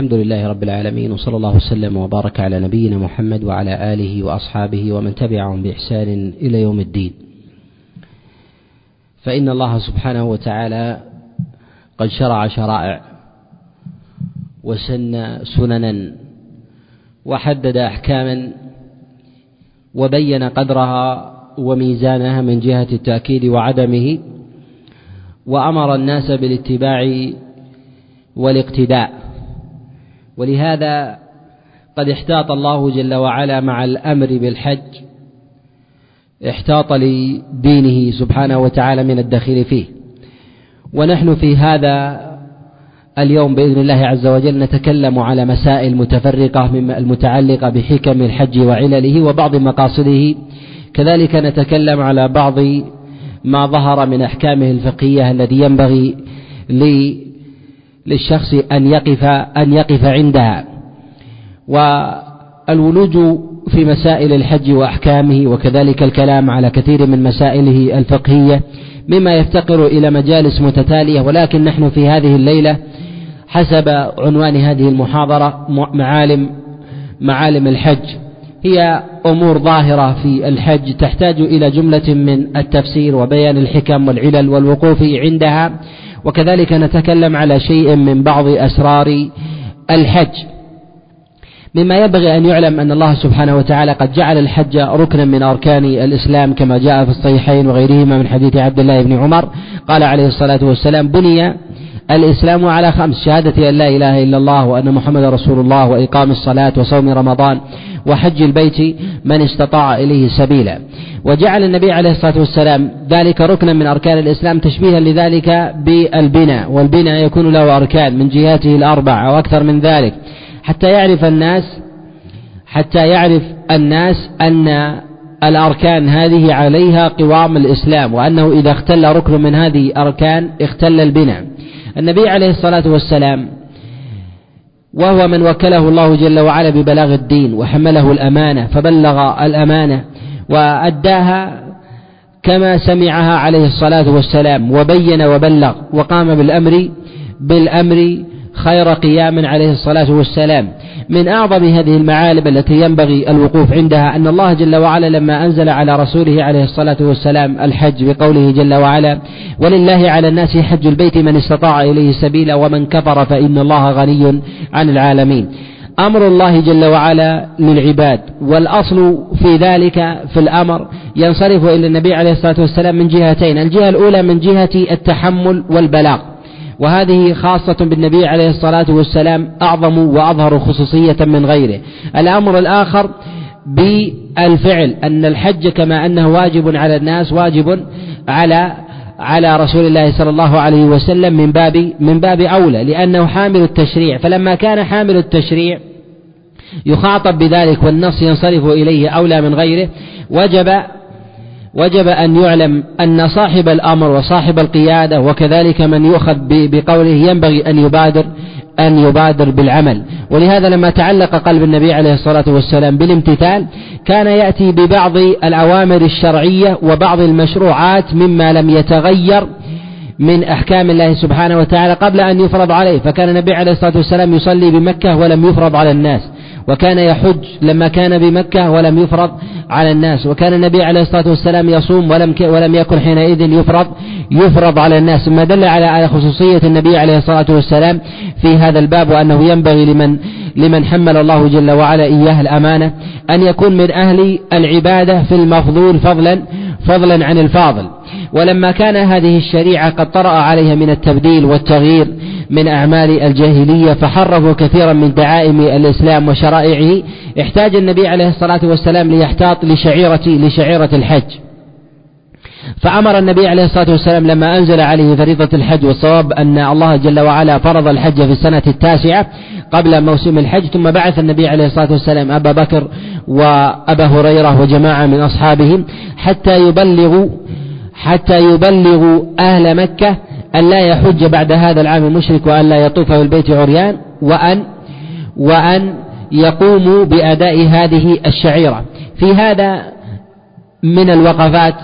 الحمد لله رب العالمين وصلى الله وسلم وبارك على نبينا محمد وعلى آله وأصحابه ومن تبعهم بإحسان إلى يوم الدين. فإن الله سبحانه وتعالى قد شرع شرائع وسن سننا وحدد أحكاما وبين قدرها وميزانها من جهة التأكيد وعدمه وأمر الناس بالاتباع والاقتداء. ولهذا قد احتاط الله جل وعلا مع الأمر بالحج احتاط لدينه سبحانه وتعالى من الدخيل فيه. ونحن في هذا اليوم بإذن الله عز وجل نتكلم على مسائل متفرقة المتعلقة بحكم الحج وعلله وبعض مقاصده. كذلك نتكلم على بعض ما ظهر من أحكامه الفقهية الذي ينبغي للشخص أن يقف أن يقف عندها. والولوج في مسائل الحج وأحكامه وكذلك الكلام على كثير من مسائله الفقهية مما يفتقر إلى مجالس متتالية. ولكن نحن في هذه الليلة حسب عنوان هذه المحاضرة معالم معالم الحج. هي أمور ظاهرة في الحج تحتاج إلى جملة من التفسير وبيان الحكم والعلل والوقوف عندها. وكذلك نتكلم على شيء من بعض أسرار الحج. مما ينبغي أن يعلم أن الله سبحانه وتعالى قد جعل الحج ركنا من أركان الإسلام كما جاء في الصحيحين وغيرهما من حديث عبد الله بن عمر. قال عليه الصلاة والسلام بني الإسلام على خمس شهادة أن لا إله إلا الله وأن محمد رسول الله وإقام الصلاة وصوم رمضان وحج البيت من استطاع إليه سبيلا. وجعل النبي عليه الصلاة والسلام ذلك ركنا من أركان الإسلام تشبيها لذلك بالبناء والبناء يكون له أركان من جهاته الأربع أو أكثر من ذلك. حتى يعرف الناس حتى يعرف الناس أن الأركان هذه عليها قوام الإسلام وأنه إذا اختل ركن من هذه الأركان اختل البناء. النبي عليه الصلاة والسلام وهو من وكله الله جل وعلا ببلاغ الدين وحمله الأمانة فبلغ الأمانة وأداها كما سمعها عليه الصلاة والسلام وبين وبلغ وقام بالأمر بالأمر خير قيام عليه الصلاة والسلام. من أعظم هذه المعالم التي ينبغي الوقوف عندها أن الله جل وعلا لما أنزل على رسوله عليه الصلاة والسلام الحج بقوله جل وعلا ولله على الناس حج البيت من استطاع إليه سبيلا ومن كفر فإن الله غني عن العالمين. أمر الله جل وعلا للعباد والأصل في ذلك في الأمر ينصرف إلى النبي عليه الصلاة والسلام من جهتين الجهة الأولى من جهة التحمل والبلاغ. وهذه خاصة بالنبي عليه الصلاة والسلام أعظم وأظهر خصوصية من غيره. الأمر الآخر بالفعل أن الحج كما أنه واجب على الناس واجب على على رسول الله صلى الله عليه وسلم من باب من باب أولى لأنه حامل التشريع. فلما كان حامل التشريع يخاطب بذلك والنص ينصرف إليه أولى من غيره وجب وجب أن يعلم أن صاحب الأمر وصاحب القيادة وكذلك من يؤخذ بقوله ينبغي أن يبادر أن يبادر بالعمل. ولهذا لما تعلق قلب النبي عليه الصلاة والسلام بالامتثال كان يأتي ببعض الأوامر الشرعية وبعض المشروعات مما لم يتغير من أحكام الله سبحانه وتعالى قبل أن يفرض عليه. فكان النبي عليه الصلاة والسلام يصلي بمكة ولم يفرض على الناس. وكان يحج لما كان بمكة ولم يفرض على الناس. وكان النبي عليه الصلاة والسلام يصوم ولم ولم يكن حينئذ يفرض يفرض على الناس. ما دل على خصوصية النبي عليه الصلاة والسلام في هذا الباب وأنه ينبغي لمن لمن حمل الله جل وعلا إياه الأمانة أن يكون من أهل العبادة في المفضول فضلا فضلا عن الفاضل. ولما كان هذه الشريعة قد طرأ عليها من التبديل والتغيير من أعمال الجاهلية فحرفوا كثيرا من دعائم الإسلام وشرائعه. احتاج النبي عليه الصلاة والسلام ليحتاط لشعيرة لشعيرة الحج. فأمر النبي عليه الصلاة والسلام لما أنزل عليه فريضة الحج والصواب أن الله جل وعلا فرض الحج في السنة التاسعة قبل موسم الحج ثم بعث النبي عليه الصلاة والسلام أبا بكر وأبا هريرة وجماعة من أصحابهم حتى يبلغوا حتى يبلغوا أهل مكة أن لا يحج بعد هذا العام المشرك وأن لا يطوف بالبيت عريان وأن وأن يقوموا بأداء هذه الشعيرة. في هذا من الوقفات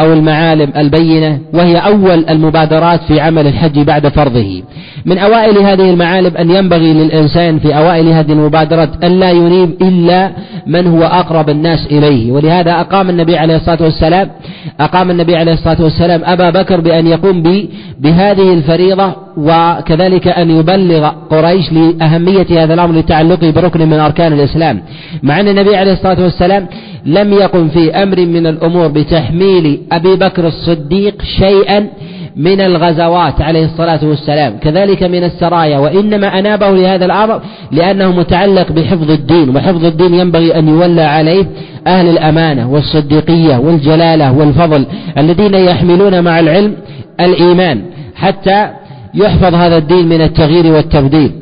أو المعالم البينة وهي أول المبادرات في عمل الحج بعد فرضه. من أوائل هذه المعالم أن ينبغي للإنسان في أوائل هذه المبادرات أن لا ينيب إلا من هو أقرب الناس إليه. ولهذا أقام النبي عليه الصلاة والسلام أقام النبي عليه الصلاة والسلام أبا بكر بأن يقوم بهذه الفريضة وكذلك أن يبلغ قريش لأهمية هذا الأمر لتعلقه بركن من أركان الإسلام. مع أن النبي عليه الصلاة والسلام لم يقم في أمر من الأمور بتحميل أبي بكر الصديق شيئا من الغزوات عليه الصلاة والسلام. كذلك من السرايا وإنما أنابه لهذا الأمر لأنه متعلق بحفظ الدين وحفظ الدين ينبغي أن يولى عليه أهل الأمانة والصديقية والجلالة والفضل الذين يحملون مع العلم الإيمان. حتى يحفظ هذا الدين من التغيير والتبديل.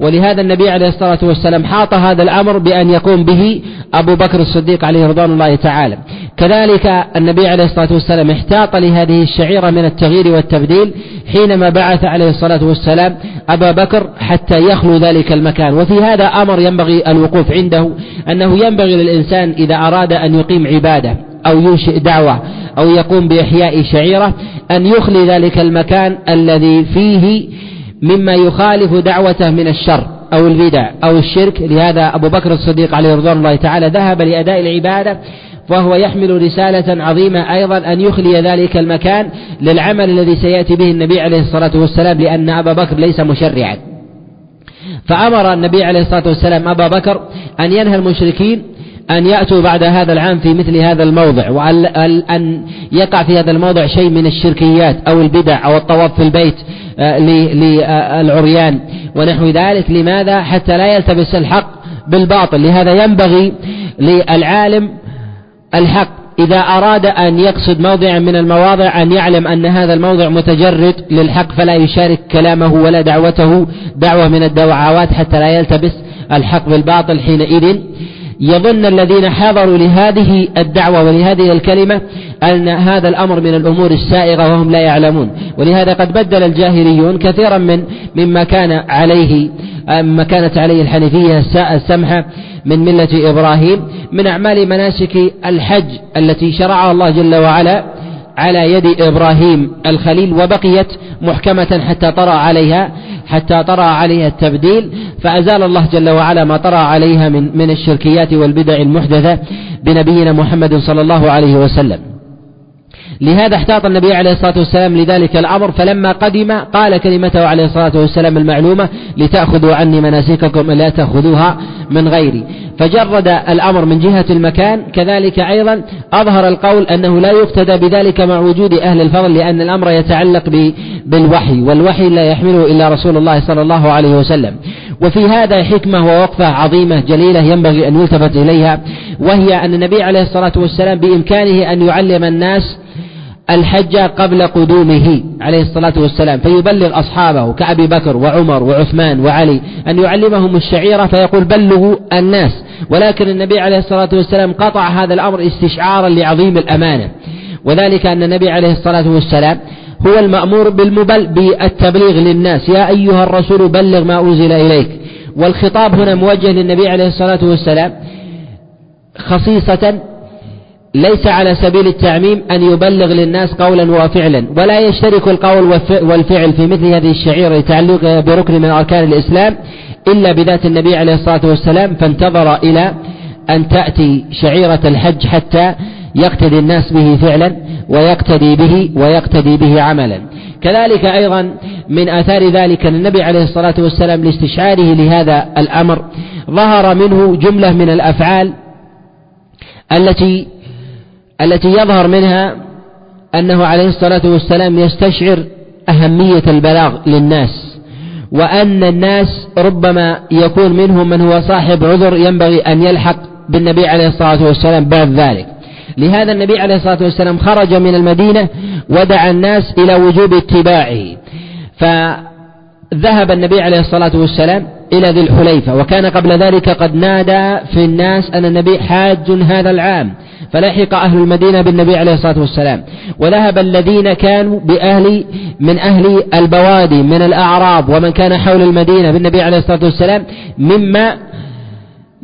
ولهذا النبي عليه الصلاة والسلام حاط هذا الأمر بأن يقوم به أبو بكر الصديق عليه رضوان الله تعالى. كذلك النبي عليه الصلاة والسلام احتاط لهذه الشعيرة من التغيير والتبديل حينما بعث عليه الصلاة والسلام أبا بكر حتى يخلو ذلك المكان. وفي هذا أمر ينبغي الوقوف عنده أنه ينبغي للإنسان إذا أراد أن يقيم عبادة. أو ينشئ دعوة أو يقوم بإحياء شعيرة أن يخلي ذلك المكان الذي فيه مما يخالف دعوته من الشر أو البدع أو الشرك. لهذا أبو بكر الصديق عليه رضوان الله تعالى ذهب لأداء العبادة وهو يحمل رسالة عظيمة أيضا أن يخلي ذلك المكان للعمل الذي سيأتي به النبي عليه الصلاة والسلام لأن أبا بكر ليس مشرعا. فأمر النبي عليه الصلاة والسلام أبا بكر أن ينهى المشركين أن يأتوا بعد هذا العام في مثل هذا الموضع وأن يقع في هذا الموضع شيء من الشركيات أو البدع أو الطواف في البيت آه، للعريان ونحو ذلك. لماذا؟ حتى لا يلتبس الحق بالباطل. لهذا ينبغي للعالم الحق. إذا أراد أن يقصد موضعا من المواضع أن يعلم أن هذا الموضع متجرد للحق فلا يشارك كلامه ولا دعوته دعوة من الدعوات حتى لا يلتبس الحق بالباطل حينئذ. يظن الذين حضروا لهذه الدعوة ولهذه الكلمة أن هذا الأمر من الأمور السائغة وهم لا يعلمون. ولهذا قد بدل الجاهليون كثيرا من مما كان عليه مما كانت عليه الحنيفية السمحة من ملة إبراهيم من أعمال مناسك الحج التي شرعها الله جل وعلا. على يد إبراهيم الخليل وبقيت محكمة حتى طرأ عليها حتى طرأ عليها التبديل فأزال الله جل وعلا ما طرأ عليها من من الشركيات والبدع المحدثة بنبينا محمد صلى الله عليه وسلم. لهذا احتاط النبي عليه الصلاة والسلام لذلك الأمر فلما قدم قال كلمته عليه الصلاة والسلام المعلومة لتأخذوا عني مناسككم لا تأخذوها من غيري. فجرد الأمر من جهة المكان. كذلك أيضا أظهر القول أنه لا يقتدى بذلك مع وجود أهل الفضل لأن الأمر يتعلق بالوحي والوحي لا يحمله إلا رسول الله صلى الله عليه وسلم. وفي هذا حكمة ووقفة عظيمة جليلة ينبغي أن يلتفت إليها وهي أن النبي عليه الصلاة والسلام بإمكانه أن يعلم الناس الحج قبل قدومه عليه الصلاة والسلام فيبلغ أصحابه كأبي بكر وعمر وعثمان وعلي أن يعلمهم الشعيرة فيقول بلغوا الناس. ولكن النبي عليه الصلاة والسلام قطع هذا الأمر استشعارا لعظيم الأمانة. وذلك أن النبي عليه الصلاة والسلام هو المأمور بالمبل بالتبليغ للناس. يا أيها الرسول بلغ ما أنزل إليك. والخطاب هنا موجه للنبي عليه الصلاة والسلام خصيصة ليس على سبيل التعميم أن يبلغ للناس قولا وفعلا ولا يشترك القول والفعل في مثل هذه الشعيرة لتعلقها بركن من أركان الإسلام إلا بذات النبي عليه الصلاة والسلام فانتظر إلى أن تأتي شعيرة الحج حتى يقتدي الناس به فعلا ويقتدي به ويقتدي به عملا. كذلك أيضا من آثار ذلك النبي عليه الصلاة والسلام لاستشعاره لهذا الأمر ظهر منه جملة من الأفعال التي التي يظهر منها أنه عليه الصلاة والسلام يستشعر أهمية البلاغ للناس وأن الناس ربما يكون منهم من هو صاحب عذر ينبغي أن يلحق بالنبي عليه الصلاة والسلام بعد ذلك. لهذا النبي عليه الصلاة والسلام خرج من المدينة ودعا الناس إلى وجوب اتباعه. فذهب النبي عليه الصلاة والسلام إلى ذي الحليفة وكان قبل ذلك قد نادى في الناس أن النبي حاج هذا العام فلحق أهل المدينة بالنبي عليه الصلاة والسلام. وذهب الذين كانوا بأهل من أهل البوادي من الأعراب ومن كان حول المدينة بالنبي عليه الصلاة والسلام مما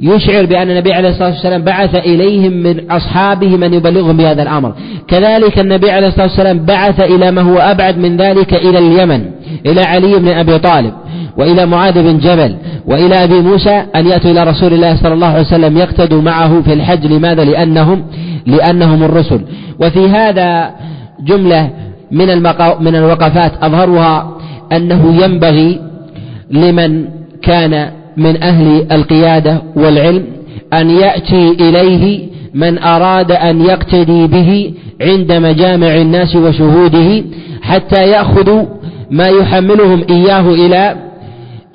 يشعر بأن النبي عليه الصلاة والسلام بعث إليهم من أصحابه من يبلغهم بهذا الأمر. كذلك النبي عليه الصلاة والسلام بعث إلى ما هو أبعد من ذلك إلى اليمن إلى علي بن أبي طالب وإلى معاذ بن جبل وإلى أبي موسى أن يأتوا إلى رسول الله صلى الله عليه وسلم يقتدوا معه في الحج. لماذا؟ لأنهم لأنهم الرسل. وفي هذا جملة من من الوقفات أظهرها أنه ينبغي لمن كان من أهل القيادة والعلم أن يأتي إليه من أراد أن يقتدي به عند مجامع الناس وشهوده حتى يأخذوا ما يحملهم إياه إلى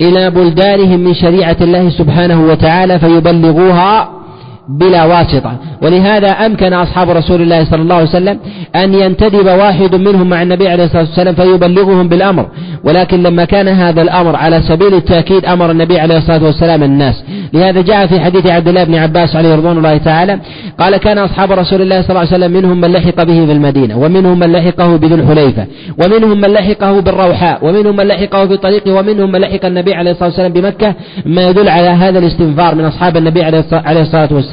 إلى بلدانهم من شريعة الله سبحانه وتعالى فيبلغوها بلا واسطة. ولهذا أمكن أصحاب رسول الله صلى الله عليه وسلم أن ينتدب واحد منهم مع النبي عليه الصلاة والسلام فيبلغهم بالأمر. ولكن لما كان هذا الأمر على سبيل التأكيد أمر النبي عليه الصلاة والسلام الناس. لهذا جاء في حديث عبد الله بن عباس عليه رضوان الله تعالى قال كان أصحاب رسول الله صلى الله عليه وسلم منهم من لحق به في المدينة ومنهم من لحقه بذو الحليفة ومنهم من لحقه بالروحاء ومنهم من لحقه في الطريق ومنهم من لحق النبي عليه الصلاة والسلام بمكة. ما يدل على هذا الاستنفار من أصحاب النبي عليه الصلاة والسلام.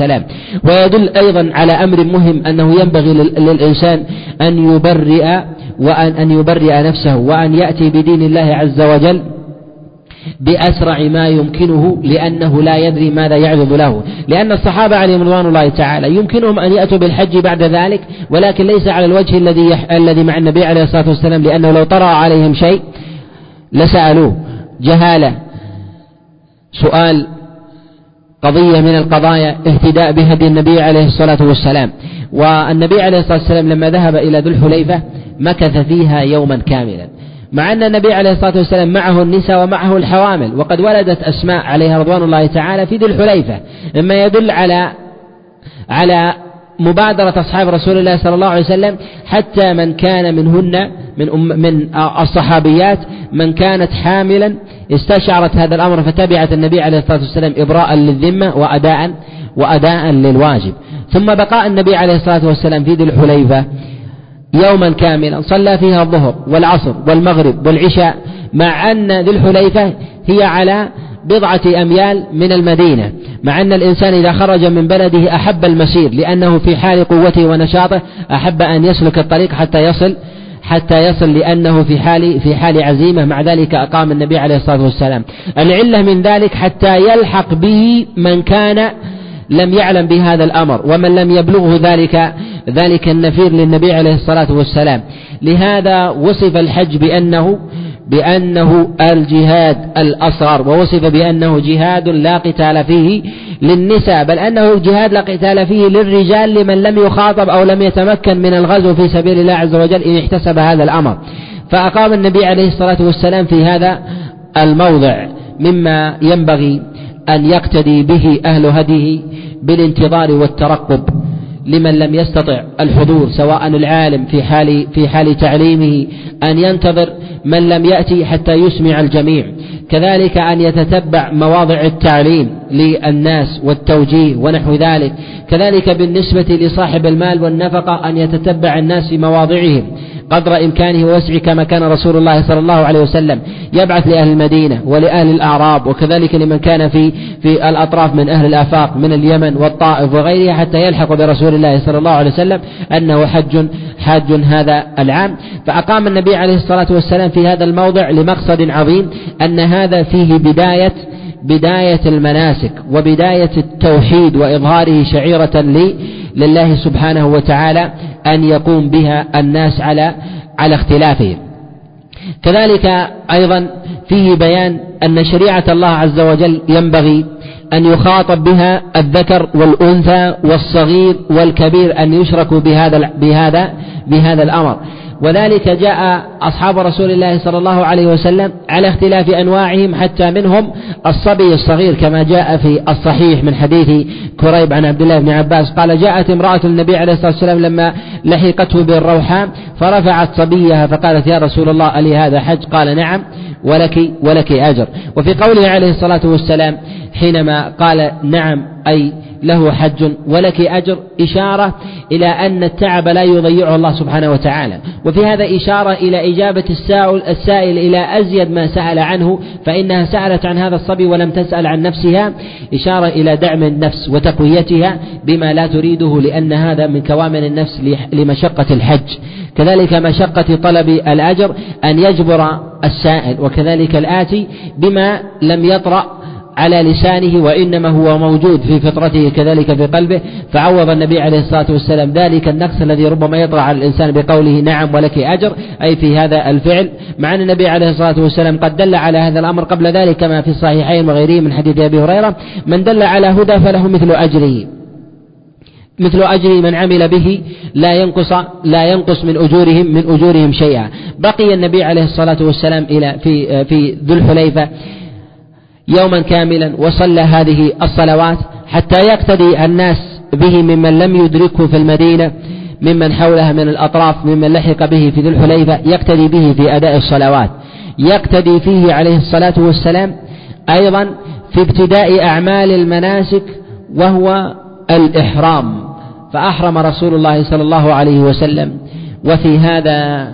ويدل أيضا على أمر مهم أنه ينبغي للإنسان أن يبرئ وأن أن يبرئ نفسه وأن يأتي بدين الله عز وجل بأسرع ما يمكنه لأنه لا يدري ماذا يعرض له. لأن الصحابة عليهم رضوان الله تعالى يمكنهم أن يأتوا بالحج بعد ذلك ولكن ليس على الوجه الذي الذي مع النبي عليه الصلاة والسلام لأنه لو طرأ عليهم شيء لسألوه. جهالة. سؤال قضية من القضايا اهتداء بهدي النبي عليه الصلاة والسلام. والنبي عليه الصلاة والسلام لما ذهب إلى ذو الحليفة مكث فيها يوما كاملا. مع أن النبي عليه الصلاة والسلام معه النساء ومعه الحوامل وقد ولدت أسماء عليها رضوان الله تعالى في ذي الحليفة. مما يدل على على مبادرة أصحاب رسول الله صلى الله عليه وسلم حتى من كان منهن من أم من الصحابيات من كانت حاملا استشعرت هذا الأمر فتبعت النبي عليه الصلاة والسلام إبراء للذمة وأداء وأداء للواجب. ثم بقاء النبي عليه الصلاة والسلام في ذي الحليفة يوما كاملا صلى فيها الظهر والعصر والمغرب والعشاء مع أن ذي الحليفة هي على بضعة أميال من المدينة مع أن الإنسان إذا خرج من بلده أحب المسير لأنه في حال قوته ونشاطه أحب أن يسلك الطريق حتى يصل حتى يصل لأنه في حال في حال عزيمة. مع ذلك أقام النبي عليه الصلاة والسلام. العلة من ذلك حتى يلحق به من كان لم يعلم بهذا الأمر ومن لم يبلغه ذلك ذلك النفير للنبي عليه الصلاة والسلام. لهذا وصف الحج بأنه بأنه الجهاد الأصغر ووصف بأنه جهاد لا قتال فيه للنساء بل أنه جهاد لا قتال فيه للرجال لمن لم يخاطب أو لم يتمكن من الغزو في سبيل الله عز وجل إن احتسب هذا الأمر. فأقام النبي عليه الصلاة والسلام في هذا الموضع مما ينبغي أن يقتدي به أهل هديه بالانتظار والترقب. لمن لم يستطع الحضور سواء العالم في حال في حال تعليمه أن ينتظر من لم يأتي حتى يسمع الجميع. كذلك أن يتتبع مواضع التعليم للناس والتوجيه ونحو ذلك. كذلك بالنسبة لصاحب المال والنفقة أن يتتبع الناس في مواضعهم. قدر إمكانه ووسعه كما كان رسول الله صلى الله عليه وسلم يبعث لأهل المدينة ولأهل الأعراب وكذلك لمن كان في في الأطراف من أهل الآفاق من اليمن والطائف وغيرها حتى يلحق برسول الله صلى الله عليه وسلم أنه حج حاج هذا العام. فأقام النبي عليه الصلاة والسلام في هذا الموضع لمقصد عظيم أن هذا فيه بداية بداية المناسك وبداية التوحيد وإظهاره شعيرة لله سبحانه وتعالى. أن يقوم بها الناس على على اختلافهم. كذلك أيضا فيه بيان أن شريعة الله عز وجل ينبغي أن يخاطب بها الذكر والأنثى والصغير والكبير أن يشركوا بهذا بهذا بهذا الأمر. وذلك جاء أصحاب رسول الله صلى الله عليه وسلم على اختلاف أنواعهم حتى منهم الصبي الصغير كما جاء في الصحيح من حديث كريب عن عبد الله بن عباس. قال جاءت امرأة النبي عليه الصلاة والسلام لما لحقته بالروحاء فرفعت صبيها فقالت يا رسول الله ألي هذا حج؟ قال نعم ولك ولك أجر. وفي قوله عليه الصلاة والسلام حينما قال نعم أي له حج ولك أجر إشارة إلى أن التعب لا يضيعه الله سبحانه وتعالى. وفي هذا إشارة إلى إجابة السائل إلى أزيد ما سأل عنه فإنها سألت عن هذا الصبي ولم تسأل عن نفسها. إشارة إلى دعم النفس وتقويتها بما لا تريده لأن هذا من كوامن النفس لمشقة الحج. كذلك مشقة طلب الأجر أن يجبر السائل وكذلك الآتي بما لم يطرأ على لسانه وإنما هو موجود في فطرته كذلك في قلبه فعوض النبي عليه الصلاة والسلام ذلك النقص الذي ربما يطرأ على الإنسان بقوله نعم ولك أجر أي في هذا الفعل مع أن النبي عليه الصلاة والسلام قد دل على هذا الأمر قبل ذلك كما في الصحيحين وغيره من حديث أبي هريرة من دل على هدى فله مثل أجره. مثل أجر من عمل به لا ينقص لا ينقص من أجورهم من أجورهم شيئا. بقي النبي عليه الصلاة والسلام إلى في في ذو الحليفة يوما كاملا وصلى هذه الصلوات حتى يقتدي الناس به ممن لم يدركه في المدينة ممن حولها من الأطراف ممن لحق به في ذو الحليفة يقتدي به في أداء الصلوات. يقتدي فيه عليه الصلاة والسلام أيضا في ابتداء أعمال المناسك وهو الإحرام. فأحرم رسول الله صلى الله عليه وسلم. وفي هذا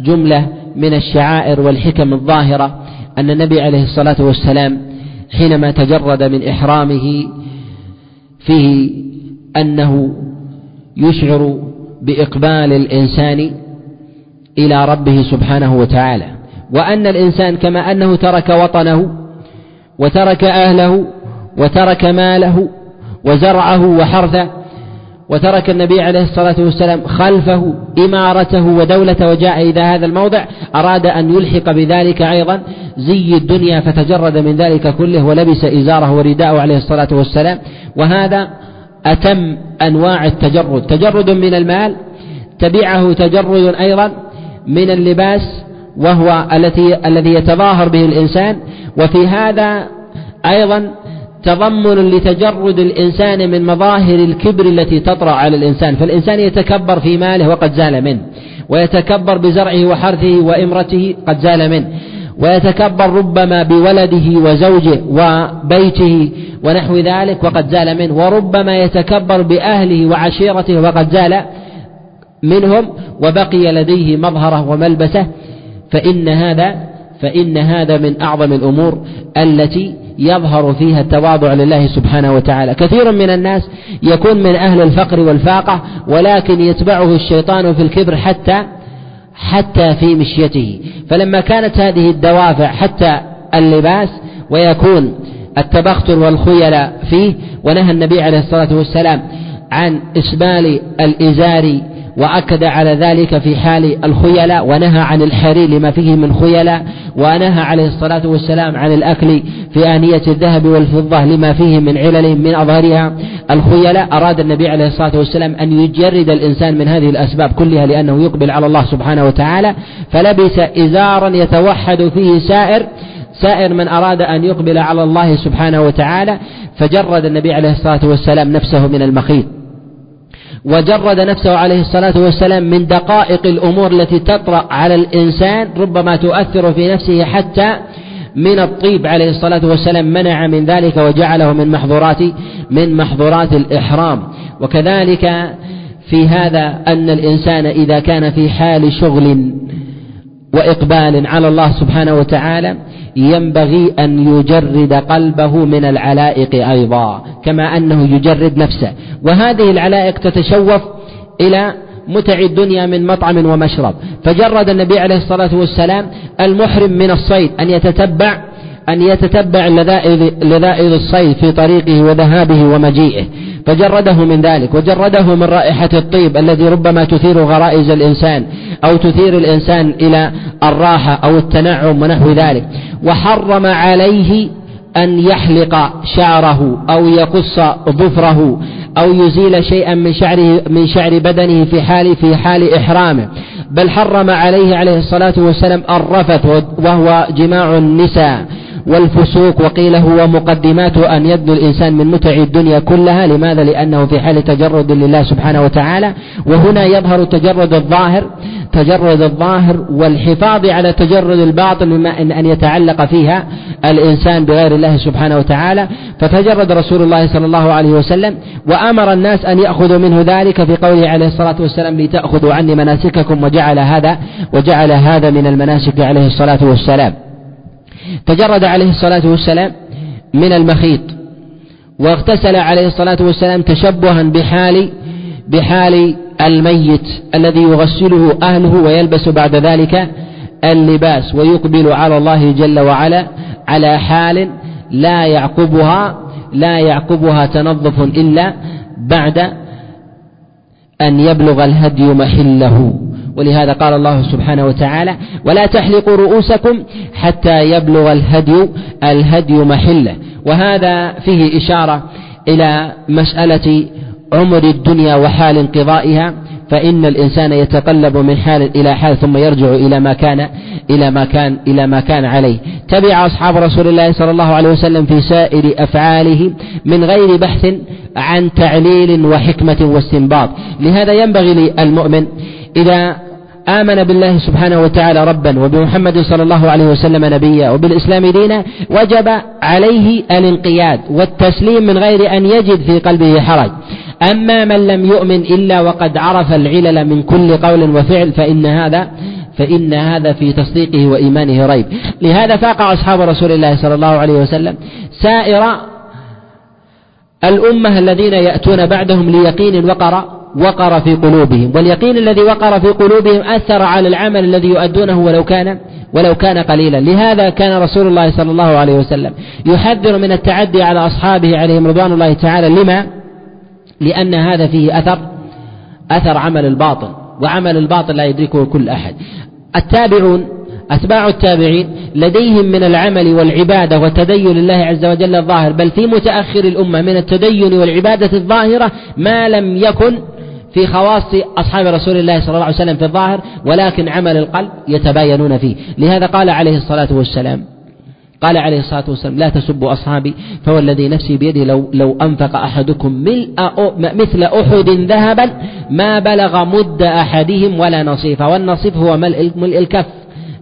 جملة من الشعائر والحكم الظاهرة أن النبي عليه الصلاة والسلام حينما تجرد من إحرامه فيه أنه يشعر بإقبال الإنسان إلى ربه سبحانه وتعالى وأن الإنسان كما أنه ترك وطنه وترك أهله وترك ماله وزرعه وحرثه وترك النبي عليه الصلاة والسلام خلفه إمارته ودولته وجاء إلى هذا الموضع أراد أن يلحق بذلك أيضا. زي الدنيا فتجرد من ذلك كله ولبس إزاره ورداءه عليه الصلاة والسلام. وهذا أتم أنواع التجرد. تجرد من المال تبعه تجرد أيضا من اللباس وهو التي الذي يتظاهر به الإنسان. وفي هذا أيضا تضمن لتجرد الإنسان من مظاهر الكبر التي تطرأ على الإنسان. فالإنسان يتكبر في ماله وقد زال منه ويتكبر بزرعه وحرثه وإمرته قد زال منه ويتكبر ربما بولده وزوجه وبيته ونحو ذلك وقد زال منه وربما يتكبر بأهله وعشيرته وقد زال منهم وبقي لديه مظهره وملبسه فإن هذا فإن هذا من أعظم الأمور التي يظهر فيها التواضع لله سبحانه وتعالى. كثير من الناس يكون من أهل الفقر والفاقة ولكن يتبعه الشيطان في الكبر حتى حتى في مشيته. فلما كانت هذه الدوافع حتى اللباس ويكون التبختر والخيل فيه ونهى النبي عليه الصلاة والسلام عن إسبال الإزار وأكد على ذلك في حال الخيلاء ونهى عن الحرير لما فيه من خيلاء ونهى عليه الصلاة والسلام عن الأكل في آنية الذهب والفضة لما فيه من علل من أظهرها الخيلاء أراد النبي عليه الصلاة والسلام أن يجرد الإنسان من هذه الأسباب كلها لأنه يقبل على الله سبحانه وتعالى. فلبس إزارا يتوحد فيه سائر سائر من أراد أن يقبل على الله سبحانه وتعالى. فجرد النبي عليه الصلاة والسلام نفسه من المخيط. وجرد نفسه عليه الصلاة والسلام من دقائق الأمور التي تطرأ على الإنسان ربما تؤثر في نفسه حتى من الطيب عليه الصلاة والسلام منع من ذلك وجعله من محظورات من محظورات الإحرام. وكذلك في هذا أن الإنسان إذا كان في حال شغل وإقبال على الله سبحانه وتعالى ينبغي أن يجرد قلبه من العلائق أيضا كما أنه يجرد نفسه. وهذه العلائق تتشوف إلى متع الدنيا من مطعم ومشرب. فجرد النبي عليه الصلاة والسلام المحرم من الصيد أن يتتبع أن يتتبع لذائذ الصيد في طريقه وذهابه ومجيئه. فجرده من ذلك. وجرده من رائحة الطيب الذي ربما تثير غرائز الإنسان أو تثير الإنسان إلى الراحة أو التنعم ونحو ذلك. وحرم عليه أن يحلق شعره أو يقص ظفره أو يزيل شيئا من شعره من شعر بدنه في حال في حال إحرامه. بل حرم عليه عليه الصلاة والسلام الرفث وهو جماع النساء والفسوق وقيل هو مقدمات أن يبدو الإنسان من متع الدنيا كلها. لماذا؟ لأنه في حال تجرد لله سبحانه وتعالى. وهنا يظهر تجرد الظاهر. تجرد الظاهر والحفاظ على تجرد الباطن مما أن يتعلق فيها الإنسان بغير الله سبحانه وتعالى فتجرد رسول الله صلى الله عليه وسلم وأمر الناس أن يأخذوا منه ذلك في قوله عليه الصلاة والسلام لتأخذوا عني مناسككم وجعل هذا وجعل هذا من المناسك عليه الصلاة والسلام. تجرد عليه الصلاة والسلام من المخيط واغتسل عليه الصلاة والسلام تشبها بحال بحال الميت الذي يغسله أهله ويلبس بعد ذلك اللباس ويقبل على الله جل وعلا على حال لا يعقبها لا يعقبها تنظف إلا بعد أن يبلغ الهدي محله. ولهذا قال الله سبحانه وتعالى ولا تحلقوا رؤوسكم حتى يبلغ الهدي الهدي محله. وهذا فيه إشارة إلى مسألة عمر الدنيا وحال انقضائها فإن الإنسان يتقلب من حال إلى حال ثم يرجع إلى ما كان إلى ما كان إلى ما كان عليه. تبع أصحاب رسول الله صلى الله عليه وسلم في سائر أفعاله من غير بحث عن تعليل وحكمة واستنباط. لهذا ينبغي للمؤمن إذا آمن بالله سبحانه وتعالى ربا وبمحمد صلى الله عليه وسلم نبيا وبالإسلام دينا وجب عليه الانقياد والتسليم من غير أن يجد في قلبه حرج. أما من لم يؤمن إلا وقد عرف العلل من كل قول وفعل فإن هذا فإن هذا في تصديقه وإيمانه ريب. لهذا فاق أصحاب رسول الله صلى الله عليه وسلم سائر الأمة الذين يأتون بعدهم ليقين وقر وقر في قلوبهم واليقين الذي وقر في قلوبهم أثر على العمل الذي يؤدونه ولو كان ولو كان قليلا. لهذا كان رسول الله صلى الله عليه وسلم يحذر من التعدي على أصحابه عليهم رضوان الله تعالى. لما؟ لأن هذا فيه أثر أثر عمل الباطن وعمل الباطن لا يدركه كل أحد. التابعون أتباع التابعين لديهم من العمل والعبادة والتدين لله عز وجل الظاهر بل في متأخر الأمة من التدين والعبادة الظاهرة ما لم يكن في خواص أصحاب رسول الله صلى الله عليه وسلم في الظاهر ولكن عمل القلب يتباينون فيه. لهذا قال عليه الصلاة والسلام قال عليه الصلاة والسلام لا تسبوا أصحابي فهو الذي نفسي بيده لو, لو أنفق أحدكم ملء مثل أحد ذهبا ما بلغ مد أحدهم ولا نصيفه والنصيف هو ملء الكف.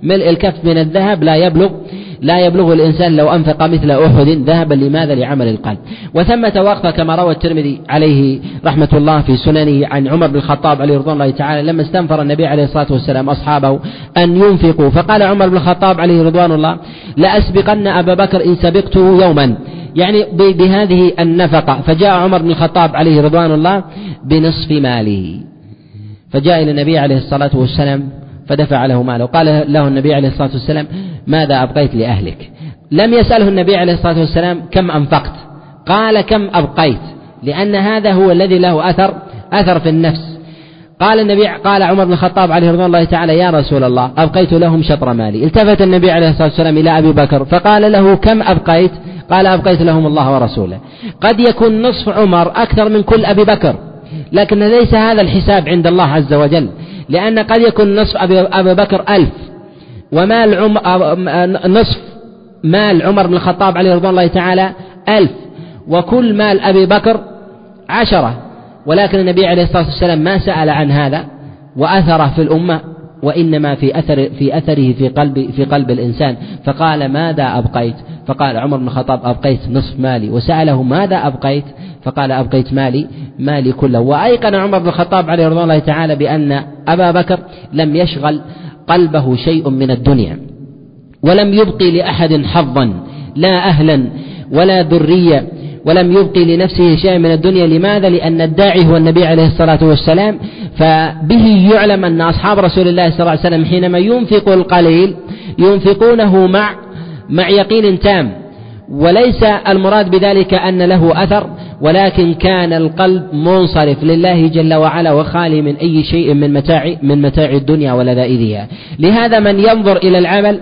ملء الكف من الذهب لا يبلغ لا يبلغ الإنسان لو أنفق مثل أحد ذهبا لماذا لعمل القلب. وثمة وقفة كما روى الترمذي عليه رحمة الله في سننه عن عمر بن الخطاب عليه رضوان الله تعالى لما استنفر النبي عليه الصلاة والسلام أصحابه أن ينفقوا. فقال عمر بن الخطاب عليه رضوان الله لأسبقن أبا بكر إن سبقته يوما. يعني بهذه النفقة. فجاء عمر بن الخطاب عليه رضوان الله بنصف ماله. فجاء إلى النبي عليه الصلاة والسلام فدفع له ماله. قال له النبي عليه الصلاة والسلام ماذا أبقيت لأهلك؟ لم يسأله النبي عليه الصلاة والسلام كم أنفقت؟ قال كم أبقيت؟ لأن هذا هو الذي له أثر أثر في النفس. قال النبي قال عمر بن الخطاب عليه رضوان الله تعالى يا رسول الله أبقيت لهم شطر مالي. التفت النبي عليه الصلاة والسلام إلى أبي بكر فقال له كم أبقيت؟ قال أبقيت لهم الله ورسوله. قد يكون نصف عمر أكثر من كل أبي بكر لكن ليس هذا الحساب عند الله عز وجل. لأن قد يكون نصف أبي بكر ألف. ومال عم نصف مال عمر بن الخطاب عليه رضوان الله تعالى ألف. وكل مال أبي بكر عشرة. ولكن النبي عليه الصلاة والسلام ما سأل عن هذا وأثره في الأمة وإنما في أثر في أثره في قلب في قلب الإنسان. فقال ماذا أبقيت؟ فقال عمر بن الخطاب أبقيت نصف مالي وسأله ماذا أبقيت؟ فقال أبقيت مالي مالي كله وأيقن عمر بن الخطاب عليه رضوان الله تعالى بأن أبا بكر لم يشغل قلبه شيء من الدنيا ولم يبقي لأحد حظا لا أهلا ولا ذرية ولم يبقي لنفسه شيئا من الدنيا لماذا؟ لأن الداعي هو النبي عليه الصلاة والسلام فبه يعلم أن أصحاب رسول الله صلى الله عليه وسلم حينما ينفق القليل ينفقونه مع مع يقين تام. وليس المراد بذلك أن له أثر ولكن كان القلب منصرف لله جل وعلا وخالي من أي شيء من متاع من متاع الدنيا ولذائذها لهذا من ينظر إلى العمل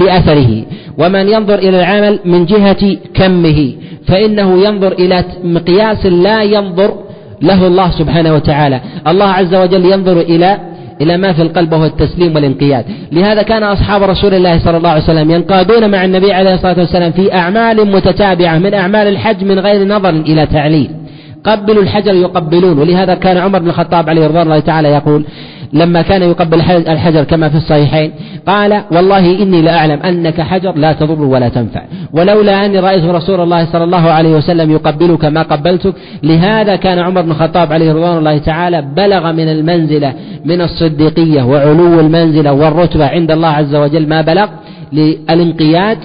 لأثره. ومن ينظر إلى العمل من جهة كمه. فإنه ينظر إلى مقياس لا ينظر له الله سبحانه وتعالى. الله عز وجل ينظر إلى إلى ما في القلب وهو التسليم والانقياد. لهذا كان أصحاب رسول الله صلى الله عليه وسلم ينقادون مع النبي عليه الصلاة والسلام في أعمال متتابعة من أعمال الحج من غير نظر إلى تعليل. قبلوا الحجر يقبلون. ولهذا كان عمر بن الخطاب عليه رضوان الله تعالى يقول لما كان يقبل الحجر كما في الصحيحين قال والله إني لأعلم أنك حجر لا تضر ولا تنفع. ولولا أني رأيت رسول الله صلى الله عليه وسلم يقبلك ما قبلتك لهذا كان عمر بن الخطاب عليه رضوان الله تعالى بلغ من المنزلة من الصديقية وعلو المنزلة والرتبة عند الله عز وجل ما بلغ للانقياد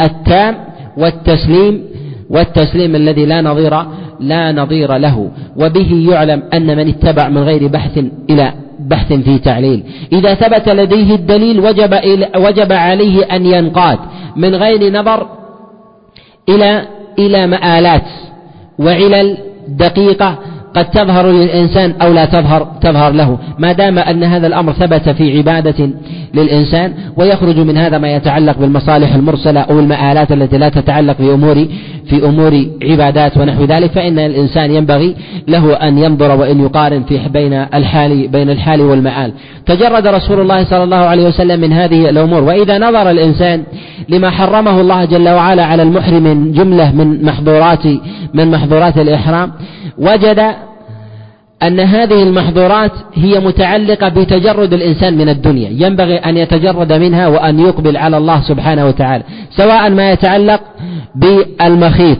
التام والتسليم والتسليم الذي لا نظير لا نظير له وبه يعلم أن من اتبع من غير بحث إلى بحث في تعليل. إذا ثبت لديه الدليل وجب, وجب عليه أن ينقاد. من غير نظر إلى إلى مآلات وعلل دقيقة قد تظهر للإنسان أو لا تظهر تظهر له. ما دام أن هذا الأمر ثبت في عبادة للإنسان ويخرج من هذا ما يتعلق بالمصالح المرسلة أو المآلات التي لا تتعلق في أمور في أمور عبادات ونحو ذلك فإن الإنسان ينبغي له أن ينظر وأن يقارن في بين الحال بين الحال والمآل. تجرد رسول الله صلى الله عليه وسلم من هذه الأمور. وإذا نظر الإنسان لما حرمه الله جل وعلا على المحرم جملة من محظورات من محظورات الإحرام وجد أن هذه المحظورات هي متعلقة بتجرد الإنسان من الدنيا. ينبغي أن يتجرد منها وأن يقبل على الله سبحانه وتعالى سواء ما يتعلق بالمخيط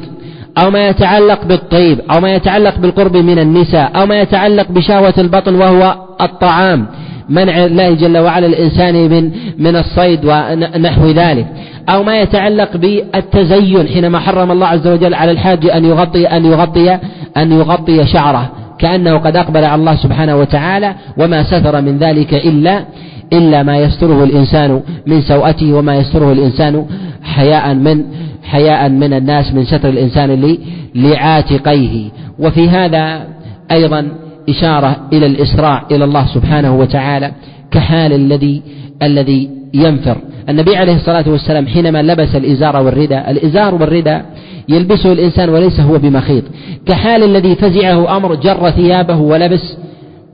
أو ما يتعلق بالطيب أو ما يتعلق بالقرب من النساء أو ما يتعلق بشهوة البطن وهو الطعام. منع الله جل وعلا الإنسان من من الصيد ونحو ذلك. أو ما يتعلق بالتزين حينما حرم الله عز وجل على الحاج أن يغطي أن يغطي أن يغطي شعره. كأنه قد أقبل على الله سبحانه وتعالى وما ستر من ذلك إلا إلا ما يستره الإنسان من سوءته وما يستره الإنسان حياء من حياء من الناس من ستر الإنسان لعاتقيه. وفي هذا أيضا إشارة إلى الإسراع إلى الله سبحانه وتعالى كحال الذي الذي ينفر. النبي عليه الصلاة والسلام حينما لبس الإزار والرداء الإزار والرداء يلبسه الإنسان وليس هو بمخيط. كحال الذي فزعه أمر جر ثيابه ولبس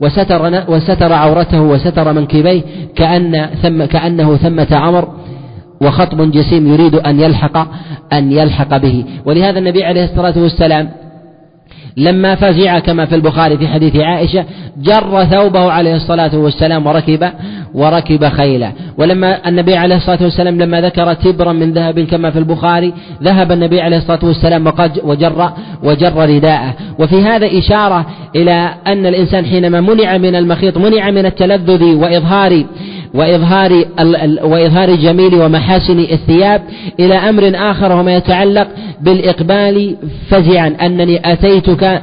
وستر وستر عورته وستر منكبيه كأن ثم كأنه ثمة أمر وخطب جسيم يريد أن يلحق أن يلحق به. ولهذا النبي عليه الصلاة والسلام لما فزع كما في البخاري في حديث عائشة جر ثوبه عليه الصلاة والسلام وركب وركب خيلا ولما النبي عليه الصلاة والسلام لما ذكر تبرا من ذهب كما في البخاري ذهب النبي عليه الصلاة والسلام وقد وجر وجر رداءه. وفي هذا إشارة إلى أن الإنسان حينما منع من المخيط منع من التلذذ وإظهار وإظهار وإظهار جميل ومحاسن الثياب إلى أمر آخر وما يتعلق بالإقبال فزعا. أنني أتيتك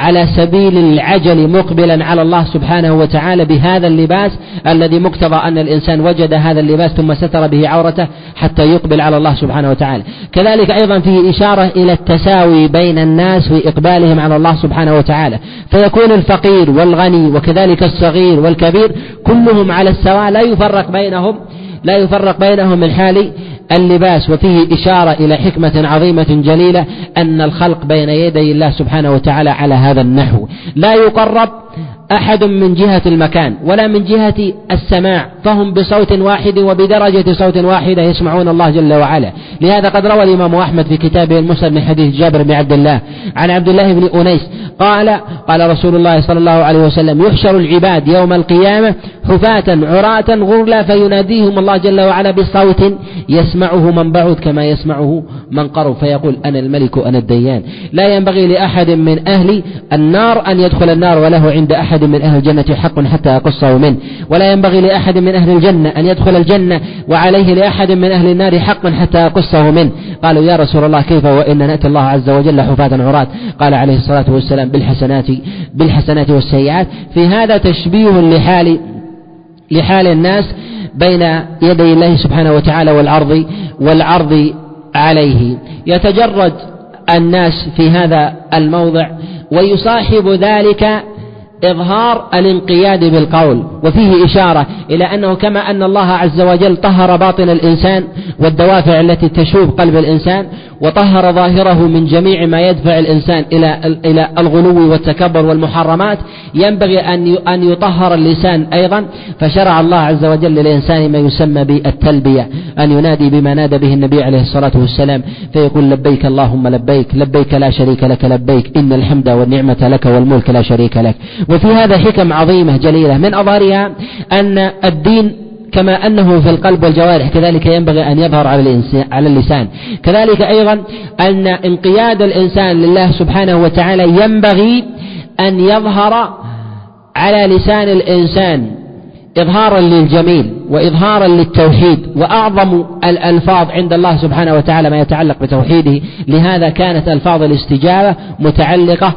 على سبيل العجل مقبلا على الله سبحانه وتعالى بهذا اللباس الذي مقتضى أن الإنسان وجد هذا اللباس ثم ستر به عورته حتى يقبل على الله سبحانه وتعالى. كذلك أيضا فيه إشارة إلى التساوي بين الناس في إقبالهم على الله سبحانه وتعالى. فيكون الفقير والغني وكذلك الصغير والكبير كلهم على السواء. لا يفرق بينهم لا يفرق بينهم من حال اللباس وفيه إشارة إلى حكمة عظيمة جليلة أن الخلق بين يدي الله سبحانه وتعالى على هذا النحو. لا يقرب أحد من جهة المكان ولا من جهة السماع فهم بصوت واحد وبدرجة صوت واحدة يسمعون الله جل وعلا. لهذا قد روى الإمام أحمد في كتابه المسلم من حديث جابر بن عبد الله عن عبد الله بن أنيس قال قال رسول الله صلى الله عليه وسلم يحشر العباد يوم القيامة حفاة عراة غرلا فيناديهم الله جل وعلا بصوت يسمعه من بعد كما يسمعه من قرب فيقول أنا الملك أنا الديان. لا ينبغي لأحد من أهل النار أن يدخل النار وله عند أحد من أهل الجنة حق حتى يقصه منه. ولا ينبغي لأحد من أهل الجنة أن يدخل الجنة وعليه لأحد من أهل النار حق حتى يقصه منه. قالوا يا رسول الله كيف وإن نأتي الله عز وجل حفاة عراة؟ قال عليه الصلاة والسلام بالحسنات بالحسنات والسيئات. في هذا تشبيه لحال لحال الناس بين يدي الله سبحانه وتعالى والعرض والعرض عليه. يتجرد الناس في هذا الموضع ويصاحب ذلك إظهار الانقياد بالقول وفيه إشارة إلى أنه كما أن الله عز وجل طهر باطن الإنسان والدوافع التي تشوب قلب الإنسان وطهر ظاهره من جميع ما يدفع الإنسان إلى إلى الغلو والتكبر والمحرمات. ينبغي أن أن يطهر اللسان أيضا. فشرع الله عز وجل للإنسان ما يسمى بالتلبية أن ينادي بما نادى به النبي عليه الصلاة والسلام فيقول لبيك اللهم لبيك لبيك لا شريك لك لبيك إن الحمد والنعمة لك والملك لا شريك لك. وفي هذا حكم عظيمة جليلة من أظهرها أن الدين كما أنه في القلب والجوارح كذلك ينبغي أن يظهر على على اللسان. كذلك أيضا أن انقياد الإنسان لله سبحانه وتعالى ينبغي أن يظهر على لسان الإنسان إظهارا للجميل وإظهارا للتوحيد وأعظم الألفاظ عند الله سبحانه وتعالى ما يتعلق بتوحيده. لهذا كانت ألفاظ الاستجابة متعلقة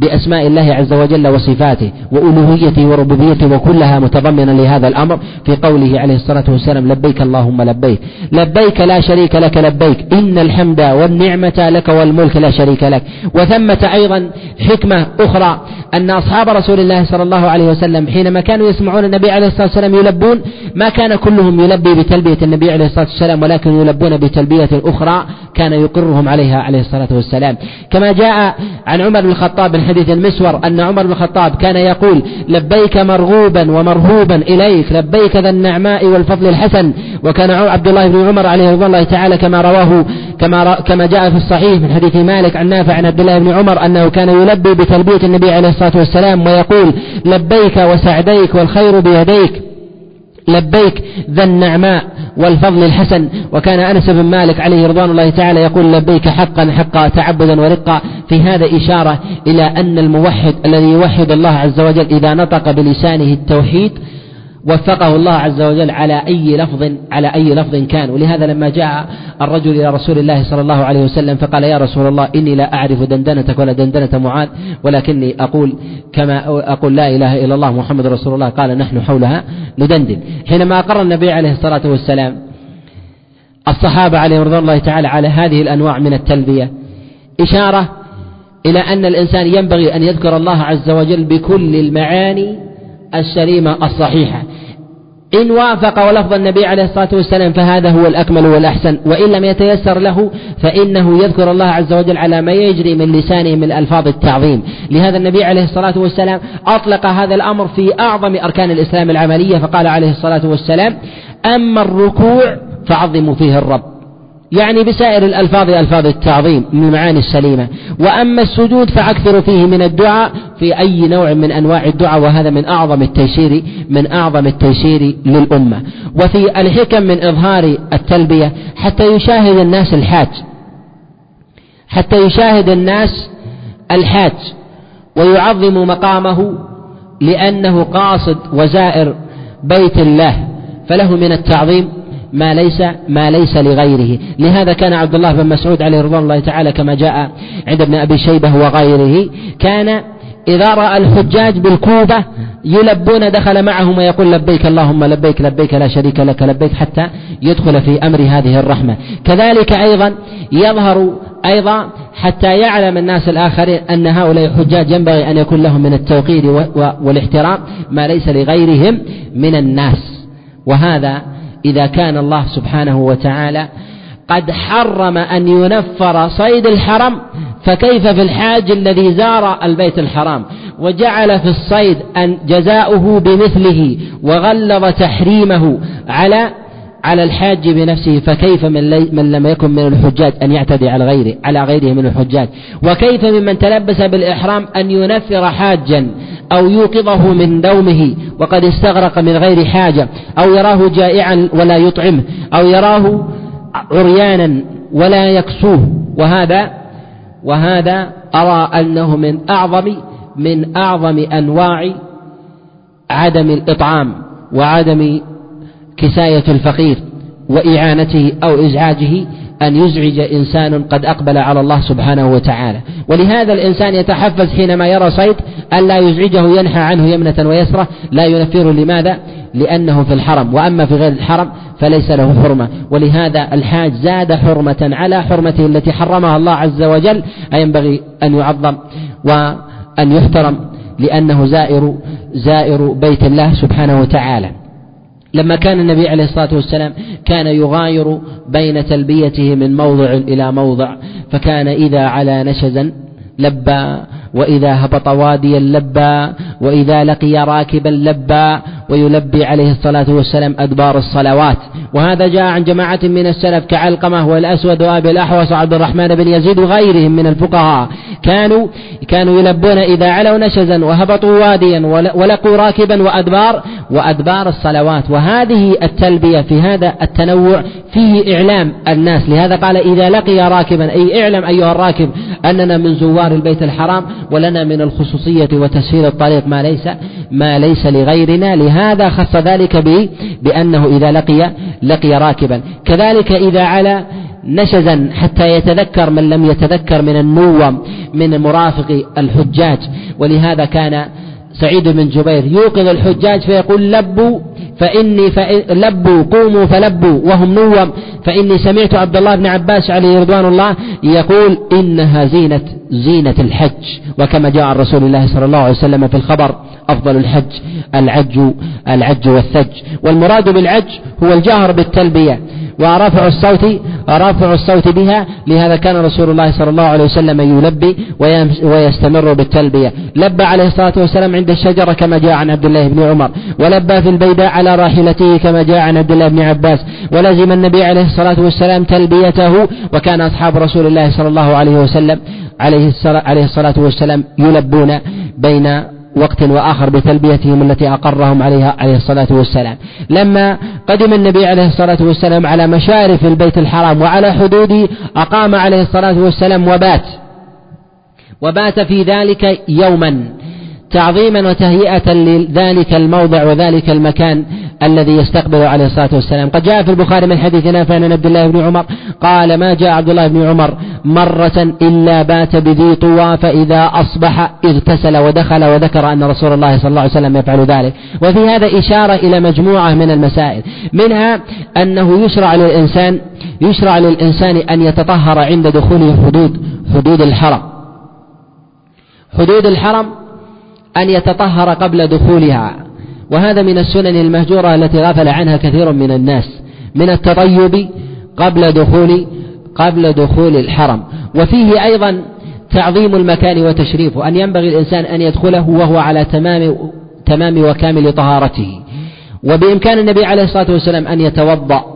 بأسماء الله عز وجل وصفاته وألوهيته وربوبيته وكلها متضمنة لهذا الأمر. في قوله عليه الصلاة والسلام لبيك اللهم لبيك. لبيك لا شريك لك لبيك. إن الحمد والنعمة لك والملك لا شريك لك. وثمة أيضا حكمة أخرى. أن أصحاب رسول الله صلى الله عليه وسلم حينما كانوا يسمعون النبي عليه الصلاة والسلام يلبون ما كان كلهم يلبي بتلبية النبي عليه الصلاة والسلام ولكن يلبون بتلبية أخرى كان يقرهم عليها عليه الصلاة والسلام. كما جاء عن عمر بن الخطاب حديث المسور أن عمر بن الخطاب كان يقول لبيك مرغوبا ومرهوبا إليك لبيك ذا النعماء والفضل الحسن. وكان عبد الله بن عمر عليه رضي الله تعالى كما رواه كما كما جاء في الصحيح من حديث مالك عن نافع عن عبد الله بن عمر أنه كان يلبي بتلبية النبي عليه الصلاة والسلام ويقول لبيك وسعديك والخير بيديك لبيك ذا النعماء. والفضل الحسن. وكان أنس بن مالك عليه رضوان الله تعالى يقول لبيك حقا حقا تعبدا ورقا. في هذا إشارة إلى أن الموحد الذي يوحد الله عز وجل إذا نطق بلسانه التوحيد وفقه الله عز وجل على أي لفظ على أي لفظ كان. ولهذا لما جاء الرجل إلى رسول الله صلى الله عليه وسلم فقال يا رسول الله إني لا أعرف دندنتك ولا دندنة معاذ ولكني أقول كما أقول لا إله إلا الله محمد رسول الله. قال نحن حولها ندندن. حينما أقر النبي عليه الصلاة والسلام الصحابة عليهم رضوان الله تعالى على هذه الأنواع من التلبية إشارة إلى أن الإنسان ينبغي أن يذكر الله عز وجل بكل المعاني السليمة الصحيحة. إن وافق ولفظ النبي عليه الصلاة والسلام فهذا هو الأكمل والأحسن وإن لم يتيسر له فإنه يذكر الله عز وجل على ما يجري من لسانه من ألفاظ التعظيم. لهذا النبي عليه الصلاة والسلام أطلق هذا الأمر في أعظم أركان الإسلام العملية فقال عليه الصلاة والسلام أما الركوع فعظموا فيه الرب. يعني بسائر الألفاظ ألفاظ التعظيم من المعاني السليمة. وأما السجود فأكثر فيه من الدعاء في أي نوع من أنواع الدعاء وهذا من أعظم التيسير من أعظم التيسير للأمة. وفي الحكم من إظهار التلبية حتى يشاهد الناس الحاج. حتى يشاهد الناس الحاج. ويعظم مقامه لأنه قاصد وزائر بيت الله. فله من التعظيم ما ليس ما ليس لغيره. لهذا كان عبد الله بن مسعود عليه رضوان الله تعالى كما جاء عند ابن أبي شيبة وغيره كان إذا رأى الحجاج بالكوبة يلبون دخل معهم ويقول لبيك اللهم لبيك لبيك لا شريك لك لبيك حتى يدخل في أمر هذه الرحمة. كذلك أيضا يظهر أيضا حتى يعلم الناس الآخرين أن هؤلاء الحجاج ينبغي أن يكون لهم من التوقير والاحترام ما ليس لغيرهم من الناس. وهذا إذا كان الله سبحانه وتعالى قد حرم أن ينفر صيد الحرم فكيف في الحاج الذي زار البيت الحرام؟ وجعل في الصيد أن جزاؤه بمثله وغلظ تحريمه على على الحاج بنفسه فكيف من, لي من لم يكن من الحجاج أن يعتدي على غيره على غيره من الحجاج؟ وكيف ممن تلبس بالإحرام أن ينفر حاجا أو يوقظه من نومه وقد استغرق من غير حاجة أو يراه جائعا ولا يطعمه أو يراه عريانا ولا يكسوه؟ وهذا وهذا أرى أنه من أعظم من أعظم أنواع عدم الإطعام وعدم كساية الفقير وإعانته أو إزعاجه أن يزعج إنسان قد أقبل على الله سبحانه وتعالى. ولهذا الإنسان يتحفز حينما يرى صيد ألا يزعجه ينحى عنه يمنة ويسرة لا ينفره لماذا؟ لأنه في الحرم. وأما في غير الحرم فليس له حرمة. ولهذا الحاج زاد حرمة على حرمته التي حرمها الله عز وجل أينبغي أن يعظم وأن يحترم لأنه زائر زائر بيت الله سبحانه وتعالى. لما كان النبي عليه الصلاة والسلام كان يغاير بين تلبيته من موضع إلى موضع فكان إذا على نشزا لبى وإذا هبط واديا لبى وإذا لقي راكبا لبى ويلبي عليه الصلاة والسلام أدبار الصلوات. وهذا جاء عن جماعة من السلف كعلقمة والأسود وأبي الأحوص وعبد الرحمن بن يزيد وغيرهم من الفقهاء. كانوا كانوا يلبون إذا علوا نشزا وهبطوا واديا ولقوا راكبا وأدبار وأدبار الصلوات. وهذه التلبية في هذا التنوع فيه إعلام الناس. لهذا قال إذا لقي راكبا أي اعلم أيها الراكب أننا من زوار البيت الحرام ولنا من الخصوصية وتسهيل الطريق ما ليس ما ليس لغيرنا. لهذا خص ذلك بأنه إذا لقي لقي راكبا. كذلك إذا على نشزا حتى يتذكر من لم يتذكر من النوم من مرافق الحجاج. ولهذا كان سعيد بن جبير يوقظ الحجاج فيقول لبوا فإني فإن لبوا قوموا فلبوا وهم نوم. فإني سمعت عبد الله بن عباس عليه رضوان الله يقول إنها زينة زينة الحج. وكما جاء عن رسول الله صلى الله عليه وسلم في الخبر أفضل الحج العج العج والثج. والمراد بالعج هو الجهر بالتلبية. ورفع الصوت رفع الصوت بها لهذا كان رسول الله صلى الله عليه وسلم يلبي ويستمر بالتلبية. لبى عليه الصلاة والسلام عند الشجرة كما جاء عن عبد الله بن عمر ولبى في البيداء على راحلته كما جاء عن عبد الله بن عباس. ولزم النبي عليه الصلاة والسلام تلبيته وكان أصحاب رسول الله صلى الله عليه وسلم عليه الصلاة والسلام يلبون بين وقت وآخر بتلبيتهم التي أقرهم عليها عليه الصلاة والسلام. لما قدم النبي عليه الصلاة والسلام على مشارف البيت الحرام وعلى حدوده أقام عليه الصلاة والسلام وبات. وبات في ذلك يوما. تعظيما وتهيئة لذلك الموضع وذلك المكان الذي يستقبل عليه الصلاة والسلام. قد جاء في البخاري من حديث نافع عن عبد الله بن عمر قال ما جاء عبد الله بن عمر مرة إلا بات بذي طوى فإذا أصبح اغتسل ودخل وذكر أن رسول الله صلى الله عليه وسلم يفعل ذلك. وفي هذا إشارة إلى مجموعة من المسائل منها أنه يشرع للإنسان يشرع للإنسان أن يتطهر عند دخوله حدود حدود الحرم. حدود الحرم أن يتطهر قبل دخولها. وهذا من السنن المهجورة التي غفل عنها كثير من الناس من التطيب قبل دخول قبل دخول الحرم. وفيه أيضا تعظيم المكان وتشريفه أن ينبغي الإنسان أن يدخله وهو على تمام تمام وكامل طهارته. وبإمكان النبي عليه الصلاة والسلام أن يتوضأ.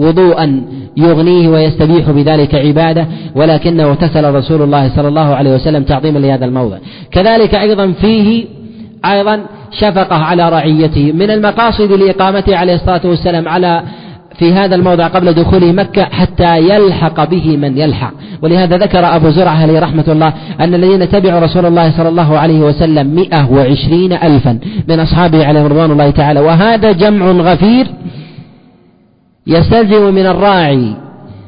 وضوءا يغنيه ويستبيح بذلك عبادة ولكنه اغتسل رسول الله صلى الله عليه وسلم تعظيما لهذا الموضع. كذلك أيضا فيه أيضا شفقة على رعيته من المقاصد لإقامته عليه الصلاة والسلام على في هذا الموضع قبل دخوله مكة حتى يلحق به من يلحق. ولهذا ذكر أبو زرعة عليه رحمة الله أن الذين تبعوا رسول الله صلى الله عليه وسلم مئة وعشرين ألفا من أصحابه عليه رضوان الله تعالى. وهذا جمع غفير يستلزم من الراعي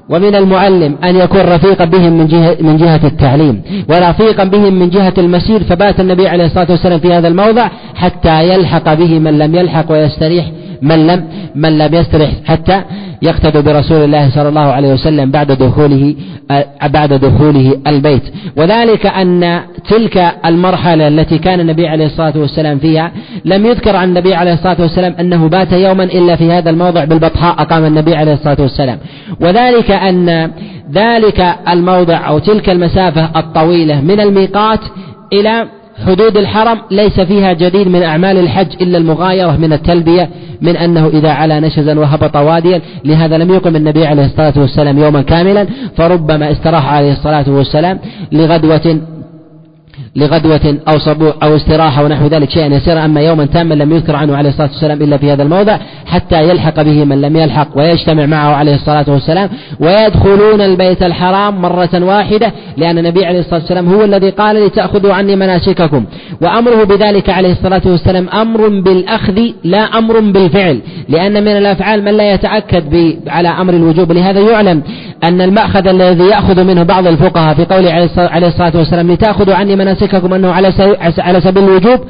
ومن المعلم أن يكون رفيقا بهم من جهة, من جهة التعليم ورفيقا بهم من جهة المسير فبات النبي عليه الصلاة والسلام في هذا الموضع حتى يلحق به من لم يلحق ويستريح من لم من لم يسترح حتى يقتدوا برسول الله صلى الله عليه وسلم بعد دخوله بعد دخوله البيت. وذلك أن تلك المرحلة التي كان النبي عليه الصلاة والسلام فيها لم يذكر عن النبي عليه الصلاة والسلام أنه بات يوما إلا في هذا الموضع بالبطحاء أقام النبي عليه الصلاة والسلام. وذلك أن ذلك الموضع أو تلك المسافة الطويلة من الميقات إلى حدود الحرم ليس فيها جديد من أعمال الحج إلا المغايرة من التلبية من أنه إذا علا نشزا وهبط واديا لهذا لم يقم النبي عليه الصلاة والسلام يوما كاملا فربما استراح عليه الصلاة والسلام لغدوة لغدوة أو صبوح أو استراحة ونحو ذلك شيئا يسيرا. أما يوما تاما لم يذكر عنه عليه الصلاة والسلام إلا في هذا الموضع حتى يلحق به من لم يلحق ويجتمع معه عليه الصلاة والسلام ويدخلون البيت الحرام مرة واحدة لأن النبي عليه الصلاة والسلام هو الذي قال لتأخذوا عني مناسككم. وأمره بذلك عليه الصلاة والسلام أمر بالأخذ لا أمر بالفعل لأن من الأفعال من لا يتأكد على أمر الوجوب. لهذا يعلم أن المأخذ الذي يأخذ منه بعض الفقهاء في قوله عليه الصلاة والسلام لتأخذوا عني مناسككم أنه على على سبيل الوجوب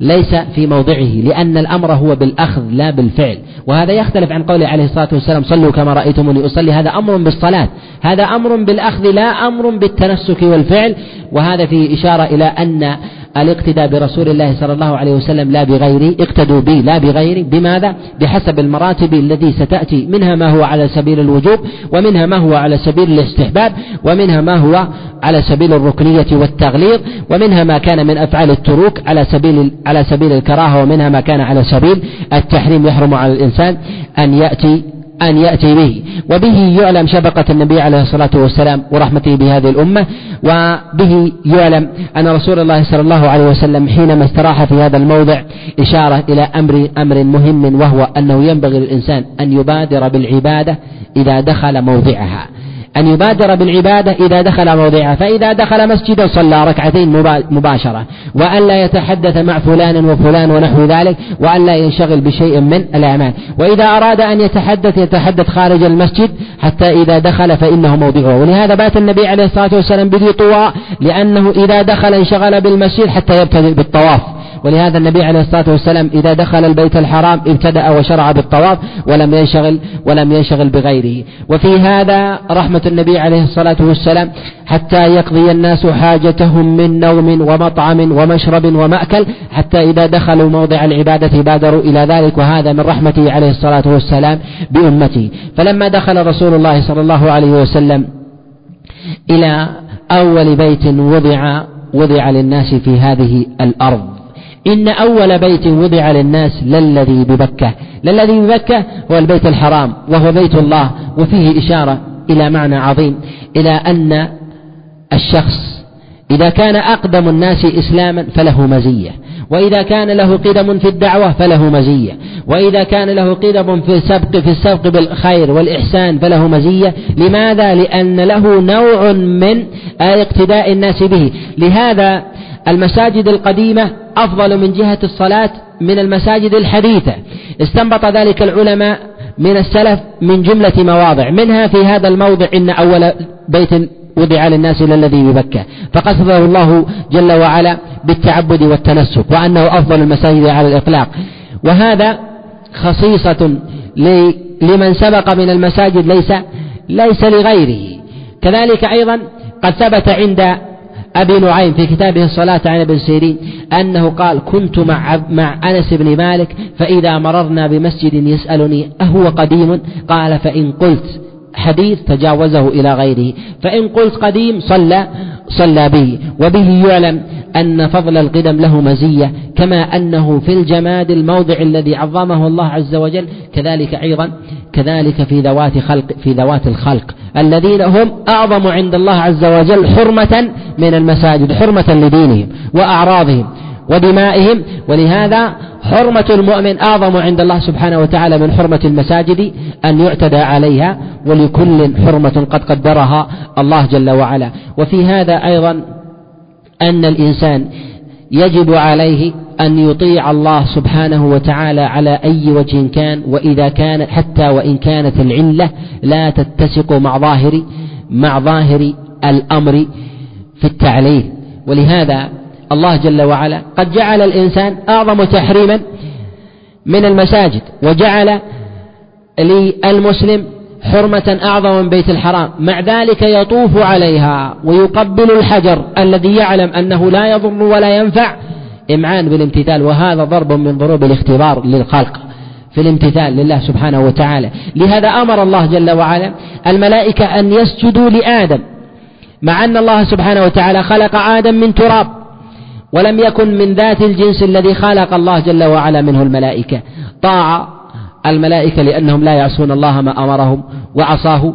ليس في موضعه لأن الأمر هو بالأخذ لا بالفعل. وهذا يختلف عن قوله عليه الصلاة والسلام صلوا كما رأيتموني أصلي. هذا أمر بالصلاة هذا أمر بالأخذ لا أمر بالتنسك والفعل. وهذا فيه إشارة إلى أن الاقتداء برسول الله صلى الله عليه وسلم لا بغيره اقتدوا بي لا بغيري بماذا؟ بحسب المراتب التي ستأتي منها ما هو على سبيل الوجوب ومنها ما هو على سبيل الاستحباب ومنها ما هو على سبيل الركنية والتغليظ ومنها ما كان من أفعال التروك على سبيل على سبيل الكراهة ومنها ما كان على سبيل التحريم يحرم على الإنسان أن يأتي أن يأتي به. وبه يعلم شفقة النبي عليه الصلاة والسلام ورحمته بهذه الأمة. وبه يعلم أن رسول الله صلى الله عليه وسلم حينما استراح في هذا الموضع إشارة إلى أمر أمر مهم وهو أنه ينبغي للإنسان أن يبادر بالعبادة إذا دخل موضعها. أن يبادر بالعبادة إذا دخل موضعها فإذا دخل مسجدا صلى ركعتين مباشرة وأن لا يتحدث مع فلان وفلان ونحو ذلك وأن لا ينشغل بشيء من الأعمال. وإذا أراد أن يتحدث يتحدث خارج المسجد حتى إذا دخل فإنه موضعه. ولهذا بات النبي عليه الصلاة والسلام بذي طواء لأنه إذا دخل انشغل بالمسجد حتى يبتدئ بالطواف. ولهذا النبي عليه الصلاة والسلام إذا دخل البيت الحرام ابتدأ وشرع بالطواف ولم ينشغل ولم ينشغل بغيره. وفي هذا رحمة النبي عليه الصلاة والسلام حتى يقضي الناس حاجتهم من نوم ومطعم ومشرب ومأكل حتى إذا دخلوا موضع العبادة بادروا إلى ذلك وهذا من رحمته عليه الصلاة والسلام بأمته. فلما دخل رسول الله صلى الله عليه وسلم إلى أول بيت وضع وضع للناس في هذه الأرض. إن أول بيت وضع للناس للذي ببكة. للذي ببكة هو البيت الحرام وهو بيت الله وفيه إشارة إلى معنى عظيم إلى أن الشخص إذا كان أقدم الناس إسلاما فله مزية وإذا كان له قدم في الدعوة فله مزية وإذا كان له قدم في السبق في السبق بالخير والإحسان فله مزية. لماذا؟ لأن له نوع من اقتداء الناس به. لهذا المساجد القديمة أفضل من جهة الصلاة من المساجد الحديثة. استنبط ذلك العلماء من السلف من جملة مواضع. منها في هذا الموضع إن أول بيت وضع للناس إلى الذي ببكة. فقصده الله جل وعلا بالتعبد والتنسك وأنه أفضل المساجد على الإطلاق. وهذا خصيصة لمن سبق من المساجد ليس ليس لغيره. كذلك أيضا قد ثبت عند أبي نعيم في كتابه الصلاة عن ابن سيرين أنه قال كنت مع, مع أنس بن مالك فإذا مررنا بمسجد يسألني أهو قديم؟ قال فإن قلت حديث تجاوزه إلى غيره فإن قلت قديم صلى صلى به وبه يعلم أن فضل القدم له مزية كما أنه في الجماد الموضع الذي عظمه الله عز وجل كذلك أيضا كذلك في ذوات خلق في ذوات الخلق. الذين هم أعظم عند الله عز وجل حرمة من المساجد حرمة لدينهم وأعراضهم ودمائهم. ولهذا حرمة المؤمن أعظم عند الله سبحانه وتعالى من حرمة المساجد أن يعتدى عليها. ولكل حرمة قد قدرها الله جل وعلا. وفي هذا أيضا أن الإنسان يجب عليه أن يطيع الله سبحانه وتعالى على أي وجه كان وإذا كان حتى وإن كانت العلة لا تتسق مع ظاهر مع ظاهر الأمر في التعليل. ولهذا الله جل وعلا قد جعل الإنسان أعظم تحريما من المساجد وجعل للمسلم حرمة أعظم من بيت الحرام. مع ذلك يطوف عليها ويقبل الحجر الذي يعلم أنه لا يضر ولا ينفع. إمعان بالامتثال وهذا ضرب من ضروب الاختبار للخلق في الامتثال لله سبحانه وتعالى. لهذا أمر الله جل وعلا الملائكة أن يسجدوا لآدم مع أن الله سبحانه وتعالى خلق آدم من تراب ولم يكن من ذات الجنس الذي خلق الله جل وعلا منه الملائكة. طاع الملائكة لأنهم لا يعصون الله ما أمرهم وعصاه.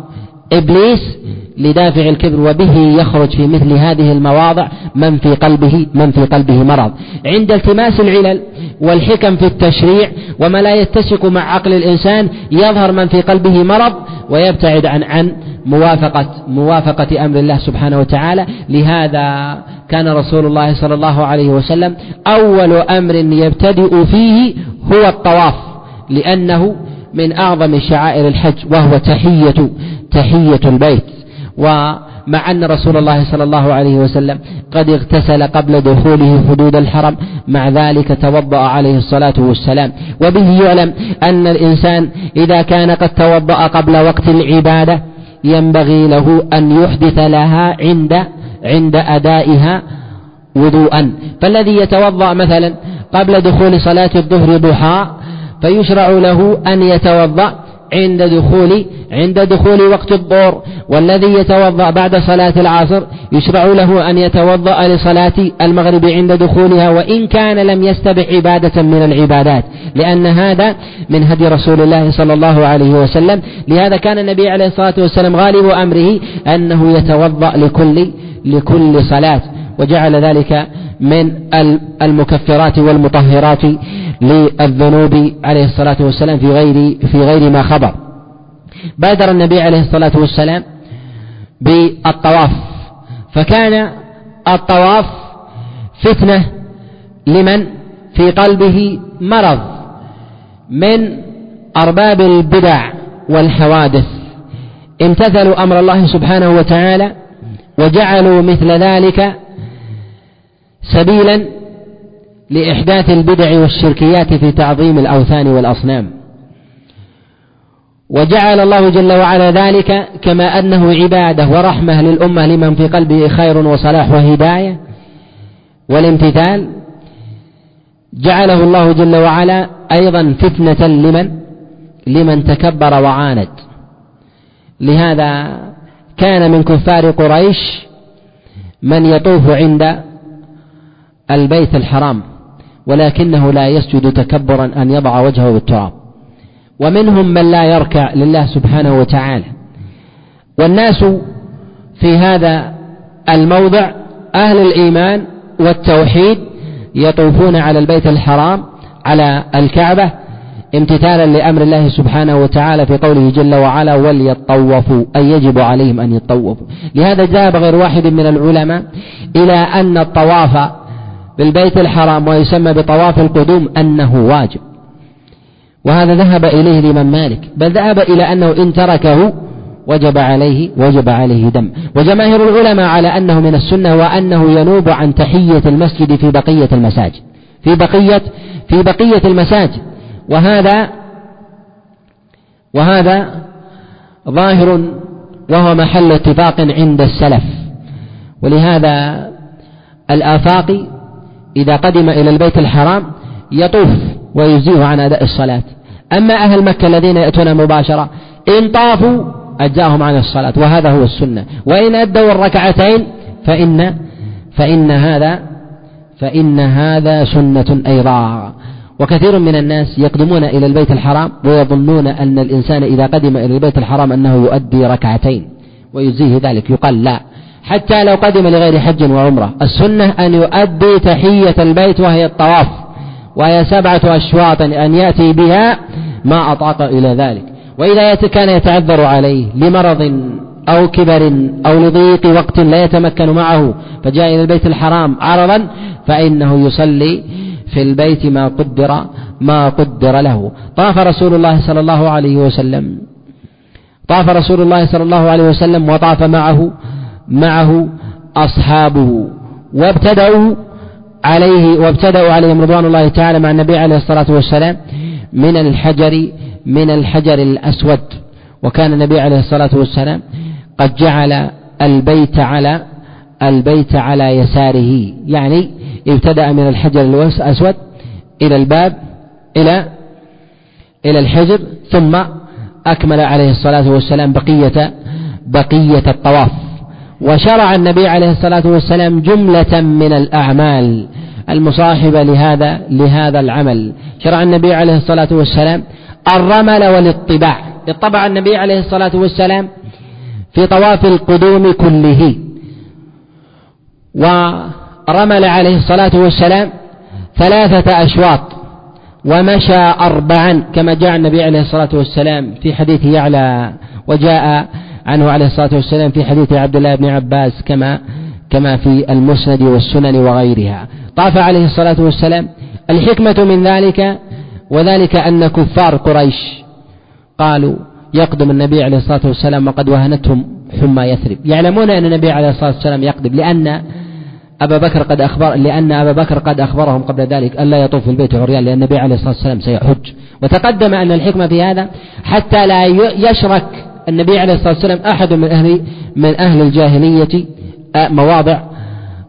إبليس لدافع الكبر وبه يخرج في مثل هذه المواضع من في قلبه من في قلبه مرض. عند التماس العلل والحكم في التشريع وما لا يتسق مع عقل الإنسان يظهر من في قلبه مرض ويبتعد عن عن موافقة موافقة أمر الله سبحانه وتعالى. لهذا كان رسول الله صلى الله عليه وسلم أول أمر يبتدئ فيه هو الطواف. لأنه من أعظم شعائر الحج وهو تحية تحية البيت. ومع أن رسول الله صلى الله عليه وسلم قد اغتسل قبل دخوله حدود الحرم مع ذلك توضأ عليه الصلاة والسلام. وبه يعلم أن الإنسان إذا كان قد توضأ قبل وقت العبادة ينبغي له أن يحدث لها عند عند أدائها وضوءا. فالذي يتوضأ مثلا قبل دخول صلاة الظهر ضحى فيشرع له أن يتوضأ عند دخول عند دخول وقت الظهر. والذي يتوضأ بعد صلاة العصر يشرع له أن يتوضأ لصلاة المغرب عند دخولها وإن كان لم يستبع عبادة من العبادات. لأن هذا من هدي رسول الله صلى الله عليه وسلم. لهذا كان النبي عليه الصلاة والسلام غالب أمره أنه يتوضأ لكل لكل صلاة. وجعل ذلك من المكفرات والمطهرات. للذنوب عليه الصلاة والسلام في غير في غير ما خبر. بادر النبي عليه الصلاة والسلام بالطواف. فكان الطواف فتنة لمن في قلبه مرض من أرباب البدع والحوادث. امتثلوا أمر الله سبحانه وتعالى وجعلوا مثل ذلك سبيلا لإحداث البدع والشركيات في تعظيم الأوثان والأصنام. وجعل الله جل وعلا ذلك كما أنه عبادة ورحمة للأمة لمن في قلبه خير وصلاح وهداية والامتثال. جعله الله جل وعلا أيضا فتنة لمن؟ لمن تكبر وعاند. لهذا كان من كفار قريش من يطوف عند البيت الحرام. ولكنه لا يسجد تكبرا أن يضع وجهه بالتراب. ومنهم من لا يركع لله سبحانه وتعالى. والناس في هذا الموضع أهل الإيمان والتوحيد يطوفون على البيت الحرام على الكعبة امتثالا لأمر الله سبحانه وتعالى في قوله جل وعلا وليطوفوا أي يجب عليهم أن يطوفوا. لهذا ذهب غير واحد من العلماء إلى أن الطواف بالبيت الحرام ويسمى بطواف القدوم أنه واجب. وهذا ذهب إليه الإمام مالك بل ذهب إلى أنه إن تركه وجب عليه وجب عليه دم. وجماهير العلماء على أنه من السنة وأنه ينوب عن تحية المسجد في بقية المساجد. في بقية في بقية المساجد. وهذا وهذا ظاهر وهو محل اتفاق عند السلف. ولهذا الآفاقي إذا قدم إلى البيت الحرام يطوف ويجزيه عن أداء الصلاة. أما أهل مكة الذين يأتون مباشرة إن طافوا أجزاهم عن الصلاة وهذا هو السنة. وإن أدوا الركعتين فإن فإن هذا فإن هذا سنة أيضا. وكثير من الناس يقدمون إلى البيت الحرام ويظنون أن الإنسان إذا قدم إلى البيت الحرام أنه يؤدي ركعتين ويجزيه ذلك. يقال لا. حتى لو قدم لغير حج وعمرة. السنة أن يؤدي تحية البيت وهي الطواف وهي سبعة أشواط أن يأتي بها ما أطاق إلى ذلك. وإذا كان يتعذر عليه لمرض أو كبر أو لضيق وقت لا يتمكن معه فجاء إلى البيت الحرام عرضا فإنه يصلي في البيت ما قدر ما قدر له. طاف رسول الله صلى الله عليه وسلم. طاف رسول الله صلى الله عليه وسلم وطاف معه معه أصحابه وابتدأوا عليه وابتدأوا عليهم رضوان الله تعالى مع النبي عليه الصلاة والسلام من الحجر من الحجر الأسود. وكان النبي عليه الصلاة والسلام قد جعل البيت على البيت على يساره. يعني ابتدأ من الحجر الأسود إلى الباب إلى إلى الحجر ثم أكمل عليه الصلاة والسلام بقية بقية الطواف. وشرع النبي عليه الصلاة والسلام جملة من الأعمال المصاحبة لهذا لهذا العمل. شرع النبي عليه الصلاة والسلام الرمل والاطباع اطبع النبي عليه الصلاة والسلام في طواف القدوم كله. ورمل عليه الصلاة والسلام ثلاثة أشواط ومشى أربعا كما جاء النبي عليه الصلاة والسلام في حديث يعلى وجاء عنه عليه الصلاة والسلام في حديث عبد الله بن عباس كما كما في المسند والسنن وغيرها. طاف عليه الصلاة والسلام الحكمة من ذلك وذلك أن كفار قريش قالوا يقدم النبي عليه الصلاة والسلام وقد وهنتهم حمى يثرب. يعلمون أن النبي عليه الصلاة والسلام يقدم لأن أبا بكر قد أخبر لأن أبا بكر قد أخبرهم قبل ذلك ألا يطوف في البيت عريان لأن النبي عليه الصلاة والسلام سيحج. وتقدم أن الحكمة في هذا حتى لا يشرك النبي عليه الصلاة والسلام أحد من أهل من أهل الجاهلية مواضع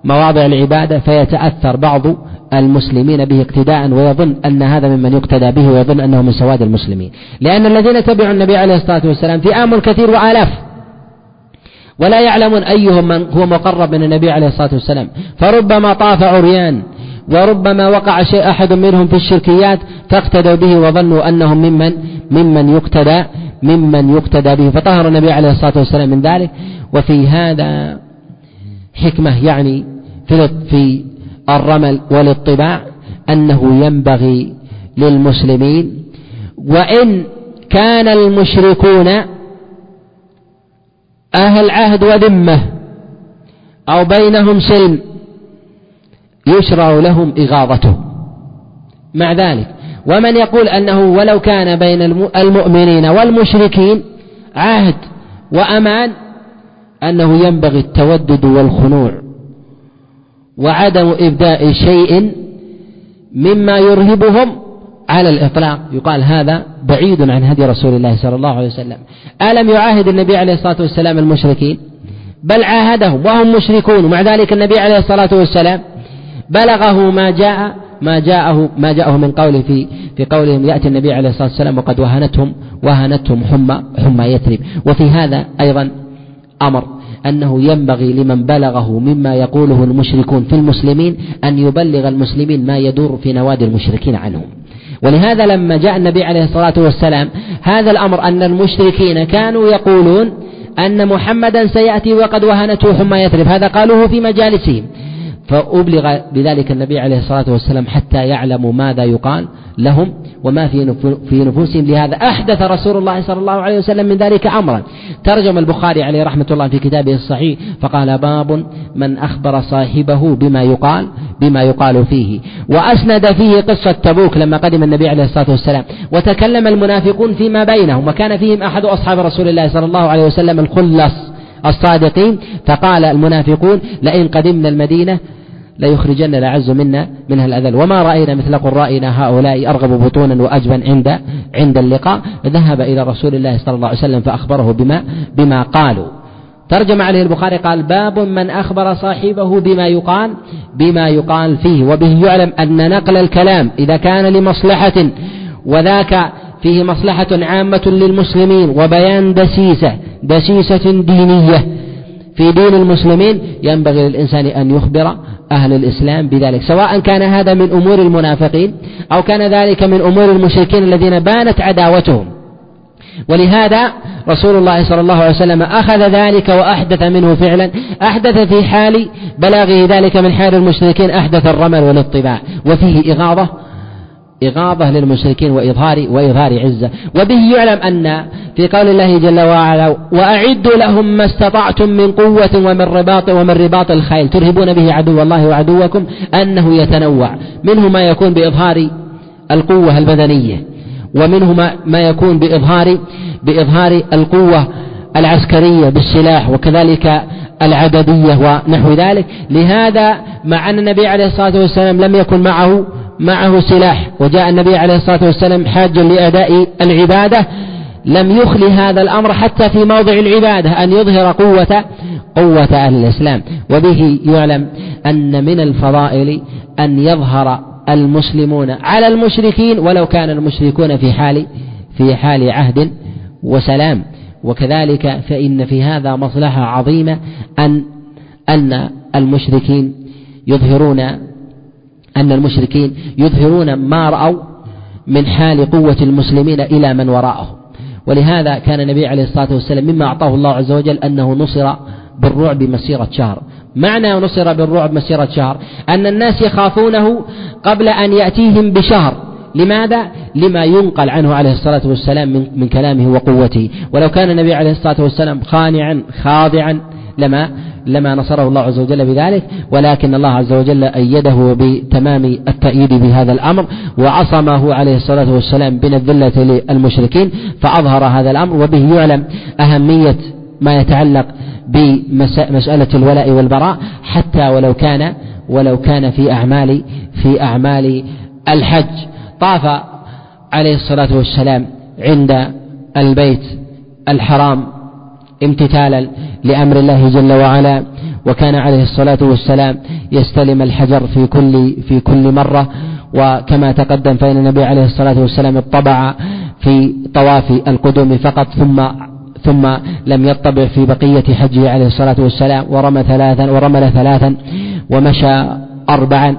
مواضع العبادة فيتأثر بعض المسلمين به اقتداء ويظن أن هذا ممن يقتدى به ويظن أنه من سواد المسلمين. لأن الذين تبعوا النبي عليه الصلاة والسلام فئام كثير وآلاف. ولا يعلمون أيهم من هو مقرب من النبي عليه الصلاة والسلام. فربما طاف عريان وربما وقع شيء أحد منهم في الشركيات فاقتدوا به وظنوا أنهم ممن ممن يقتدى ممن يقتدى به. فطهر النبي عليه الصلاة والسلام من ذلك. وفي هذا حكمة يعني في الرمل والاطباع أنه ينبغي للمسلمين. وإن كان المشركون أهل عهد وذمة أو بينهم سلم يشرع لهم إغاظته. مع ذلك ومن يقول أنه ولو كان بين المؤمنين والمشركين عهد وأمان أنه ينبغي التودد والخنوع وعدم إبداء شيء مما يرهبهم على الإطلاق. يقال هذا بعيد عن هدي رسول الله صلى الله عليه وسلم. ألم يعاهد النبي عليه الصلاة والسلام المشركين؟ بل عاهدهم وهم مشركون. ومع ذلك النبي عليه الصلاة والسلام بلغه ما جاء ما جاءه ما جاءه من قوله في في قولهم يأتي النبي عليه الصلاة والسلام وقد وهنتهم وهنتهم حمى حمى يثرب. وفي هذا أيضا أمر أنه ينبغي لمن بلغه مما يقوله المشركون في المسلمين أن يبلغ المسلمين ما يدور في نوادي المشركين عنهم. ولهذا لما جاء النبي عليه الصلاة والسلام هذا الأمر أن المشركين كانوا يقولون أن محمدا سيأتي وقد وهنته حمى يثرب. هذا قالوه في مجالسهم. فأبلغ بذلك النبي عليه الصلاة والسلام حتى يعلموا ماذا يقال لهم وما في في نفوسهم. لهذا أحدث رسول الله صلى الله عليه وسلم من ذلك أمرا. ترجم البخاري عليه رحمة الله في كتابه الصحيح فقال باب من أخبر صاحبه بما يقال بما يقال فيه. وأسند فيه قصة تبوك لما قدم النبي عليه الصلاة والسلام. وتكلم المنافقون فيما بينهم وكان فيهم أحد أصحاب رسول الله صلى الله عليه وسلم الخلص. الصادقين فقال المنافقون لئن قدمنا المدينة ليخرجن الأعز منا منها الأذل. وما رأينا مثل قرائنا هؤلاء أرغب بطونا وأجبا عند عند اللقاء. ذهب إلى رسول الله صلى الله عليه وسلم فأخبره بما بما قالوا. ترجم عليه البخاري قال باب من أخبر صاحبه بما يقال بما يقال فيه. وبه يعلم أن نقل الكلام إذا كان لمصلحة. وذاك فيه مصلحة عامة للمسلمين وبيان دسيسة دسيسة دينية. في دين المسلمين ينبغي للإنسان أن يخبر أهل الإسلام بذلك سواء كان هذا من أمور المنافقين أو كان ذلك من أمور المشركين الذين بانت عداوتهم. ولهذا رسول الله صلى الله عليه وسلم أخذ ذلك وأحدث منه فعلا أحدث في حال بلاغه ذلك من حال المشركين أحدث الرمل والاطباع وفيه إغاظة إغاظة للمشركين وإظهار وإظهار عزة. وبه يعلم أن في قول الله جل وعلا وأعدوا لهم ما استطعتم من قوة ومن رباط ومن رباط الخيل. ترهبون به عدو الله وعدوكم أنه يتنوع. منه ما يكون بإظهار القوة البدنية ومنه ما يكون بإظهار بإظهار القوة العسكرية بالسلاح وكذلك العددية ونحو ذلك. لهذا مع أن النبي عليه الصلاة والسلام لم يكن معه معه سلاح. وجاء النبي عليه الصلاة والسلام حاجا لأداء العبادة. لم يخل هذا الأمر حتى في موضع العبادة أن يظهر قوة قوة أهل الإسلام. وبه يعلم أن من الفضائل أن يظهر المسلمون على المشركين ولو كان المشركون في حال في حال عهد وسلام. وكذلك فإن في هذا مصلحة عظيمة أن أن المشركين يظهرون أن المشركين يظهرون ما رأوا من حال قوة المسلمين إلى من وراءهم ولهذا كان النبي عليه الصلاة والسلام مما أعطاه الله عز وجل أنه نصر بالرعب مسيرة شهر. معنى نصر بالرعب مسيرة شهر؟ أن الناس يخافونه قبل أن يأتيهم بشهر. لماذا؟ لما ينقل عنه عليه الصلاة والسلام من, من كلامه وقوته. ولو كان النبي عليه الصلاة والسلام خانعا خاضعا لما لما نصره الله عز وجل بذلك ولكن الله عز وجل أيده بتمام التأييد بهذا الأمر وعصمه عليه الصلاة والسلام من الذلة للمشركين فأظهر هذا الأمر وبه يعلم أهمية ما يتعلق بمسألة الولاء والبراء حتى ولو كان ولو كان في أعمال في أعمال الحج. طاف عليه الصلاة والسلام عند البيت الحرام امتثالا لأمر الله جل وعلا وكان عليه الصلاة والسلام يستلم الحجر في كل في كل مرة وكما تقدم فإن النبي عليه الصلاة والسلام اطبع في طواف القدوم فقط ثم ثم لم يطبع في بقية حجه عليه الصلاة والسلام ورمى ثلاثا ورمل ثلاثا ومشى أربعا.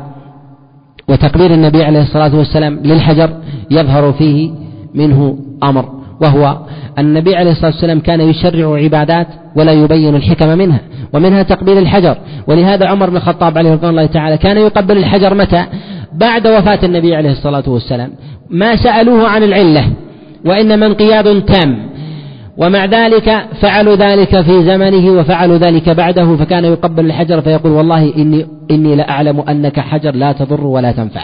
وتقبير النبي عليه الصلاة والسلام للحجر يظهر فيه منه أمر وهو النبي عليه الصلاة والسلام كان يشرع عبادات ولا يبين الحكم منها ومنها تقبيل الحجر. ولهذا عمر بن الخطاب عليه رضوان الله تعالى كان يقبل الحجر متى؟ بعد وفاة النبي عليه الصلاة والسلام. ما سألوه عن العلة وإنما انقياد تام. ومع ذلك فعلوا ذلك في زمنه وفعلوا ذلك بعده فكان يقبل الحجر فيقول والله إني إني لأعلم أنك حجر لا تضر ولا تنفع.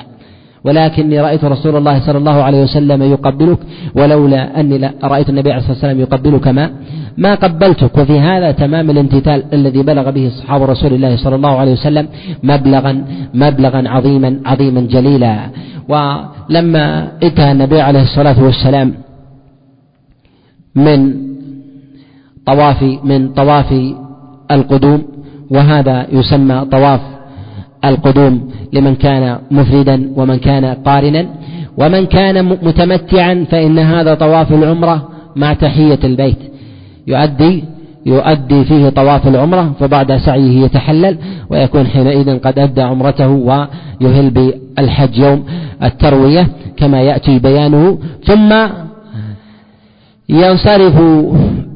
ولكني رأيت رسول الله صلى الله عليه وسلم يقبلك ولولا أني رأيت النبي عليه الصلاة والسلام يقبلك ما ما قبلتك. وفي هذا تمام الامتثال الذي بلغ به أصحاب رسول الله صلى الله عليه وسلم مبلغا مبلغا عظيما عظيما جليلا. ولما انتهى النبي عليه الصلاة والسلام من طواف من طواف القدوم وهذا يسمى طواف القدوم لمن كان مفردا ومن كان قارنا ومن كان متمتعا فإن هذا طواف العمرة مع تحية البيت. يؤدي يؤدي فيه طواف العمرة فبعد سعيه يتحلل ويكون حينئذ قد أدى عمرته ويهل بالحج يوم التروية كما يأتي بيانه. ثم ينصرف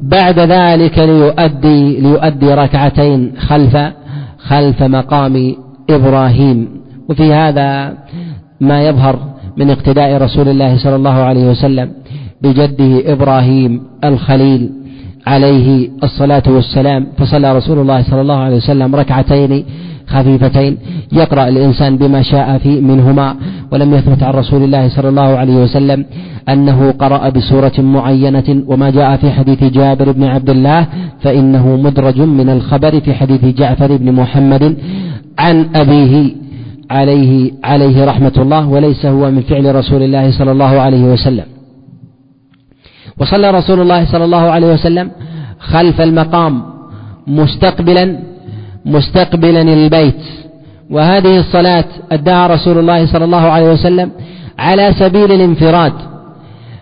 بعد ذلك ليؤدي ليؤدي ركعتين خلف خلف مقام إبراهيم. وفي هذا ما يظهر من اقتداء رسول الله صلى الله عليه وسلم بجده إبراهيم الخليل عليه الصلاة والسلام. فصلى رسول الله صلى الله عليه وسلم ركعتين خفيفتين يقرأ الإنسان بما شاء في منهما ولم يثبت عن رسول الله صلى الله عليه وسلم أنه قرأ بسورة معينة وما جاء في حديث جابر بن عبد الله فإنه مدرج من الخبر في حديث جعفر بن محمد عن أبيه عليه عليه رحمة الله وليس هو من فعل رسول الله صلى الله عليه وسلم. وصلى رسول الله صلى الله عليه وسلم خلف المقام مستقبلا مستقبلا البيت. وهذه الصلاة أداها رسول الله صلى الله عليه وسلم على سبيل الانفراد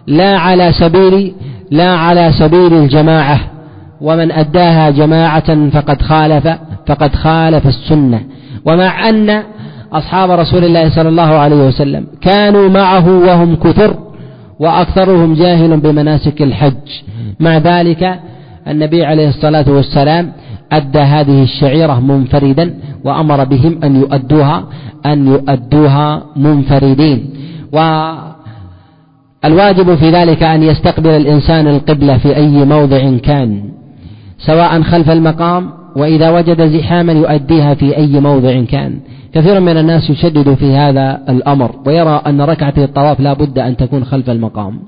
لا على سبيل لا على سبيل الجماعة. ومن أداها جماعة فقد خالف فقد خالف السنة. ومع أن أصحاب رسول الله صلى الله عليه وسلم كانوا معه وهم كثر وأكثرهم جاهل بمناسك الحج. مع ذلك النبي عليه الصلاة والسلام أدى هذه الشعيرة منفردا وأمر بهم أن يؤدوها أن يؤدوها منفردين. والواجب في ذلك أن يستقبل الإنسان القبلة في أي موضع كان سواء خلف المقام وإذا وجد زحاما يؤديها في أي موضع كان. كثير من الناس يشدد في هذا الأمر ويرى أن ركعة الطواف لا بد أن تكون خلف المقام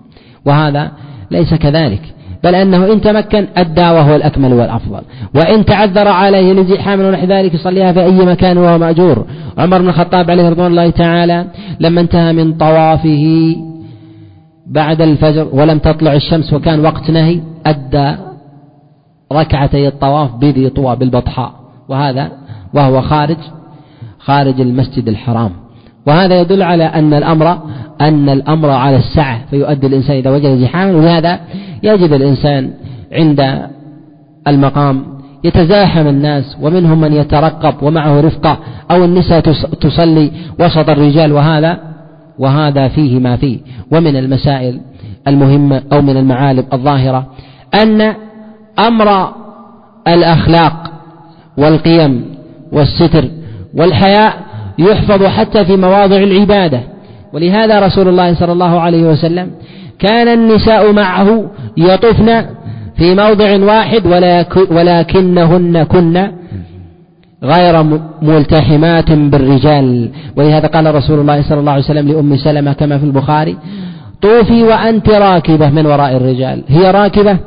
وهذا ليس كذلك. بل أنه إن تمكن أدى وهو الأكمل والأفضل. وإن تعذر عليه لزحام ونحو ذلك يصليها في أي مكان وهو مأجور. عمر بن الخطاب عليه رضوان الله تعالى لما انتهى من طوافه بعد الفجر ولم تطلع الشمس وكان وقت نهي أدى ركعتي الطواف بذي طوى بالبطحاء. وهذا وهو خارج خارج المسجد الحرام. وهذا يدل على أن الأمر أن الأمر على السعة فيؤدي الإنسان إذا وجد زحاما ولهذا يجد الإنسان عند المقام يتزاحم الناس ومنهم من يترقب ومعه رفقة أو النساء تصلي وسط الرجال وهذا وهذا فيه ما فيه. ومن المسائل المهمة أو من المعالم الظاهرة أن أمر الأخلاق والقيم والستر والحياء يحفظ حتى في مواضع العبادة. ولهذا رسول الله صلى الله عليه وسلم كان النساء معه يطفن في موضع واحد ولكنهن كن غير ملتحمات بالرجال. ولهذا قال رسول الله صلى الله عليه وسلم لأم سلمة كما في البخاري طوفي وأنت راكبة من وراء الرجال. هي راكبة؟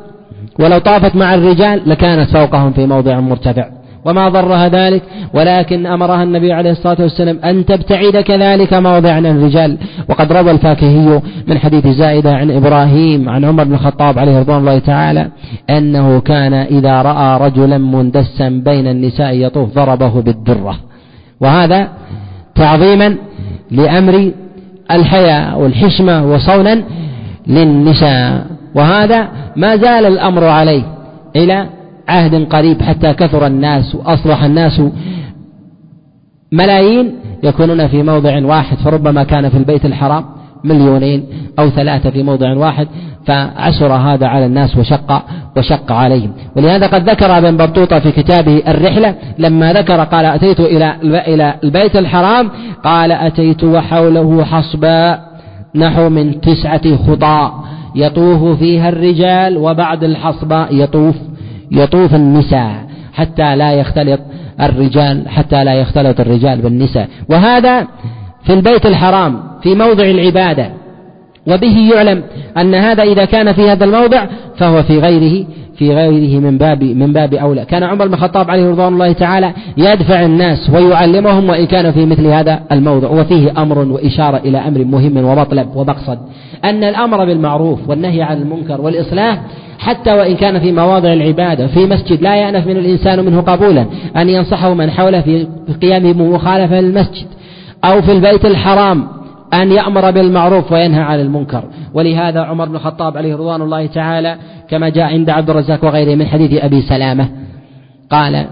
ولو طافت مع الرجال لكانت فوقهم في موضع مرتفع. وما ضرها ذلك ولكن أمرها النبي عليه الصلاة والسلام أن تبتعد كذلك موضع عن الرجال. وقد روى الفاكهي من حديث زائدة عن إبراهيم عن عمر بن الخطاب عليه رضوان الله تعالى أنه كان إذا رأى رجلا مندسا بين النساء يطوف ضربه بالدرة. وهذا تعظيما لأمر الحياء والحشمة وصونا للنساء. وهذا ما زال الأمر عليه إلى عهد قريب حتى كثر الناس وأصبح الناس. ملايين يكونون في موضع واحد فربما كان في البيت الحرام مليونين أو ثلاثة في موضع واحد فعسر هذا على الناس وشق وشق عليهم. ولهذا قد ذكر ابن بطوطة في كتابه الرحلة لما ذكر قال أتيت إلى إلى البيت الحرام؟ قال أتيت وحوله حصبا نحو من تسعة خطى يطوف فيها الرجال وبعد الحصبة يطوف. يطوف النساء حتى لا يختلط الرجال حتى لا يختلط الرجال بالنساء. وهذا في البيت الحرام في موضع العبادة. وبه يعلم أن هذا إذا كان في هذا الموضع فهو في غيره في غيره من باب من باب أولى. كان عمر بن الخطاب عليه رضوان الله تعالى يدفع الناس ويعلمهم وإن كانوا في مثل هذا الموضع وفيه أمر وإشارة إلى أمر مهم ومطلب ومقصد. أن الأمر بالمعروف والنهي عن المنكر والإصلاح حتى وإن كان في مواضع العبادة في مسجد لا يأنف من الإنسان منه قبولا. أن ينصحه من حوله في قيامه بمخالفة المسجد أو في البيت الحرام. أن يأمر بالمعروف وينهى عن المنكر. ولهذا عمر بن الخطاب عليه رضوان الله تعالى كما جاء عند عبد الرزاق وغيره من حديث أبي سلامة. قال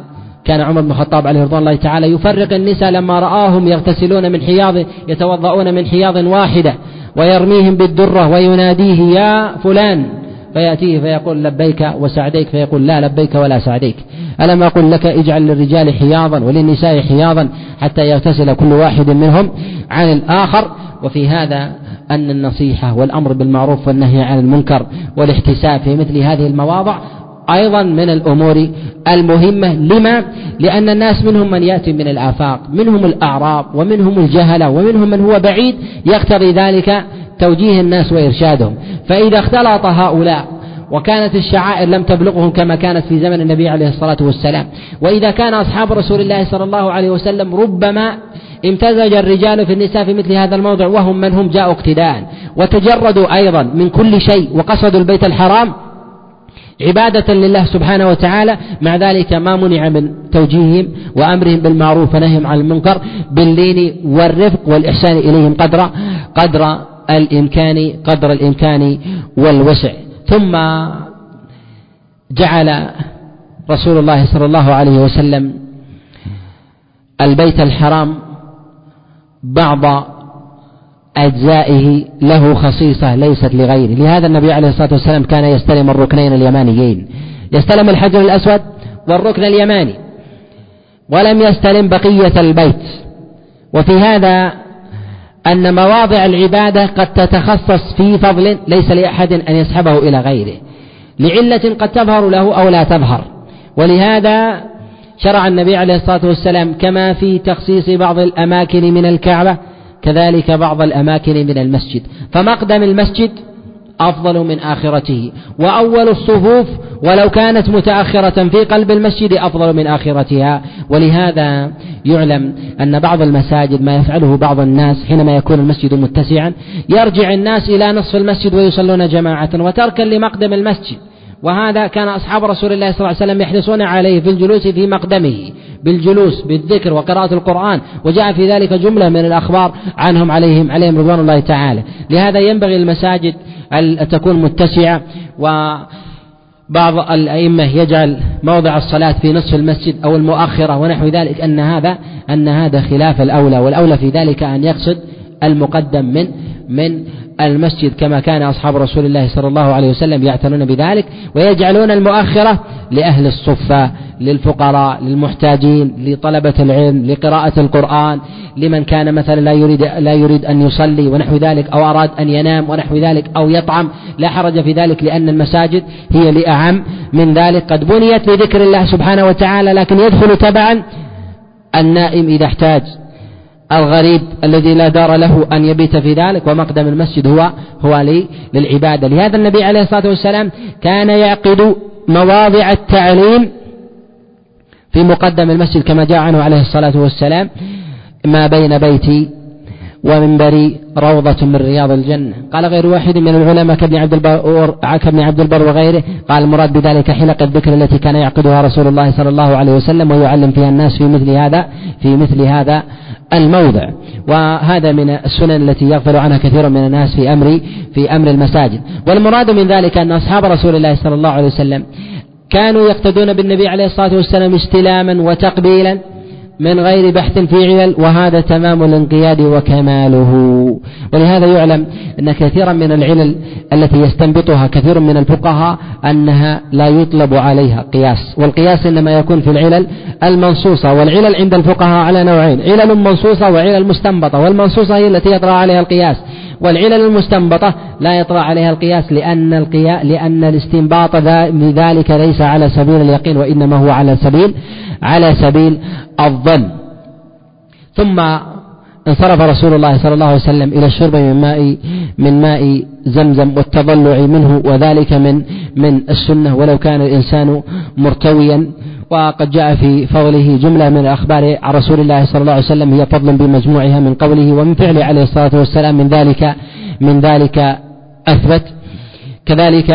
كان عمر بن الخطاب عليه رضوان الله تعالى يفرق النساء لما رآهم يغتسلون من حياض يتوضؤون من حياض واحدة ويرميهم بالدرة ويناديه يا فلان فيأتيه فيقول لبيك وسعديك فيقول لا لبيك ولا سعديك. ألم أقل لك اجعل للرجال حياضا وللنساء حياضا حتى يغتسل كل واحد منهم عن الآخر؟ وفي هذا أن النصيحة والأمر بالمعروف والنهي عن المنكر والاحتساب في مثل هذه المواضع أيضا من الأمور المهمة. لما؟ لأن الناس منهم من يأتي من الآفاق منهم الأعراب ومنهم الجهلة ومنهم من هو بعيد يقتضي ذلك توجيه الناس وإرشادهم. فإذا اختلط هؤلاء وكانت الشعائر لم تبلغهم كما كانت في زمن النبي عليه الصلاة والسلام وإذا كان أصحاب رسول الله صلى الله عليه وسلم ربما امتزج الرجال في النساء في مثل هذا الموضع وهم من هم جاءوا اقتداء. وتجردوا أيضا من كل شيء وقصدوا البيت الحرام عبادة لله سبحانه وتعالى. مع ذلك ما منع من توجيههم وأمرهم بالمعروف ونهيهم عن المنكر باللين والرفق والإحسان إليهم قدر قدر الإمكان قدر الإمكان والوسع. ثم جعل رسول الله صلى الله عليه وسلم البيت الحرام بعض أجزائه له خصيصة ليست لغيره. لهذا النبي عليه الصلاة والسلام كان يستلم الركنين اليمانيين. يستلم الحجر الأسود والركن اليماني ولم يستلم بقية البيت. وفي هذا أن مواضع العبادة قد تتخصص في فضل ليس لأحد أن يسحبه إلى غيره. لعلة قد تظهر له أو لا تظهر. ولهذا شرع النبي عليه الصلاة والسلام كما في تخصيص بعض الأماكن من الكعبة كذلك بعض الأماكن من المسجد. فمقدم المسجد أفضل من آخرته. وأول الصفوف ولو كانت متأخرة في قلب المسجد أفضل من آخرتها. ولهذا يعلم أن بعض المساجد ما يفعله بعض الناس حينما يكون المسجد متسعا يرجع الناس إلى نصف المسجد ويصلون جماعة وتركا لمقدم المسجد. وهذا كان أصحاب رسول الله صلى الله عليه وسلم يحرصون عليه في الجلوس في مقدمه بالجلوس بالذكر وقراءة القرآن. وجاء في ذلك جملة من الأخبار عنهم عليهم عليهم رضوان الله تعالى. لهذا ينبغي المساجد تكون متسعة؟ و بعض الأئمة يجعل موضع الصلاة في نصف المسجد أو المؤخرة ونحو ذلك أن هذا أن هذا خلاف الأولى والأولى في ذلك أن يقصد المقدم من من المسجد كما كان أصحاب رسول الله صلى الله عليه وسلم يعتنون بذلك ويجعلون المؤخرة لأهل الصفة للفقراء للمحتاجين لطلبة العلم لقراءة القرآن لمن كان مثلا لا يريد لا يريد أن يصلي ونحو ذلك أو أراد أن ينام ونحو ذلك أو يطعم لا حرج في ذلك لأن المساجد هي لأعم من ذلك. قد بنيت لذكر الله سبحانه وتعالى لكن يدخل تبعا النائم إذا احتاج. الغريب الذي لا دار له أن يبيت في ذلك ومقدم المسجد هو هو لي للعبادة. لهذا النبي عليه الصلاة والسلام كان يعقد مواضع التعليم في مقدم المسجد كما جاء عنه عليه الصلاة والسلام ما بين بيتي ومنبري روضة من رياض الجنة. قال غير واحد من العلماء كابن عبد البر كابن عبد البر وغيره قال المراد بذلك حلق الذكر التي كان يعقدها رسول الله صلى الله عليه وسلم ويعلم فيها الناس في مثل هذا في مثل هذا الموضع. وهذا من السنن التي يغفل عنها كثير من الناس في أمر في أمر المساجد. والمراد من ذلك أن أصحاب رسول الله صلى الله عليه وسلم كانوا يقتدون بالنبي عليه الصلاة والسلام استلاما وتقبيلا. من غير بحث في علل وهذا تمام الانقياد وكماله. ولهذا يعلم أن كثيرا من العلل التي يستنبطها كثير من الفقهاء أنها لا يطلب عليها قياس. والقياس إنما يكون في العلل المنصوصة والعلل عند الفقهاء على نوعين علل منصوصة وعلل مستنبطة والمنصوصة هي التي يطرأ عليها القياس. والعلل المستنبطة لا يطرأ عليها القياس لأن القياس لأن الاستنباط لذلك ليس على سبيل اليقين وإنما هو على سبيل على سبيل الظن. ثم انصرف رسول الله صلى الله عليه وسلم إلى الشرب من ماء من ماء زمزم والتضلع منه وذلك من من السنة ولو كان الإنسان مرتويا. وقد جاء في فضله جملة من الأخبار عن رسول الله صلى الله عليه وسلم هي فضل بمجموعها من قوله ومن فعله عليه الصلاة والسلام من ذلك من ذلك أثبت. كذلك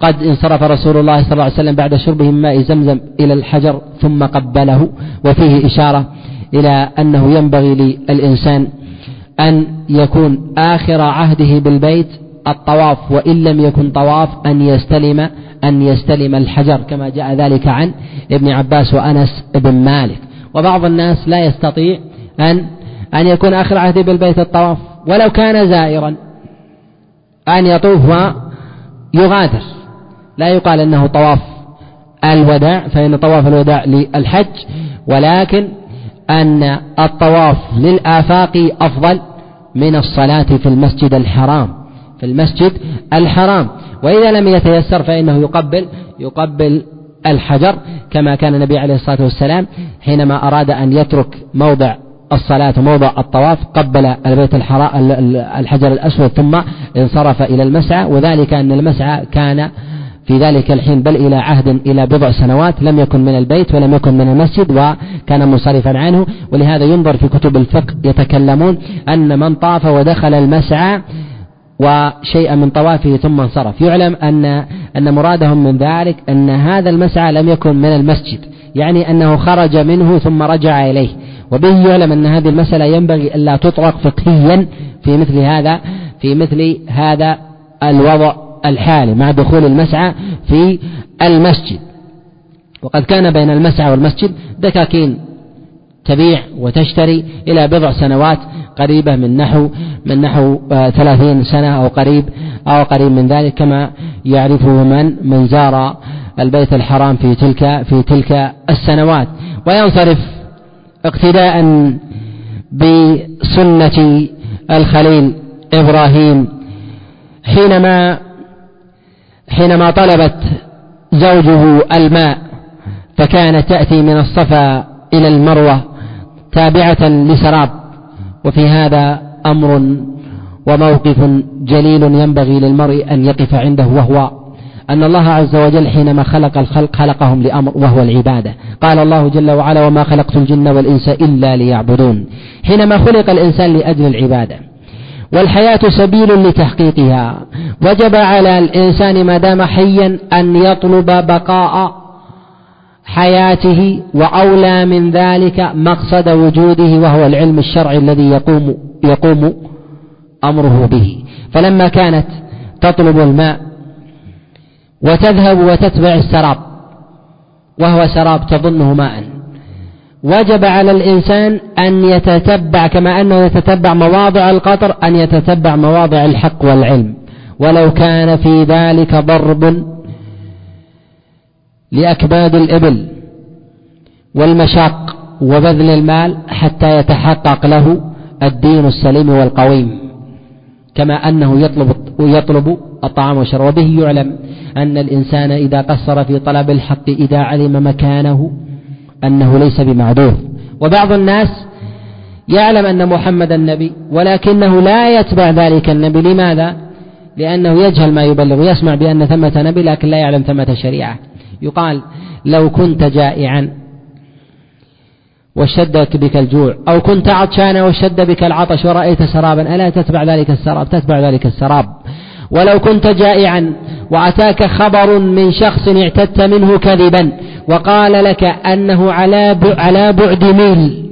قد انصرف رسول الله صلى الله عليه وسلم بعد شربه من ماء زمزم إلى الحجر ثم قبله وفيه إشارة إلى أنه ينبغي للإنسان أن يكون آخر عهده بالبيت الطواف وإن لم يكن طواف أن يستلم أن يستلم الحجر كما جاء ذلك عن ابن عباس وأنس بن مالك. وبعض الناس لا يستطيع أن أن يكون آخر عهده بالبيت الطواف ولو كان زائرا أن يطوف ويغادر. لا يقال أنه طواف الوداع فإن طواف الوداع للحج ولكن أن الطواف للآفاق أفضل من الصلاة في المسجد الحرام في المسجد الحرام. وإذا لم يتيسر فإنه يقبل يقبل الحجر كما كان النبي عليه الصلاة والسلام حينما أراد أن يترك موضع الصلاة وموضع الطواف قبل البيت الحجر الأسود ثم انصرف إلى المسعى. وذلك أن المسعى كان في ذلك الحين بل إلى عهد إلى بضع سنوات لم يكن من البيت ولم يكن من المسجد وكان منصرفا عنه. ولهذا ينظر في كتب الفقه يتكلمون أن من طاف ودخل المسعى وشيئا من طوافه ثم انصرف. يعلم أن أن مرادهم من ذلك أن هذا المسعى لم يكن من المسجد يعني أنه خرج منه ثم رجع إليه. وبه يعلم أن هذه المسألة ينبغي ألا تطرق فقهيا في مثل هذا في مثل هذا الوضع. الحالي مع دخول المسعى في المسجد. وقد كان بين المسعى والمسجد دكاكين تبيع وتشتري إلى بضع سنوات قريبة من نحو من نحو آه، ثلاثين سنة أو قريب أو قريب من ذلك كما يعرفه من؟ من زار البيت الحرام في تلك في تلك السنوات. وينصرف اقتداء بسنة الخليل إبراهيم حينما حينما طلبت زوجه الماء فكانت تأتي من الصفا إلى المروة تابعة لسراب وفي هذا أمر وموقف جليل ينبغي للمرء أن يقف عنده وهو أن الله عز وجل حينما خلق الخلق خلقهم لأمر وهو العبادة. قال الله جل وعلا وما خلقت الجن والإنس إلا ليعبدون. حينما خلق الإنسان لأجل العبادة والحياة سبيل لتحقيقها. وجب على الإنسان ما دام حيا أن يطلب بقاء حياته وأولى من ذلك مقصد وجوده وهو العلم الشرعي الذي يقوم يقوم أمره به. فلما كانت تطلب الماء وتذهب وتتبع السراب وهو سراب تظنه ماء وجب على الإنسان أن يتتبع كما أنه يتتبع مواضع القطر أن يتتبع مواضع الحق والعلم. ولو كان في ذلك ضرب لأكباد الإبل والمشاق وبذل المال حتى يتحقق له الدين السليم والقويم. كما أنه يطلب يطلب الطعام وبه يعلم أن الإنسان إذا قصر في طلب الحق إذا علم مكانه أنه ليس بمعذور. وبعض الناس يعلم أن محمد النبي ولكنه لا يتبع ذلك النبي. لماذا؟ لأنه يجهل ما يبلغ يسمع بأن ثمة نبي لكن لا يعلم ثمة شريعة. يقال لو كنت جائعا واشتد بك الجوع أو كنت عطشانا واشتد بك العطش ورأيت سرابا ألا تتبع ذلك السراب؟ تتبع ذلك السراب. ولو كنت جائعا وأتاك خبر من شخص اعتدت منه كذبا وقال لك أنه على على بعد ميل.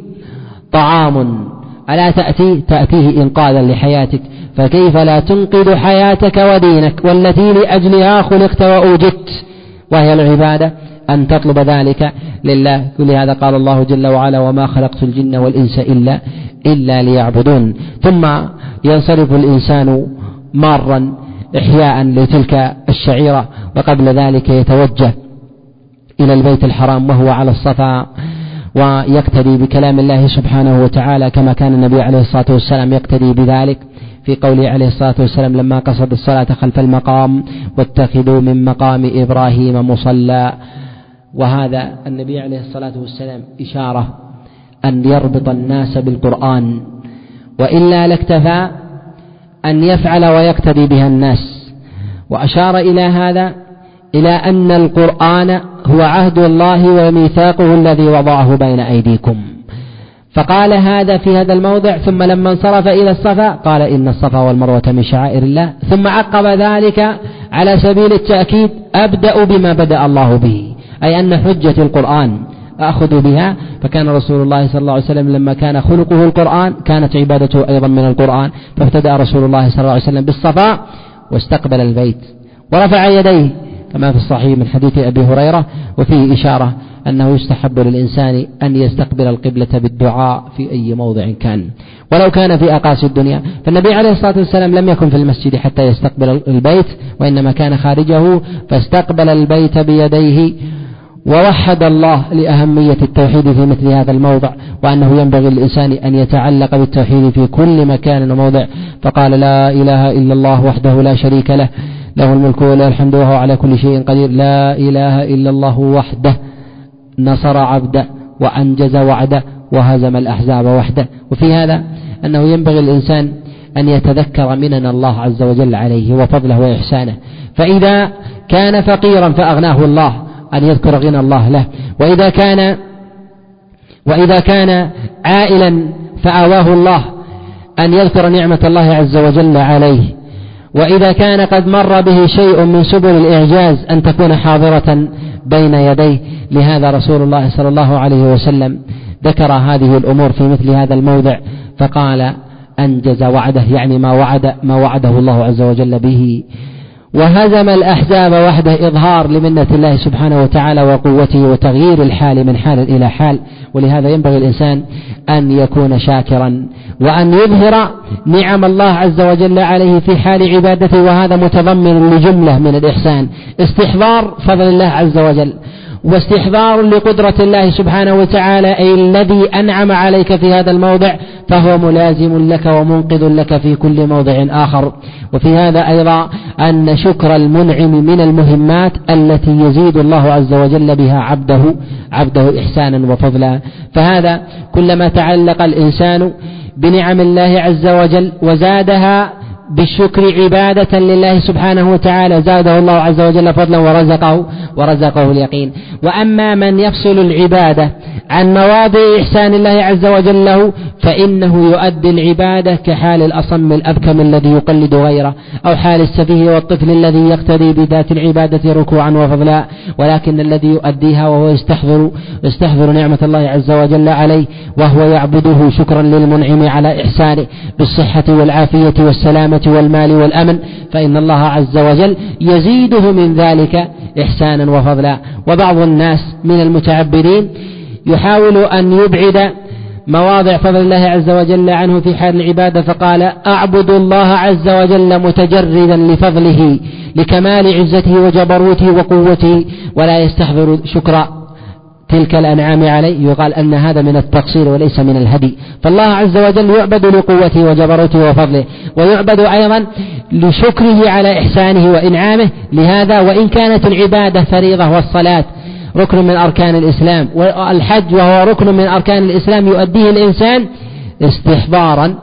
طعام. ألا تأتي؟ تأتيه إنقاذا لحياتك. فكيف لا تنقذ حياتك ودينك والتي لأجلها خلقت وأوجدت؟ وهي العبادة أن تطلب ذلك لله. ولهذا قال الله جل وعلا وما خلقت الجن والإنس إلا إلا ليعبدون. ثم ينصرف الإنسان مارا إحياء لتلك الشعيرة وقبل ذلك يتوجه إلى البيت الحرام وهو على الصفا ويقتدي بكلام الله سبحانه وتعالى كما كان النبي عليه الصلاة والسلام يقتدي بذلك. في قوله عليه الصلاة والسلام لما قصد الصلاة خلف المقام واتخذوا من مقام إبراهيم مصلى. وهذا النبي عليه الصلاة والسلام إشارة أن يربط الناس بالقرآن. وإلا لاكتفى أن يفعل ويقتدي بها الناس. وأشار إلى هذا إلى أن القرآن هو عهد الله وميثاقه الذي وضعه بين أيديكم. فقال هذا في هذا الموضع ثم لما انصرف إلى الصفا قال إن الصفا والمروة من شعائر الله ثم عقب ذلك على سبيل التأكيد أبدأ بما بدأ الله به أي أن حجة القرآن أخذ بها. فكان رسول الله صلى الله عليه وسلم لما كان خلقه القرآن كانت عبادته أيضا من القرآن. فابتدأ رسول الله صلى الله عليه وسلم بالصفا واستقبل البيت ورفع يديه كما في الصحيح من حديث أبي هريرة. وفيه إشارة أنه يستحب للإنسان أن يستقبل القبلة بالدعاء في أي موضع كان. ولو كان في أقاصي الدنيا. فالنبي عليه الصلاة والسلام لم يكن في المسجد حتى يستقبل البيت وإنما كان خارجه. فاستقبل البيت بيديه. ووحد الله لأهمية التوحيد في مثل هذا الموضع وأنه ينبغي للإنسان أن يتعلق بالتوحيد في كل مكان وموضع. فقال لا إله إلا الله وحده لا شريك له له الملك وله الحمد وهو على كل شيء قدير. لا إله إلا الله وحده نصر عبده وأنجز وعده وهزم الأحزاب وحده. وفي هذا أنه ينبغي الإنسان أن يتذكر منن الله عز وجل عليه وفضله وإحسانه. فإذا كان فقيرا فأغناه الله أن يذكر غنى الله له. وإذا كان وإذا كان عائلا فآواه الله أن يذكر نعمة الله عز وجل عليه. وإذا كان قد مر به شيء من سبل الإعجاز أن تكون حاضرة بين يديه. لهذا رسول الله صلى الله عليه وسلم ذكر هذه الأمور في مثل هذا الموضع فقال أنجز وعده يعني ما وعد ما وعده الله عز وجل به. وهزم الأحزاب وحده إظهار لمنة الله سبحانه وتعالى وقوته وتغيير الحال من حال إلى حال ولهذا ينبغي الإنسان أن يكون شاكرا وأن يظهر نعم الله عز وجل عليه في حال عبادته وهذا متضمن لجملة من الإحسان استحضار فضل الله عز وجل. واستحضار لقدرة الله سبحانه وتعالى أي الذي أنعم عليك في هذا الموضع فهو ملازم لك ومنقذ لك في كل موضع آخر. وفي هذا أيضا أن شكر المنعم من المهمات التي يزيد الله عز وجل بها عبده عبده إحسانا وفضلا. فهذا كلما تعلق الإنسان بنعم الله عز وجل وزادها بالشكر عبادة لله سبحانه وتعالى. زاده الله عز وجل فضلا ورزقه ورزقه اليقين. وأما من يفصل العبادة عن مواضع إحسان الله عز وجل له فإنه يؤدي العبادة كحال الأصم الأبكم الذي يقلد غيره أو حال السفيه والطفل الذي يقتدي بذات العبادة ركوعا وفضلا. ولكن الذي يؤديها وهو يستحضر يستحضر نعمة الله عز وجل عليه وهو يعبده شكرا للمنعم على إحسانه بالصحة والعافية والسلامة والمال والأمن فإن الله عز وجل يزيده من ذلك إحسانا وفضلا. وبعض الناس من المتعبدين يحاول أن يبعد مواضع فضل الله عز وجل عنه في حال العبادة فقال أعبد الله عز وجل متجردا لفضله لكمال عزته وجبروته وقوته ولا يستحضر شكر تلك الأنعام عليه يقال أن هذا من التقصير وليس من الهدي. فالله عز وجل يعبد لقوته وجبروته وفضله ويعبد أيضا لشكره على إحسانه وإنعامه لهذا وإن كانت العبادة فريضة والصلاة ركن من أركان الإسلام والحج وهو ركن من أركان الإسلام يؤديه الإنسان استحضارا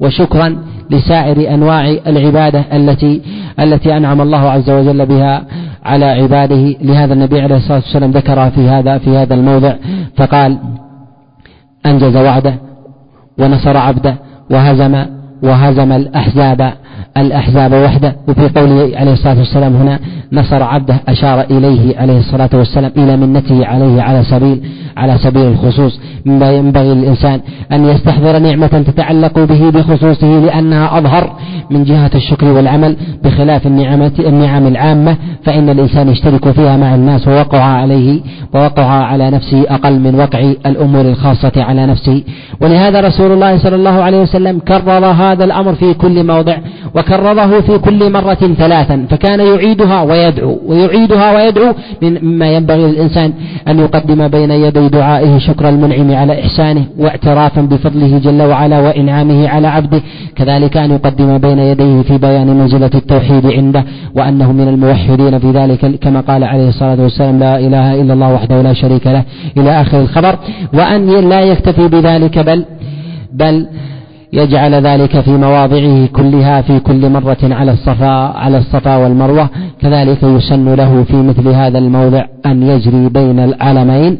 وشكرا لسائر أنواع العبادة التي التي أنعم الله عز وجل بها على عباده لهذا النبي عليه الصلاة والسلام ذكرها في هذا في هذا الموضع فقال أنجز وعده ونصر عبده وهزم وهزم الأحزاب. الأحزاب وحده. وفي قوله عليه الصلاة والسلام هنا نصر عبده أشار إليه عليه الصلاة والسلام إلى منته عليه على سبيل على سبيل الخصوص. ينبغي للإنسان أن يستحضر نعمة تتعلق به بخصوصه لأنها أظهر من جهة الشكر والعمل بخلاف النعمة النعم العامة فإن الإنسان يشترك فيها مع الناس ووقع عليه ووقع على نفسه أقل من وقع الأمور الخاصة على نفسه. ولهذا رسول الله صلى الله عليه وسلم كرر هذا الأمر في كل موضع وكرره في كل مرة ثلاثا فكان يعيدها ويدعو ويعيدها ويدعو مما ينبغي للإنسان أن يقدم بين يدي دعائه شكر المنعم على إحسانه واعترافا بفضله جل وعلا وإنعامه على عبده كذلك أن يقدم بين يديه في بيان منزلة التوحيد عنده وأنه من الموحدين في ذلك كما قال عليه الصلاة والسلام لا إله إلا الله وحده لا شريك له. إلى آخر الخبر وأن لا يكتفي بذلك بل بل يجعل ذلك في مواضعه كلها في كل مرة على الصفا على الصفا والمروة. كذلك يسن له في مثل هذا الموضع أن يجري بين العلمين.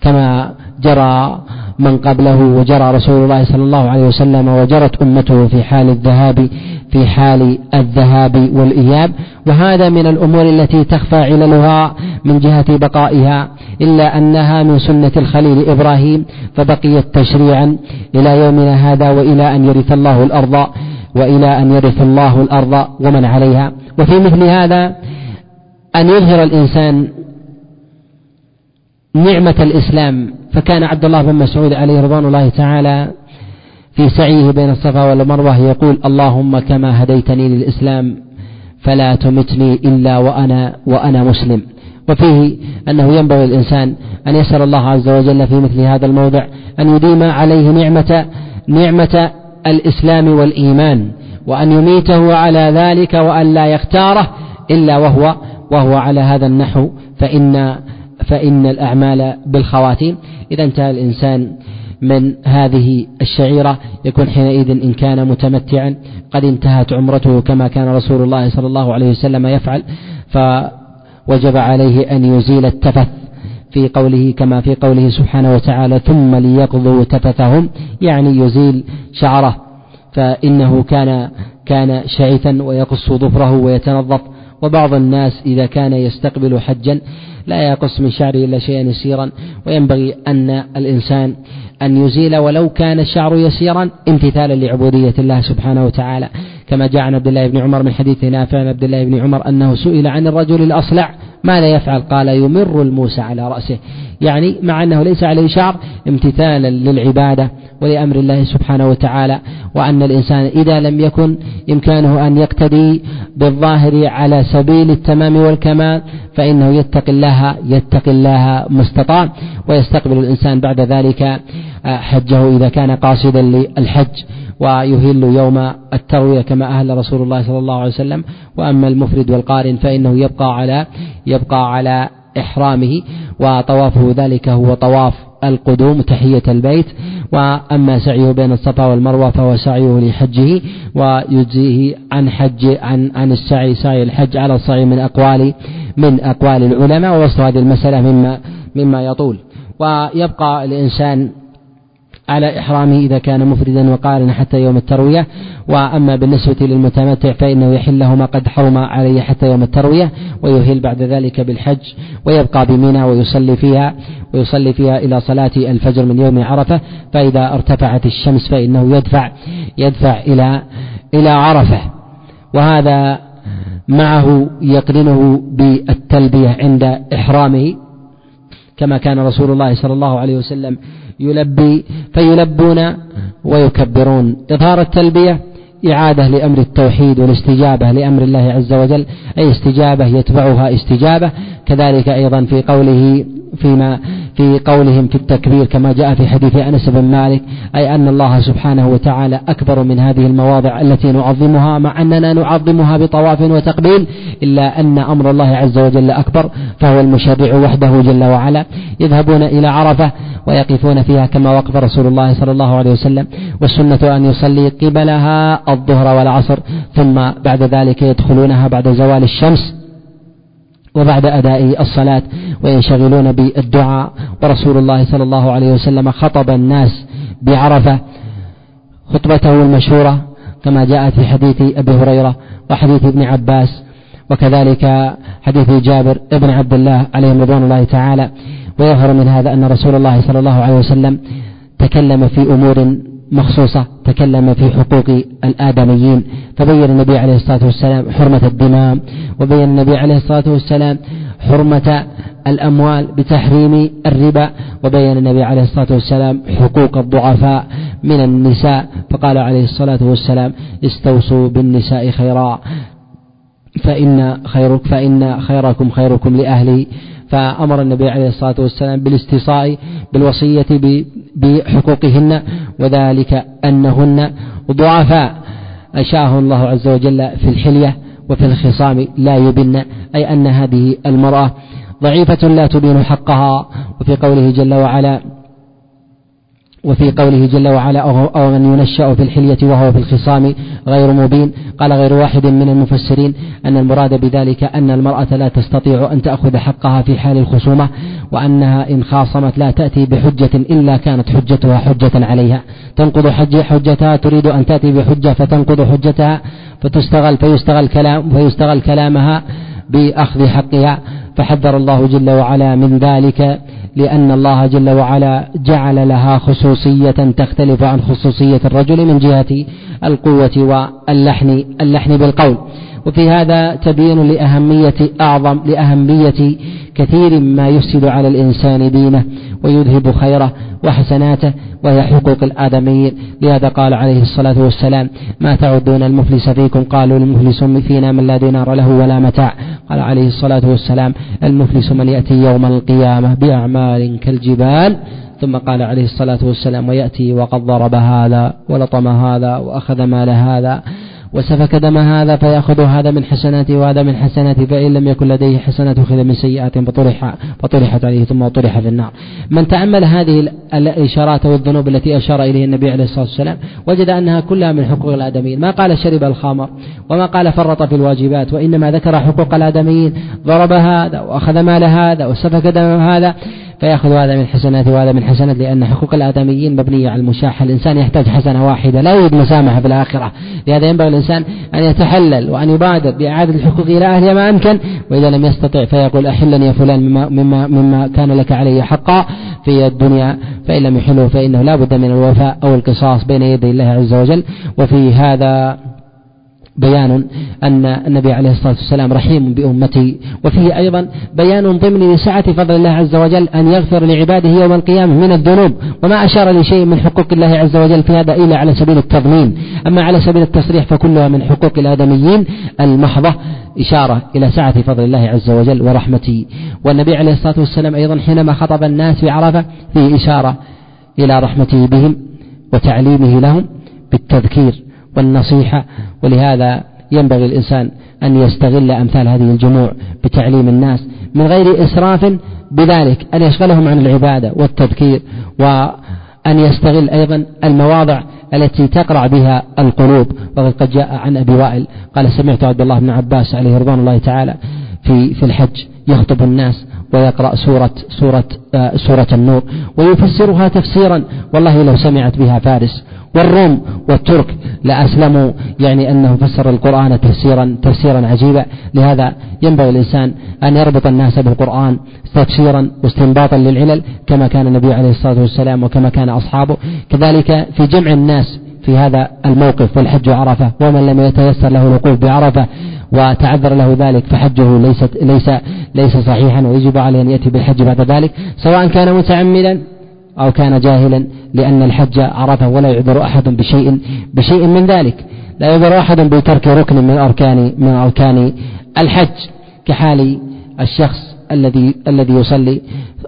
كما جرى من قبله وجرى رسول الله صلى الله عليه وسلم وجرت أمته في حال الذهاب في حال الذهاب والإياب. وهذا من الأمور التي تخفى عللها من جهة بقائها إلا أنها من سنة الخليل إبراهيم فبقيت تشريعا إلى يومنا هذا وإلى أن يرث الله الأرض وإلى أن يرث الله الأرض ومن عليها. وفي مثل هذا أن يظهر الإنسان نعمة الإسلام. فكان عبد الله بن مسعود عليه رضوان الله تعالى في سعيه بين الصفا والمروة يقول اللهم كما هديتني للإسلام فلا تمتني إلا وأنا وأنا مسلم. وفيه أنه ينبغي الإنسان أن يسأل الله عز وجل في مثل هذا الموضع أن يديم عليه نعمة نعمة الإسلام والإيمان وأن يميته على ذلك وأن لا يختاره إلا وهو وهو على هذا النحو. فإن فإن الأعمال بالخواتيم. إذا انتهى الإنسان من هذه الشعيرة يكون حينئذ إن كان متمتعا قد انتهت عمرته كما كان رسول الله صلى الله عليه وسلم يفعل فوجب عليه أن يزيل التفث في قوله كما في قوله سبحانه وتعالى ثم ليقضوا تفثهم. يعني يزيل شعره. فإنه كان كان شعثا ويقص ظفره ويتنظف. وبعض الناس إذا كان يستقبل حجا لا يقص من شعره إلا شيئا يسيرا وينبغي أن الإنسان أن يزيل ولو كان الشعر يسيرا امتثالا لعبودية الله سبحانه وتعالى. كما جاء عن عبد الله بن عمر من حديث نافع عن عبد الله بن عمر أنه سئل عن الرجل الأصلع ماذا يفعل؟ قال يمر الموسى على رأسه. يعني مع أنه ليس عليه شعر امتثالا للعبادة ولأمر الله سبحانه وتعالى وأن الإنسان إذا لم يكن إمكانه أن يقتدي بالظاهر على سبيل التمام والكمال فإنه يتقي الله يتقي الله ما استطاع ويستقبل الإنسان بعد ذلك آه، حجه إذا كان قاصدا للحج. ويهل يوم التروية كما أهل رسول الله صلى الله عليه وسلم. وأما المفرد والقارن فإنه يبقى على يبقى على إحرامه وطوافه ذلك هو طواف القدوم تحية البيت. وأما سعيه بين الصفا والمروة فهو سعيه لحجه ويجزيه عن حج عن عن السعي سعي الحج على الصعيد من أقوال من أقوال العلماء ووصف هذه المسألة مما مما يطول. ويبقى الإنسان على إحرامه إذا كان مفردا وقارنا حتى يوم التروية. وأما بالنسبة للمتمتع فإنه يحل له ما قد حرم عليه حتى يوم التروية ويهل بعد ذلك بالحج ويبقى بمنى ويصلي فيها ويصلي فيها إلى صلاة الفجر من يوم عرفة. فإذا ارتفعت الشمس فإنه يدفع يدفع إلى إلى عرفة. وهذا معه يقرنه بالتلبية عند إحرامه كما كان رسول الله صلى الله عليه وسلم يلبي فيلبون ويكبرون. إظهار التلبية إعادة لأمر التوحيد والاستجابة لأمر الله عز وجل أي استجابة يتبعها استجابة. كذلك أيضا في قوله فيما في قولهم في التكبير كما جاء في حديث أنس بن مالك أي أن الله سبحانه وتعالى أكبر من هذه المواضع التي نعظمها مع أننا نعظمها بطواف وتقبيل إلا أن أمر الله عز وجل أكبر فهو المشرع وحده جل وعلا. يذهبون إلى عرفة ويقفون فيها كما وقف رسول الله صلى الله عليه وسلم والسنة أن يصلي قبلها الظهر والعصر ثم بعد ذلك يدخلونها بعد زوال الشمس. وبعد أداء الصلاة وينشغلون بالدعاء ورسول الله صلى الله عليه وسلم خطب الناس بعرفة خطبته المشهورة كما جاءت في حديث أبي هريرة وحديث ابن عباس وكذلك حديث جابر ابن عبد الله عليهم رضوان الله تعالى. ويظهر من هذا أن رسول الله صلى الله عليه وسلم تكلم في أمور مخصوصة تكلم في حقوق الآدميين فبين النبي عليه الصلاة والسلام حرمة الدماء وبين النبي عليه الصلاة والسلام حرمة الأموال بتحريم الربا وبين النبي عليه الصلاة والسلام حقوق الضعفاء من النساء فقال عليه الصلاة والسلام استوصوا بالنساء خيرا فإن خيرك فإن خيركم خيركم لأهلي. فأمر النبي عليه الصلاة والسلام بالاستيصاء بالوصية بحقوقهن وذلك أنهن ضعفاء. أشاه الله عز وجل في الحلية وفي الخصام لا يبن أي أن هذه المرأة ضعيفة لا تبين حقها. وفي قوله جل وعلا وفي قوله جل وعلا أو من ينشأ في الحلية وهو في الخصام غير مبين. قال غير واحد من المفسرين أن المراد بذلك أن المرأة لا تستطيع أن تأخذ حقها في حال الخصومة وأنها إن خاصمت لا تأتي بحجة إلا كانت حجتها حجة عليها. تنقض حج حجتها تريد أن تأتي بحجة فتنقض حجتها فتستغل فيستغل كلام فيستغل كلامها بأخذ حقها. فحذر الله جل وعلا من ذلك. لأن الله جل وعلا جعل لها خصوصية تختلف عن خصوصية الرجل من جهة القوة واللحن اللحن بالقول. وفي هذا تبين لأهمية أعظم لأهمية كثير ما يفسد على الإنسان دينه ويذهب خيره وحسناته وهي حقوق الآدميين. لهذا قال عليه الصلاة والسلام ما تعدون المفلس فيكم؟ قالوا المفلس فينا من لا دينار له ولا متاع. قال عليه الصلاة والسلام المفلس من يأتي يوم القيامة بأعمال كالجبال. ثم قال عليه الصلاة والسلام ويأتي وقد ضرب هذا ولطم هذا وأخذ مال هذا. وسفك دم هذا فيأخذ هذا من حسناته وهذا من حسناته فإن لم يكن لديه حسنات أخذ من سيئات فطرح فطرحت عليه ثم طرح في النار. من تأمل هذه الإشارات والذنوب التي أشار إليه النبي عليه الصلاة والسلام وجد أنها كلها من حقوق الآدميين. ما قال شرب الخمر وما قال فرط في الواجبات وإنما ذكر حقوق الآدميين ضرب هذا وأخذ مال هذا وسفك دم هذا. فيأخذ هذا من حسناته وهذا من حسنات لأن حقوق الآدميين مبنية على المشاحة. الإنسان يحتاج حسنة واحدة لا يوجد مسامحة في الآخرة. لهذا ينبغي الإنسان أن يتحلل وأن يبادر بإعادة الحقوق إلى أهلها ما أمكن وإذا لم يستطع فيقول أحلني يا فلان مما, مما, مما كان لك علي حقا في الدنيا فإن لم يحله فإنه لا بد من الوفاء أو القصاص بين يدي الله عز وجل. وفي هذا بيان أن النبي عليه الصلاة والسلام رحيم بأمته وفيه أيضا بيان ضمن لسعة فضل الله عز وجل أن يغفر لعباده يوم القيامة من الذنوب وما أشار لشيء من حقوق الله عز وجل في هذا إلا على سبيل التضمين. أما على سبيل التصريح فكلها من حقوق الآدميين المحضة إشارة إلى سعة فضل الله عز وجل ورحمته. والنبي عليه الصلاة والسلام أيضا حينما خطب الناس في عرفة فيه إشارة إلى رحمته بهم وتعليمه لهم بالتذكير. والنصيحة ولهذا ينبغي الإنسان أن يستغل أمثال هذه الجموع بتعليم الناس من غير إسراف بذلك أن يشغلهم عن العبادة والتذكير وأن يستغل أيضا المواضع التي تقرع بها القلوب. وقد قد جاء عن أبي وائل قال سمعت عبد الله بن عباس عليه رضوان الله تعالى في في الحج يخطب الناس ويقرأ سورة سورة آه سورة النور ويفسرها تفسيرا. والله لو سمعت بها فارس والروم والترك لأسلموا يعني أنه فسر القرآن تفسيرا تفسيرا عجيبا. لهذا ينبغي الإنسان أن يربط الناس بالقرآن تفسيرا واستنباطا للعلل كما كان النبي عليه الصلاة والسلام وكما كان أصحابه. كذلك في جمع الناس في هذا الموقف والحج عرفة ومن لم يتيسر له الوقوف بعرفة وتعذر له ذلك فحجه ليست ليس ليس صحيحا ويجب عليه أن يأتي بالحج بعد ذلك سواء كان متعمدا أو كان جاهلا لأن الحج عرفة ولا يعذر أحد بشيء بشيء من ذلك. لا يعذر أحد بترك ركن من أركان من أركان الحج كحال الشخص الذي الذي يصلي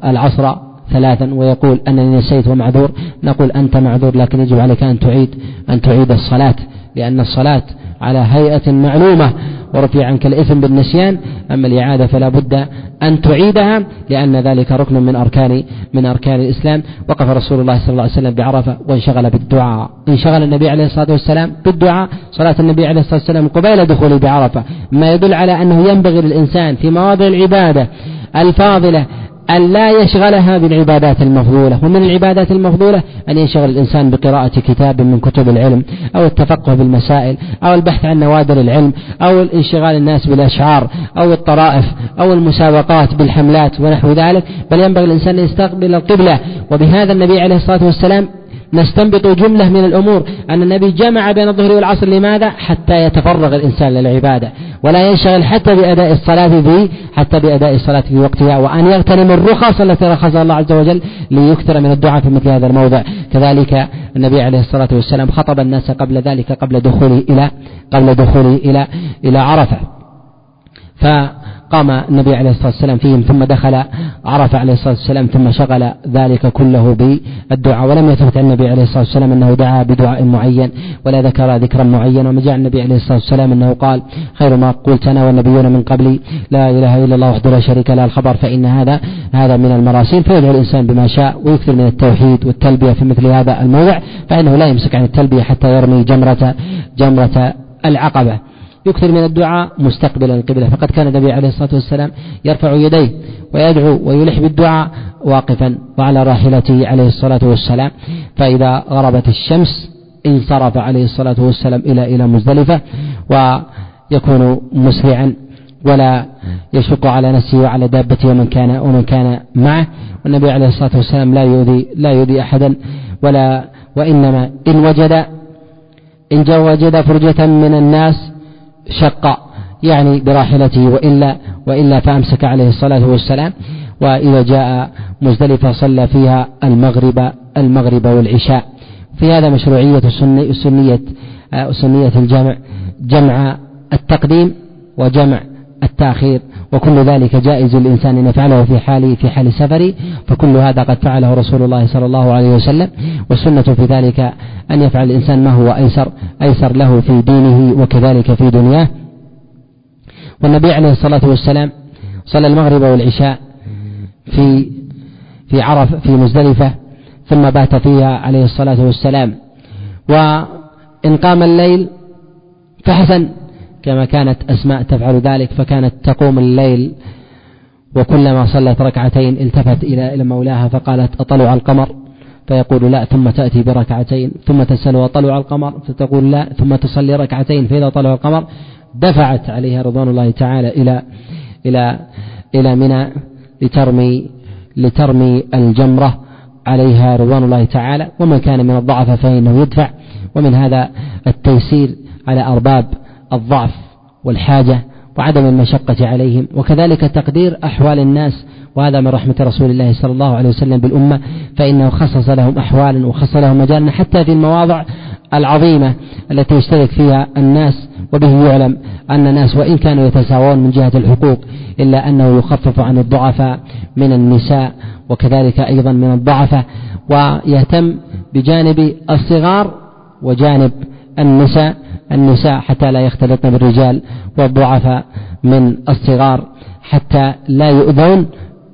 العصر ثلاثا ويقول أنني نسيت ومعذور. نقول أنت معذور لكن يجب عليك أن تعيد أن تعيد الصلاة. لأن الصلاة على هيئة معلومة ورفع عنك الإثم بالنسيان أما الإعادة فلا بد أن تعيدها لأن ذلك ركن من أركان من أركان الإسلام. وقف رسول الله صلى الله عليه وسلم بعرفة وانشغل بالدعاء. انشغل النبي عليه الصلاة والسلام بالدعاء. صلاة النبي عليه الصلاة والسلام قبيل دخوله بعرفة. ما يدل على أنه ينبغي للإنسان في مواضع العبادة الفاضلة أن لا يشغلها بالعبادات المفضولة. ومن العبادات المفضولة أن يشغل الإنسان بقراءة كتاب من كتب العلم أو التفقه بالمسائل أو البحث عن نوادر العلم أو انشغال الناس بالأشعار أو الطرائف أو المسابقات بالحملات ونحو ذلك. بل ينبغي الإنسان أن يستقبل القبلة. وبهذا النبي عليه الصلاة والسلام نستنبط جملة من الأمور. أن النبي جمع بين الظهر والعصر لماذا؟ حتى يتفرغ الإنسان للعبادة. ولا ينشغل حتى بأداء الصلاة في حتى بأداء الصلاة في وقتها وأن يغتنم الرخص التي رخصها الله عز وجل ليكثر من الدعاء في مثل هذا الموضع. كذلك النبي عليه الصلاة والسلام خطب الناس قبل ذلك قبل دخوله إلى قبل دخوله إلى إلى عرفة. ف قام النبي عليه الصلاة والسلام فيهم ثم دخل عرف عليه الصلاة والسلام ثم شغل ذلك كله بالدعاء. ولم يثبت عن النبي عليه الصلاة والسلام أنه دعا بدعاء معين ولا ذكر ذكرا معينا. وما جاء النبي عليه الصلاة والسلام أنه قال خير ما قلت أنا والنبيون من قبلي لا إله إلا الله وحده لا شريك له الخبر فإن هذا هذا من المراسيل فيدعو الإنسان بما شاء ويكثر من التوحيد والتلبية في مثل هذا الموضع فإنه لا يمسك عن التلبية حتى يرمي جمرة جمرة العقبة. يكثر من الدعاء مستقبلا القبلة فقد كان النبي عليه الصلاة والسلام يرفع يديه ويدعو ويلح بالدعاء واقفا وعلى راحلته عليه الصلاة والسلام. فإذا غربت الشمس انصرف عليه الصلاة والسلام إلى إلى مزدلفة ويكون مسرعا ولا يشق على نفسه وعلى دابته ومن كان ومن كان معه. والنبي عليه الصلاة والسلام لا يؤذي لا يؤذي أحدا ولا وإنما إن وجد إن وجد فرجة من الناس شق يعني براحلته وإلا وإلا فأمسك عليه الصلاة والسلام. وإذا جاء مزدلفة صلى فيها المغرب المغرب والعشاء. في هذا مشروعية سنية سنية الجمع جمع التقديم وجمع التأخير. وكل ذلك جائز للإنسان أن يفعله في حال في حال سفره فكل هذا قد فعله رسول الله صلى الله عليه وسلم والسنة في ذلك أن يفعل الإنسان ما هو أيسر أيسر له في دينه وكذلك في دنياه. والنبي عليه الصلاة والسلام صلى المغرب والعشاء في في عرف في مزدلفة ثم بات فيها عليه الصلاة والسلام. وإن قام الليل فحسن. كما كانت أسماء تفعل ذلك فكانت تقوم الليل وكلما صلت ركعتين التفت إلى إلى مولاها فقالت أطلع القمر؟ فيقول لا ثم تأتي بركعتين ثم تسأل أطلع القمر؟ فتقول لا ثم تصلي ركعتين فإذا طلع القمر دفعت عليها رضوان الله تعالى إلى إلى إلى منى لترمي لترمي الجمرة عليها رضوان الله تعالى. ومن كان من الضعف فإنه يدفع. ومن هذا التيسير على أرباب الضعف والحاجة وعدم المشقة عليهم وكذلك تقدير أحوال الناس وهذا من رحمة رسول الله صلى الله عليه وسلم بالأمة فإنه خصص لهم أحوالا وخصص لهم مجالا حتى في المواضع العظيمة التي يشترك فيها الناس وبه يعلم أن الناس وإن كانوا يتساوون من جهة الحقوق إلا أنه يخفف عن الضعفاء من النساء وكذلك أيضا من الضعفاء ويهتم بجانب الصغار وجانب النساء. النساء حتى لا يختلطن بالرجال والضعفاء من الصغار حتى لا يؤذون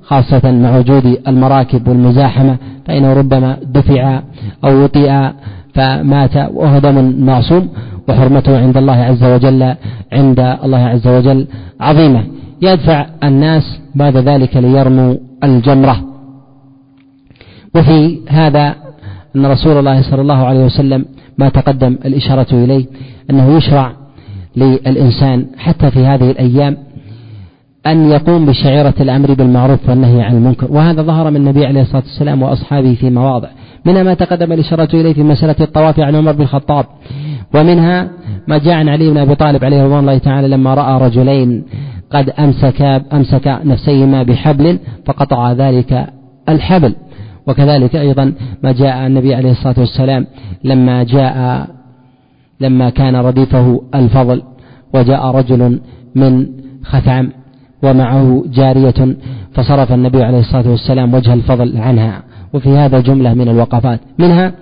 خاصة مع وجود المراكب والمزاحمة فإنه ربما دفع أو وطئ فمات وهو دم معصوم وحرمته عند الله عز وجل عند الله عز وجل عظيمة. يدفع الناس بعد ذلك ليرموا الجمرة. وفي هذا أن رسول الله صلى الله عليه وسلم ما تقدم الإشارة إليه أنه يشرع للإنسان حتى في هذه الأيام أن يقوم بشعيرة الأمر بالمعروف والنهي عن المنكر. وهذا ظهر من النبي عليه الصلاة والسلام وأصحابه في مواضع. منها ما تقدم الإشارة إليه في مسألة الطواف عن عمر بن الخطاب. ومنها ما جاء عن علي بن أبي طالب عليه رضوان الله تعالى لما رأى رجلين قد أمسك أمسك نفسيهما بحبل فقطع ذلك الحبل. وكذلك أيضا ما جاء النبي عليه الصلاة والسلام لما جاء لما كان رديفه الفضل وجاء رجل من خثعم ومعه جارية فصرف النبي عليه الصلاة والسلام وجه الفضل عنها. وفي هذا جملة من الوقفات. منها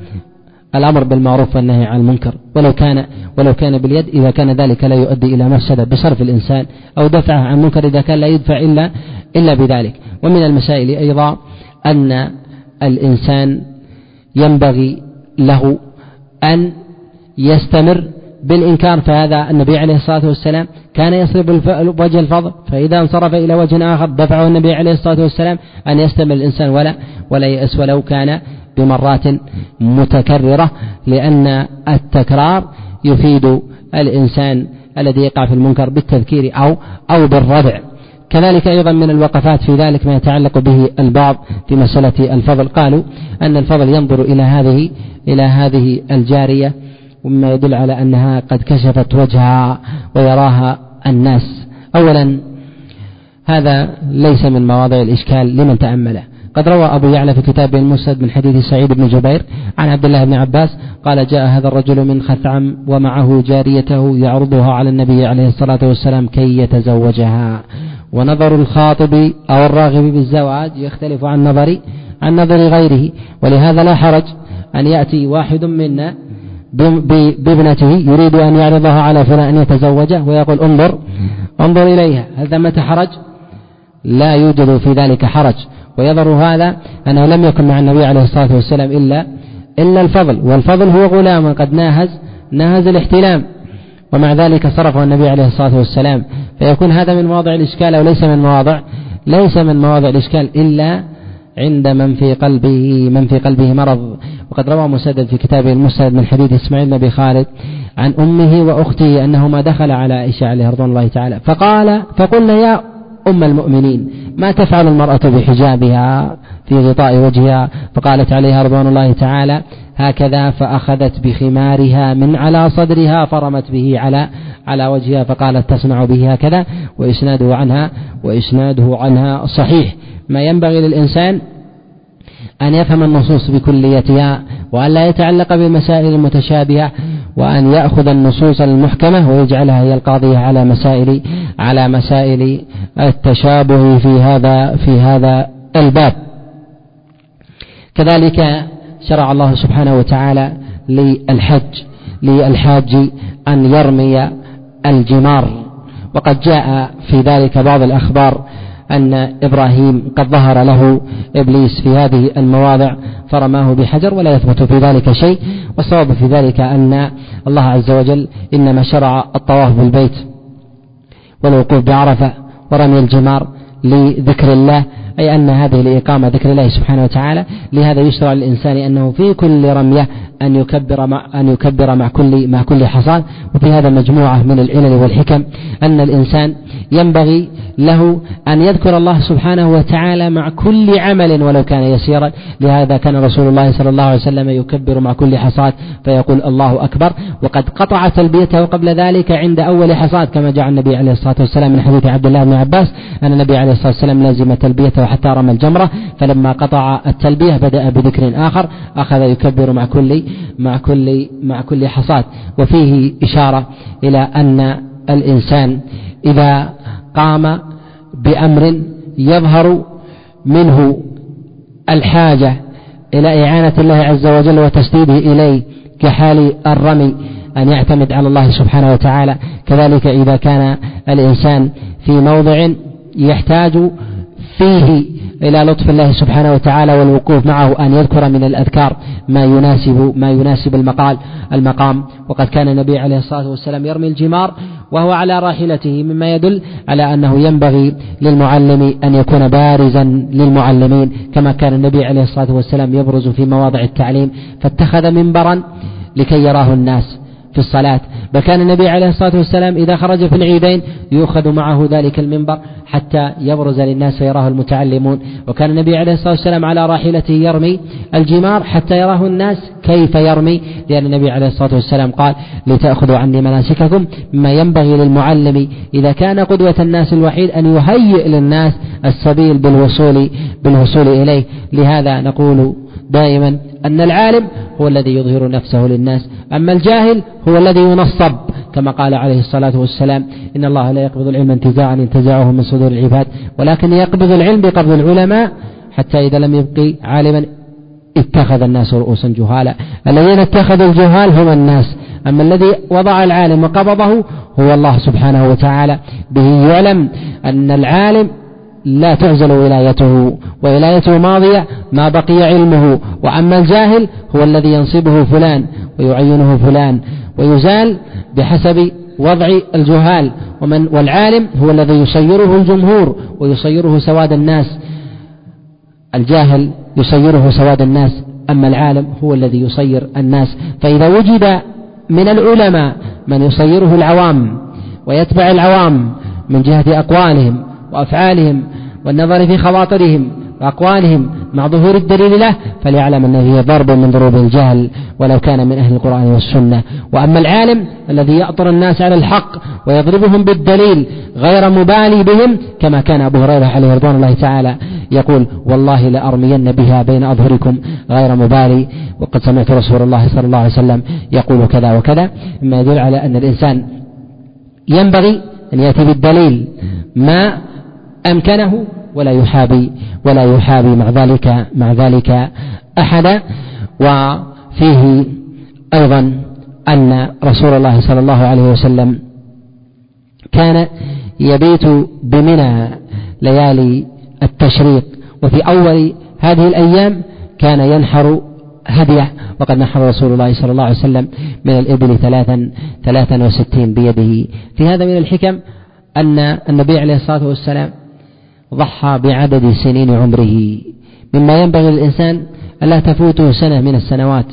الأمر بالمعروف والنهي عن المنكر. ولو كان ولو كان باليد إذا كان ذلك لا يؤدي إلى مفسدة بصرف الإنسان أو دفعه عن منكر إذا كان لا يدفع إلا إلا بذلك. ومن المسائل أيضا أن الإنسان ينبغي له أن يستمر بالإنكار فهذا النبي عليه الصلاة والسلام كان يصرف وجه الفضل فإذا انصرف إلى وجه آخر دفعه النبي عليه الصلاة والسلام أن يستمر الإنسان ولا ولا يأس ولو كان بمرات متكررة لأن التكرار يفيد الإنسان الذي يقع في المنكر بالتذكير أو أو بالردع كذلك أيضا من الوقفات في ذلك ما يتعلق به البعض في مسألة الفضل. قالوا أن الفضل ينظر إلى هذه إلى هذه الجارية ومما يدل على أنها قد كشفت وجهها ويراها الناس. أولا هذا ليس من مواضع الإشكال لمن تأمله. قد روى أبو يعلى في كتابه المسند من حديث سعيد بن جبير عن عبد الله بن عباس قال جاء هذا الرجل من خثعم ومعه جاريته يعرضها على النبي عليه الصلاة والسلام كي يتزوجها. ونظر الخاطب أو الراغب بالزواج يختلف عن نظر عن نظر غيره. ولهذا لا حرج أن يأتي واحد منا بابنته يريد أن يعرضها على فلان أن يتزوجه ويقول انظر انظر إليها. هل ثمة حرج؟ لا يوجد في ذلك حرج. ويظهر هذا أنه لم يكن مع النبي عليه الصلاة والسلام إلا إلا الفضل والفضل هو غلام قد ناهز ناهز الاحتلام. ومع ذلك صرفه النبي عليه الصلاة والسلام. فيكون هذا من مواضع الإشكال أو ليس من مواضع ليس من مواضع الإشكال إلا عند من في قلبه من في قلبه مرض. وقد روى مسدد في كتابه المسند من حديث إسماعيل بن خالد عن أمه وأخته أنهما دخل على عائشة عليه رضوان الله تعالى. فقال فقلنا يا أم المؤمنين ما تفعل المرأة بحجابها في غطاء وجهها فقالت عليها رضوان الله تعالى هكذا فأخذت بخمارها من على صدرها فرمت به على على وجهها فقالت تصنع به هكذا وإسناده عنها وإسناده عنها صحيح ما ينبغي للإنسان أن يفهم النصوص بكليتها وأن لا يتعلق بالمسائل المتشابهة وأن يأخذ النصوص المحكمة ويجعلها هي القاضية على مسائل على مسائل التشابه في هذا في هذا الباب. كذلك شرع الله سبحانه وتعالى للحج للحاج أن يرمي الجمار وقد جاء في ذلك بعض الأخبار أن إبراهيم قد ظهر له إبليس في هذه المواضع فرماه بحجر ولا يثبت في ذلك شيء والصواب في ذلك أن الله عز وجل إنما شرع الطواف بالبيت والوقوف بعرفة ورمي الجمار لذكر الله أي أن هذه الإقامة ذكر الله سبحانه وتعالى لهذا يشرع للإنسان أنه في كل رمية أن يكبر مع أن يكبر مع كل مع كل حصان وفي هذا مجموعة من العلل والحكم أن الإنسان ينبغي له أن يذكر الله سبحانه وتعالى مع كل عمل ولو كان يسيرا. لهذا كان رسول الله صلى الله عليه وسلم يكبر مع كل حصاد فيقول الله أكبر. وقد قطع تلبيته قبل ذلك عند أول حصاد كما جاء النبي عليه الصلاة والسلام من حديث عبد الله بن عباس أن النبي عليه الصلاة والسلام لزم تلبيته حتى رمى الجمرة فلما قطع التلبية بدأ بذكر آخر أخذ يكبر مع كل مع كل مع كل حصاد. وفيه إشارة إلى أن الإنسان إذا قام بأمر يظهر منه الحاجة إلى إعانة الله عز وجل وتسديده إليه كحال الرمي أن يعتمد على الله سبحانه وتعالى. كذلك إذا كان الإنسان في موضع يحتاج فيه إلى لطف الله سبحانه وتعالى والوقوف معه أن يذكر من الأذكار ما يناسب ما يناسب المقال المقام. وقد كان النبي عليه الصلاة والسلام يرمي الجمار وهو على راحلته مما يدل على أنه ينبغي للمعلم أن يكون بارزا للمعلمين كما كان النبي عليه الصلاة والسلام يبرز في مواضع التعليم. فاتخذ منبرا لكي يراه الناس. في الصلاة. بل كان النبي عليه الصلاة والسلام إذا خرج في العيدين يؤخذ معه ذلك المنبر حتى يبرز للناس ويراه المتعلمون. وكان النبي عليه الصلاة والسلام على راحلته يرمي الجمار حتى يراه الناس كيف يرمي. لأن النبي عليه الصلاة والسلام قال لتأخذوا عني مناسككم مما ينبغي للمعلم. إذا كان قدوة الناس الوحيد أن يهيئ للناس السبيل بالوصول بالوصول إليه. لهذا نقول دائما أن العالم هو الذي يظهر نفسه للناس أما الجاهل هو الذي ينصب. كما قال عليه الصلاة والسلام إن الله لا يقبض العلم انتزاعا انتزعه من صدور العباد ولكن يقبض العلم بقبض العلماء حتى إذا لم يبقي عالما اتخذ الناس رؤوسا جهالا. الذين اتخذوا الجهال هم الناس. أما الذي وضع العالم وقبضه هو الله سبحانه وتعالى. به يعلم أن العالم لا تعزل ولايته ولايته ماضية ما بقي علمه. وأما الجاهل هو الذي ينصبه فلان ويعينه فلان ويزال بحسب وضع الجهال. ومن والعالم هو الذي يصيره الجمهور ويصيره سواد الناس. الجاهل يصيره سواد الناس أما العالم هو الذي يصير الناس. فإذا وجد من العلماء من يصيره العوام ويتبع العوام من جهة أقوالهم وأفعالهم والنظر في خواطرهم وأقوالهم مع ظهور الدليل له فليعلم أنه هي ضرب من ضروب الجهل ولو كان من أهل القرآن والسنة. وأما العالم الذي يأطر الناس على الحق ويضربهم بالدليل غير مبالي بهم كما كان أبو هريرة عليه رضوان الله تعالى يقول والله لأرمين بها بين أظهركم غير مبالي وقد سمعت رسول الله صلى الله عليه وسلم يقول كذا وكذا. مما يدل على أن الإنسان ينبغي أن يأتي بالدليل ما أمكنه ولا يحابي ولا يحابي مع ذلك مع ذلك أحدا وفيه أيضا أن رسول الله صلى الله عليه وسلم كان يبيت بمنى ليالي التشريق وفي أول هذه الأيام كان ينحر هديه وقد نحر رسول الله صلى الله عليه وسلم من الإبل ثلاثا ثلاثا وستين بيده. في هذا من الحكم أن النبي عليه الصلاة والسلام ضحى بعدد سنين عمره. مما ينبغي للإنسان ألا تفوته سنة من السنوات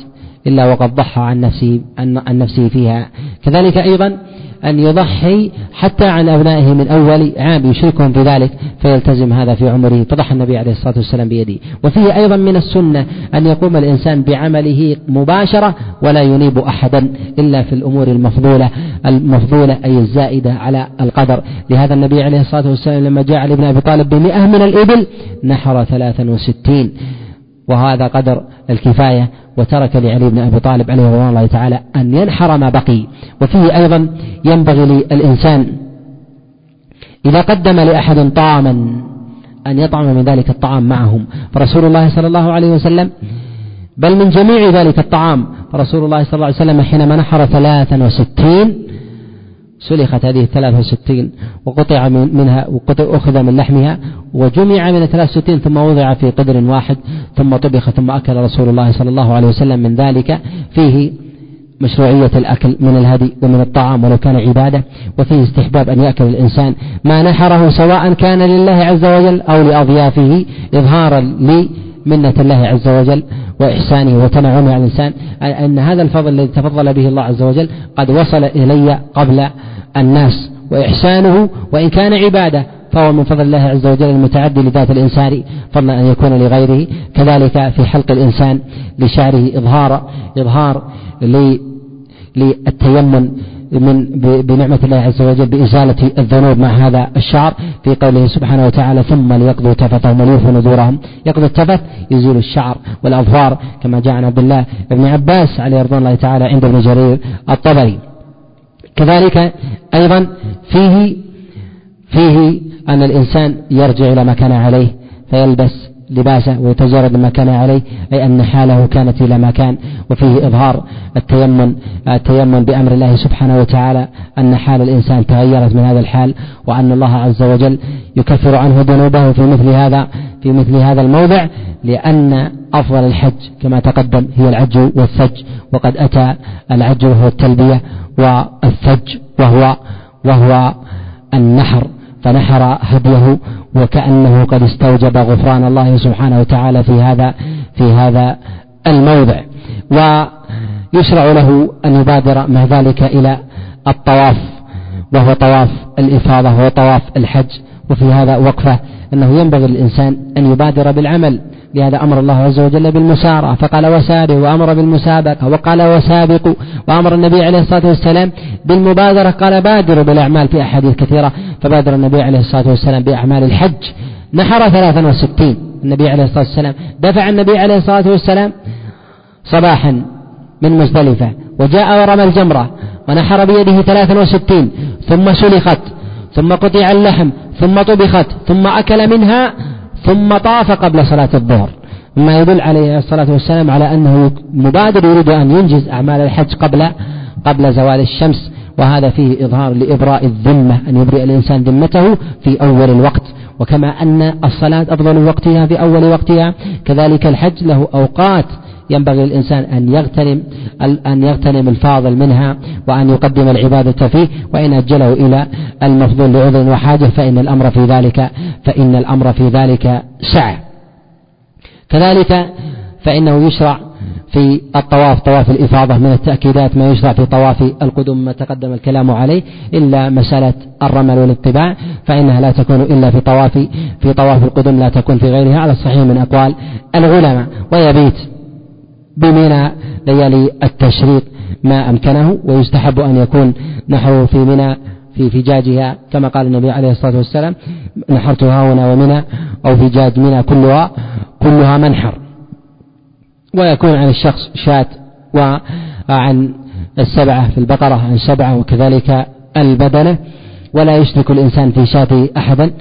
إلا وقد ضحى عن نفسه عن نفسه فيها. كذلك أيضا أن يضحي حتى عن أبنائه من أول عام يشركهم في ذلك فيلتزم هذا في عمره. فضحى النبي عليه الصلاة والسلام بيده. وفيه أيضا من السنة أن يقوم الإنسان بعمله مباشرة ولا ينيب أحدا إلا في الأمور المفضولة المفضولة أي الزائدة على القدر. لهذا النبي عليه الصلاة والسلام لما جاء لابن أبي طالب بمئة من الإبل نحر ثلاثا وستين. وهذا قدر الكفاية وترك لعلي بن أبي طالب عليه رضوان الله تعالى أن ينحر ما بقي. وفيه أيضا ينبغي للإنسان إذا قدم لأحد طعاما أن يطعم من ذلك الطعام معهم. فرسول الله صلى الله عليه وسلم بل من جميع ذلك الطعام. فرسول الله صلى الله عليه وسلم حينما نحر ثلاثا وستين سلخت هذه الثلاث وستين وقطع منها وأخذ من لحمها وجمع من الثلاث وستين ثم وضع في قدر واحد ثم طبخ ثم أكل رسول الله صلى الله عليه وسلم من ذلك فيه مشروعية الأكل من الهدي ومن الطعام ولو كان عبادة وفيه استحباب أن يأكل الإنسان ما نحره سواء كان لله عز وجل أو لأضيافه إظهارا لمنة الله عز وجل وإحسانه وتنعمه على الإنسان أن هذا الفضل الذي تفضل به الله عز وجل قد وصل إلي قبل الناس. وإحسانه وإن كان عبادة فهو من فضل الله عز وجل المتعدي لذات الإنسان فضلا أن يكون لغيره. كذلك في حلق الإنسان لشعره إظهار إظهار للتيمم. من بنعمة الله عز وجل بإزالة الذنوب مع هذا الشعر في قوله سبحانه وتعالى ثم ليقضوا تفتهم وليوفوا نذورهم. يقضي التفت يزيل الشعر والأظفار كما جاء عن عبد الله بن عباس عليه رضوان الله تعالى عند ابن جرير الطبري. كذلك أيضا فيه فيه أن الإنسان يرجع إلى ما كان عليه فيلبس لباسه ويتجرد ما كان عليه أي أن حاله كانت إلى ما كان. وفيه إظهار التيمم التيمم بأمر الله سبحانه وتعالى أن حال الإنسان تغيرت من هذا الحال وأن الله عز وجل يكفر عنه ذنوبه في مثل هذا في مثل هذا الموضع لأن أفضل الحج كما تقدم هي العج والثج وقد أتى العج وهو التلبية والثج وهو وهو النحر فنحر هديه وكأنه قد استوجب غفران الله سبحانه وتعالى في هذا في هذا الموضع. ويشرع له أن يبادر مع ذلك إلى الطواف وهو طواف الإفاضة وهو طواف الحج. وفي هذا وقفة أنه ينبغي للإنسان أن يبادر بالعمل. لهذا أمر الله عز وجل بالمسارعة. فقال وسارعوا وأمر بالمسابقة وقال وسابقوا وأمر النبي عليه الصلاة والسلام بالمبادرة. قال بادروا بالأعمال في أحاديث كثيرة. فبادر النبي عليه الصلاة والسلام بأعمال الحج. نحر ثلاثا وستين. النبي عليه الصلاة والسلام دفع النبي عليه الصلاة والسلام صباحا من مزدلفة. وجاء ورمى الجمرة ونحر بيده ثلاثا وستين. ثم سلخت ثم قطع اللحم ثم طبخت ثم أكل منها ثم طاف قبل صلاة الظهر. مما يدل عليه الصلاة والسلام على أنه مبادر يريد أن ينجز أعمال الحج قبل قبل زوال الشمس. وهذا فيه إظهار لإبراء الذمة أن يبرئ الإنسان ذمته في أول الوقت. وكما أن الصلاة أفضل وقتها في أول وقتها. كذلك الحج له أوقات ينبغي للإنسان أن يغتنم أن يغتنم الفاضل منها وأن يقدم العبادة فيه. وإن أجله إلى المفضول لعذر وحاجة فإن الأمر في ذلك فإن الأمر في ذلك سعة. كذلك فإنه يشرع في الطواف طواف الإفاضة من التأكيدات ما يشرع في طواف القدوم ما تقدم الكلام عليه إلا مسألة الرمل والاتباع فإنها لا تكون إلا في طواف في طواف القدوم لا تكون في غيرها على الصحيح من أقوال العلماء ويبيت بمنى ليالي التشريق ما أمكنه ويستحب أن يكون نحره في منى في فجاجها كما قال النبي عليه الصلاة والسلام نحرتها هنا ومنى أو فجاج منى كلها كلها منحر. ويكون عن الشخص شاة وعن السبعة في البقرة عن سبعة وكذلك البدنة ولا يشرك الإنسان في شاة أحدا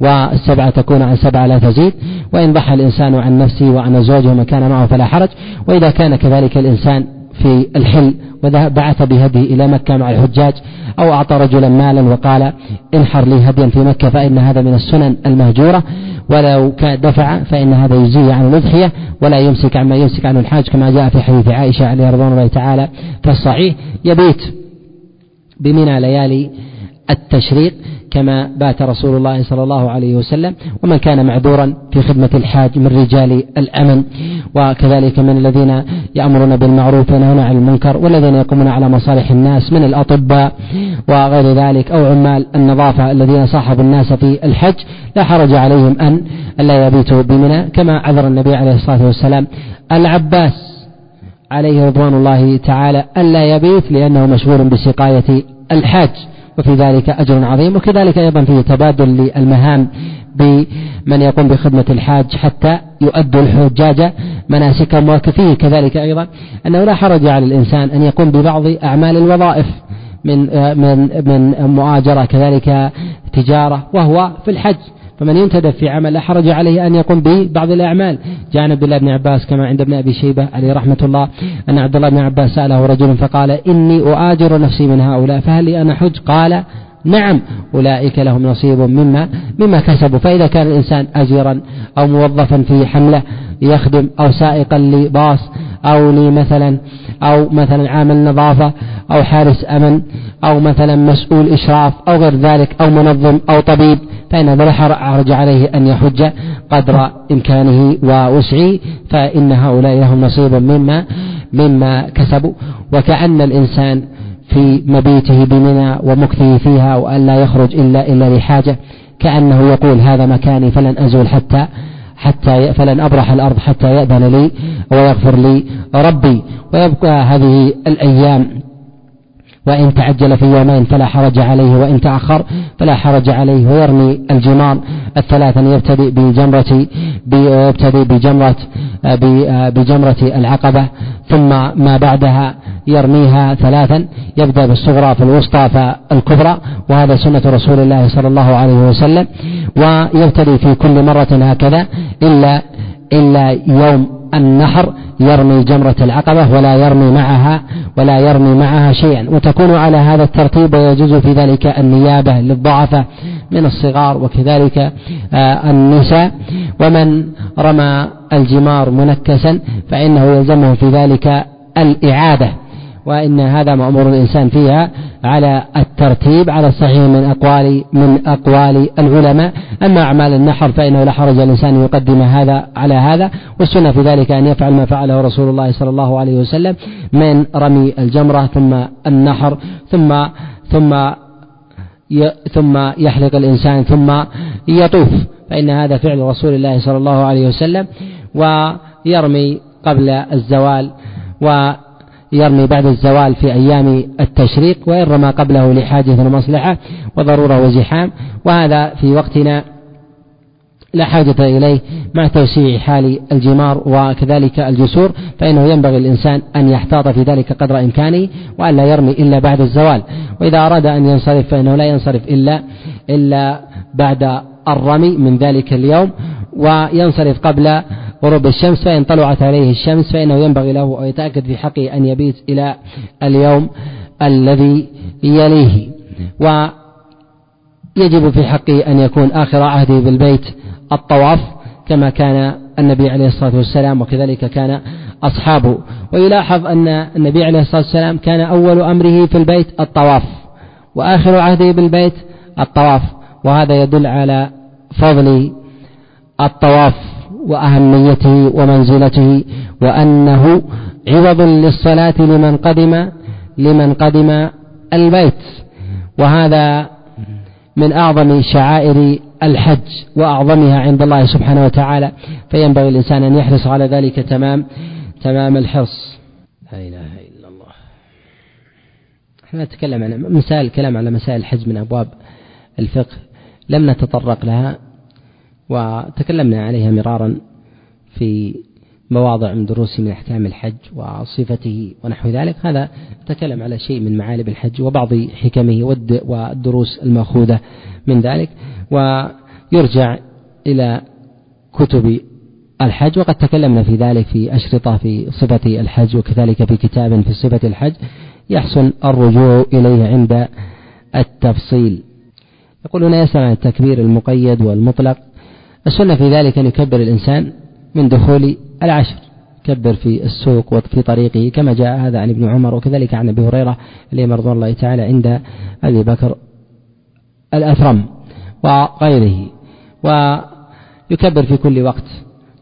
والسبعة تكون عن سبعة لا تزيد. وإن ضحى الإنسان عن نفسه وعن زوجه ومن كان معه فلا حرج. وإذا كان كذلك الإنسان في الحل وبعث بهديه إلى مكة مع الحجاج أو أعطى رجلا مالا وقال انحر لي هديا في مكة فإن هذا من السنن المهجورة. ولو كان دفع فإن هذا يجزيه عن الأضحية ولا يمسك عما يمسك عنه الحاج كما جاء في حديث عائشة عليه رضوان الله تعالى في الصحيح. يبيت بمنى ليالي التشريق. كما بات رسول الله صلى الله عليه وسلم ومن كان معذورا في خدمة الحاج من رجال الأمن. وكذلك من الذين يأمرون بالمعروف وينهون عن المنكر والذين يقومون على مصالح الناس من الأطباء وغير ذلك أو عمال النظافة الذين صاحبوا الناس في الحج. لا حرج عليهم أن لا يبيتوا بمنى. كما عذر النبي عليه الصلاة والسلام العباس عليه رضوان الله تعالى ألا يبيت لأنه مشغول بسقاية الحاج. وفي ذلك أجر عظيم وكذلك أيضا فيه تبادل للمهام بمن يقوم بخدمة الحاج حتى يؤدوا الحجاج مناسكهم. وفيه كذلك أيضا أنه لا حرج على الإنسان أن يقوم ببعض أعمال الوظائف من من من مؤاجرة كذلك تجارة وهو في الحج. فمن ينتدب في عمل لا حرج عليه أن يقوم ببعض الأعمال. جاء عن عبد الله بن عباس كما عند ابن أبي شيبة عليه رحمة الله. أن عبد الله بن عباس سأله رجل فقال إني أؤاجر نفسي من هؤلاء فهل لي أنا حج قال نعم أولئك لهم نصيب مما مما كسبوا. فإذا كان الإنسان أجيرا أو موظفا في حملة يخدم أو سائقا لباص أو لي مثلا أو مثلا عامل نظافة أو حارس أمن أو مثلا مسؤول إشراف أو غير ذلك أو منظم أو طبيب فإن لا حرج عليه أن يحج قدر إمكانه ووسعه فإن هؤلاء لهم نصيب مما مما كسبوا. وكأن الإنسان في مبيته بمنى ومكثه فيها وأن لا يخرج إلا إلا لحاجة كأنه يقول هذا مكاني فلن أزول حتى حتى فلن أبرح الأرض حتى يأذن لي ويغفر لي ربي. ويبقى هذه الأيام وإن تعجل في يومين فلا حرج عليه وإن تأخر فلا حرج عليه ويرمي الجمار. الثلاثا يبتدئ بجمرة يبتدئ بجمرة بجمرة العقبة ثم ما بعدها يرميها ثلاثا يبدأ بالصغرى في الوسطى فالكبرى وهذا سنة رسول الله صلى الله عليه وسلم. ويبتدئ في كل مرة هكذا إلا إلا يوم النحر يرمي جمرة العقبة ولا يرمي معها ولا يرمي معها شيئا. وتكون على هذا الترتيب ويجوز في ذلك النيابة للضعفاء من الصغار وكذلك آه، النساء. ومن رمى الجمار منكسا فإنه يلزمه في ذلك الإعادة. وإن هذا مأمور الإنسان فيها على الترتيب على الصحيح من أقوال من أقوال العلماء. أما أعمال النحر فإنه لا حرج الإنسان يقدم هذا على هذا. والسنة في ذلك أن يفعل ما فعله رسول الله صلى الله عليه وسلم من رمي الجمرة ثم النحر ثم ثم ثم يحلق الإنسان ثم يطوف. فإن هذا فعل رسول الله صلى الله عليه وسلم ويرمي قبل الزوال و يرمي بعد الزوال في أيام التشريق وإن رمى قبله لحاجة ومصلحة وضرورة وزحام وهذا في وقتنا لا حاجة إليه مع توسيع حال الجمار وكذلك الجسور فإنه ينبغي الإنسان أن يحتاط في ذلك قدر إمكانه وأن لا يرمي إلا بعد الزوال. وإذا أراد أن ينصرف فإنه لا ينصرف إلا إلا بعد الرمي من ذلك اليوم وينصرف قبل غروب الشمس فإن طلعت عليه الشمس فإنه ينبغي له أن يتأكد في حقه أن يبيت إلى اليوم الذي يليه. ويجب في حقه أن يكون آخر عهده بالبيت الطواف كما كان النبي عليه الصلاة والسلام وكذلك كان أصحابه. ويلاحظ أن النبي عليه الصلاة والسلام كان أول أمره في البيت الطواف وآخر عهده بالبيت الطواف. وهذا يدل على فضل الطواف. وأهميته ومنزلته وأنه عوض للصلاة لمن قدم لمن قدم البيت. وهذا من أعظم شعائر الحج وأعظمها عند الله سبحانه وتعالى. فينبغي الإنسان أن يحرص على ذلك تمام تمام الحرص. لا إله إلا الله. إحنا نتكلم عن مسائل الكلام على مسائل الحج من أبواب الفقه لم نتطرق لها. وتكلمنا عليها مرارا في مواضع من دروس من أحكام الحج وصفته ونحو ذلك. هذا تكلم على شيء من معالم الحج وبعض حكمه والدروس المأخوذة من ذلك. ويرجع إلى كتب الحج. وقد تكلمنا في ذلك في أشرطة في صفة الحج وكذلك في كتاب في صفة الحج. يحسن الرجوع إليه عند التفصيل. يقولون يسأل عن التكبير المقيد والمطلق. السنة في ذلك أن يكبر الإنسان من دخول العشر. كبر في السوق وفي طريقه كما جاء هذا عن ابن عمر وكذلك عن أبي هريرة عليه رضوان الله تعالى عند أبي بكر الأثرم وغيره. ويكبر في كل وقت.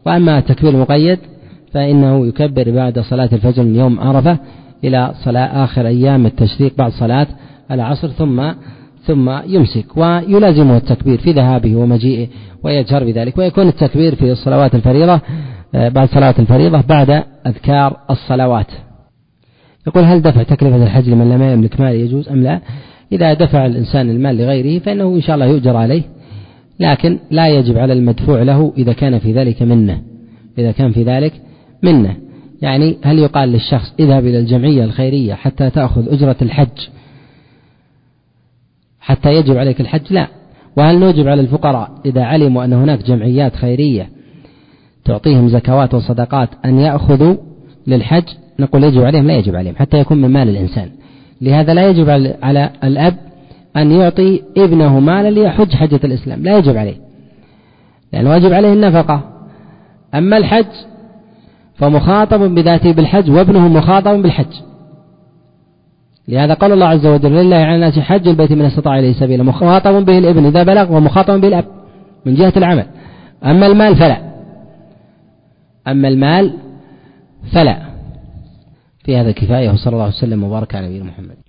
وأما التكبير المقيد فإنه يكبر بعد صلاة الفجر من يوم عرفة إلى صلاة آخر أيام التشريق بعد صلاة العصر ثم ثم يمسك ويلازمه التكبير في ذهابه ومجيئه ويجهر بذلك ويكون التكبير في الصلوات الفريضة آه، بعد صلاة الفريضة بعد أذكار الصلوات. يقول هل دفع تكلفة الحج لمن لم يملك مال يجوز أم لا؟ إذا دفع الإنسان المال لغيره فإنه إن شاء الله يؤجر عليه لكن لا يجب على المدفوع له إذا كان في ذلك منة. إذا كان في ذلك منة. يعني هل يقال للشخص اذهب إلى الجمعية الخيرية حتى تأخذ أجرة الحج حتى يجب عليك الحج؟ لا. وهل نوجب على الفقراء إذا علموا أن هناك جمعيات خيرية تعطيهم زكوات وصدقات أن يأخذوا للحج؟ نقول يجب عليهم لا يجب عليهم حتى يكون من مال الإنسان. لهذا لا يجب على الأب أن يعطي ابنه مالا ليحج حجة الإسلام. لا يجب عليه. لأن واجب عليه النفقة. أما الحج فمخاطب بذاته بالحج وابنه مخاطب بالحج. لهذا قال الله عز وجل لله على الناس حج البيت من استطاع إليه سبيلا مخاطب به الابن إذا بلغ ومخاطب به الأب من جهة العمل. أما المال فلا. أما المال فلا. في هذا كفاية وصلى الله وسلم وبارك على نبينا محمد.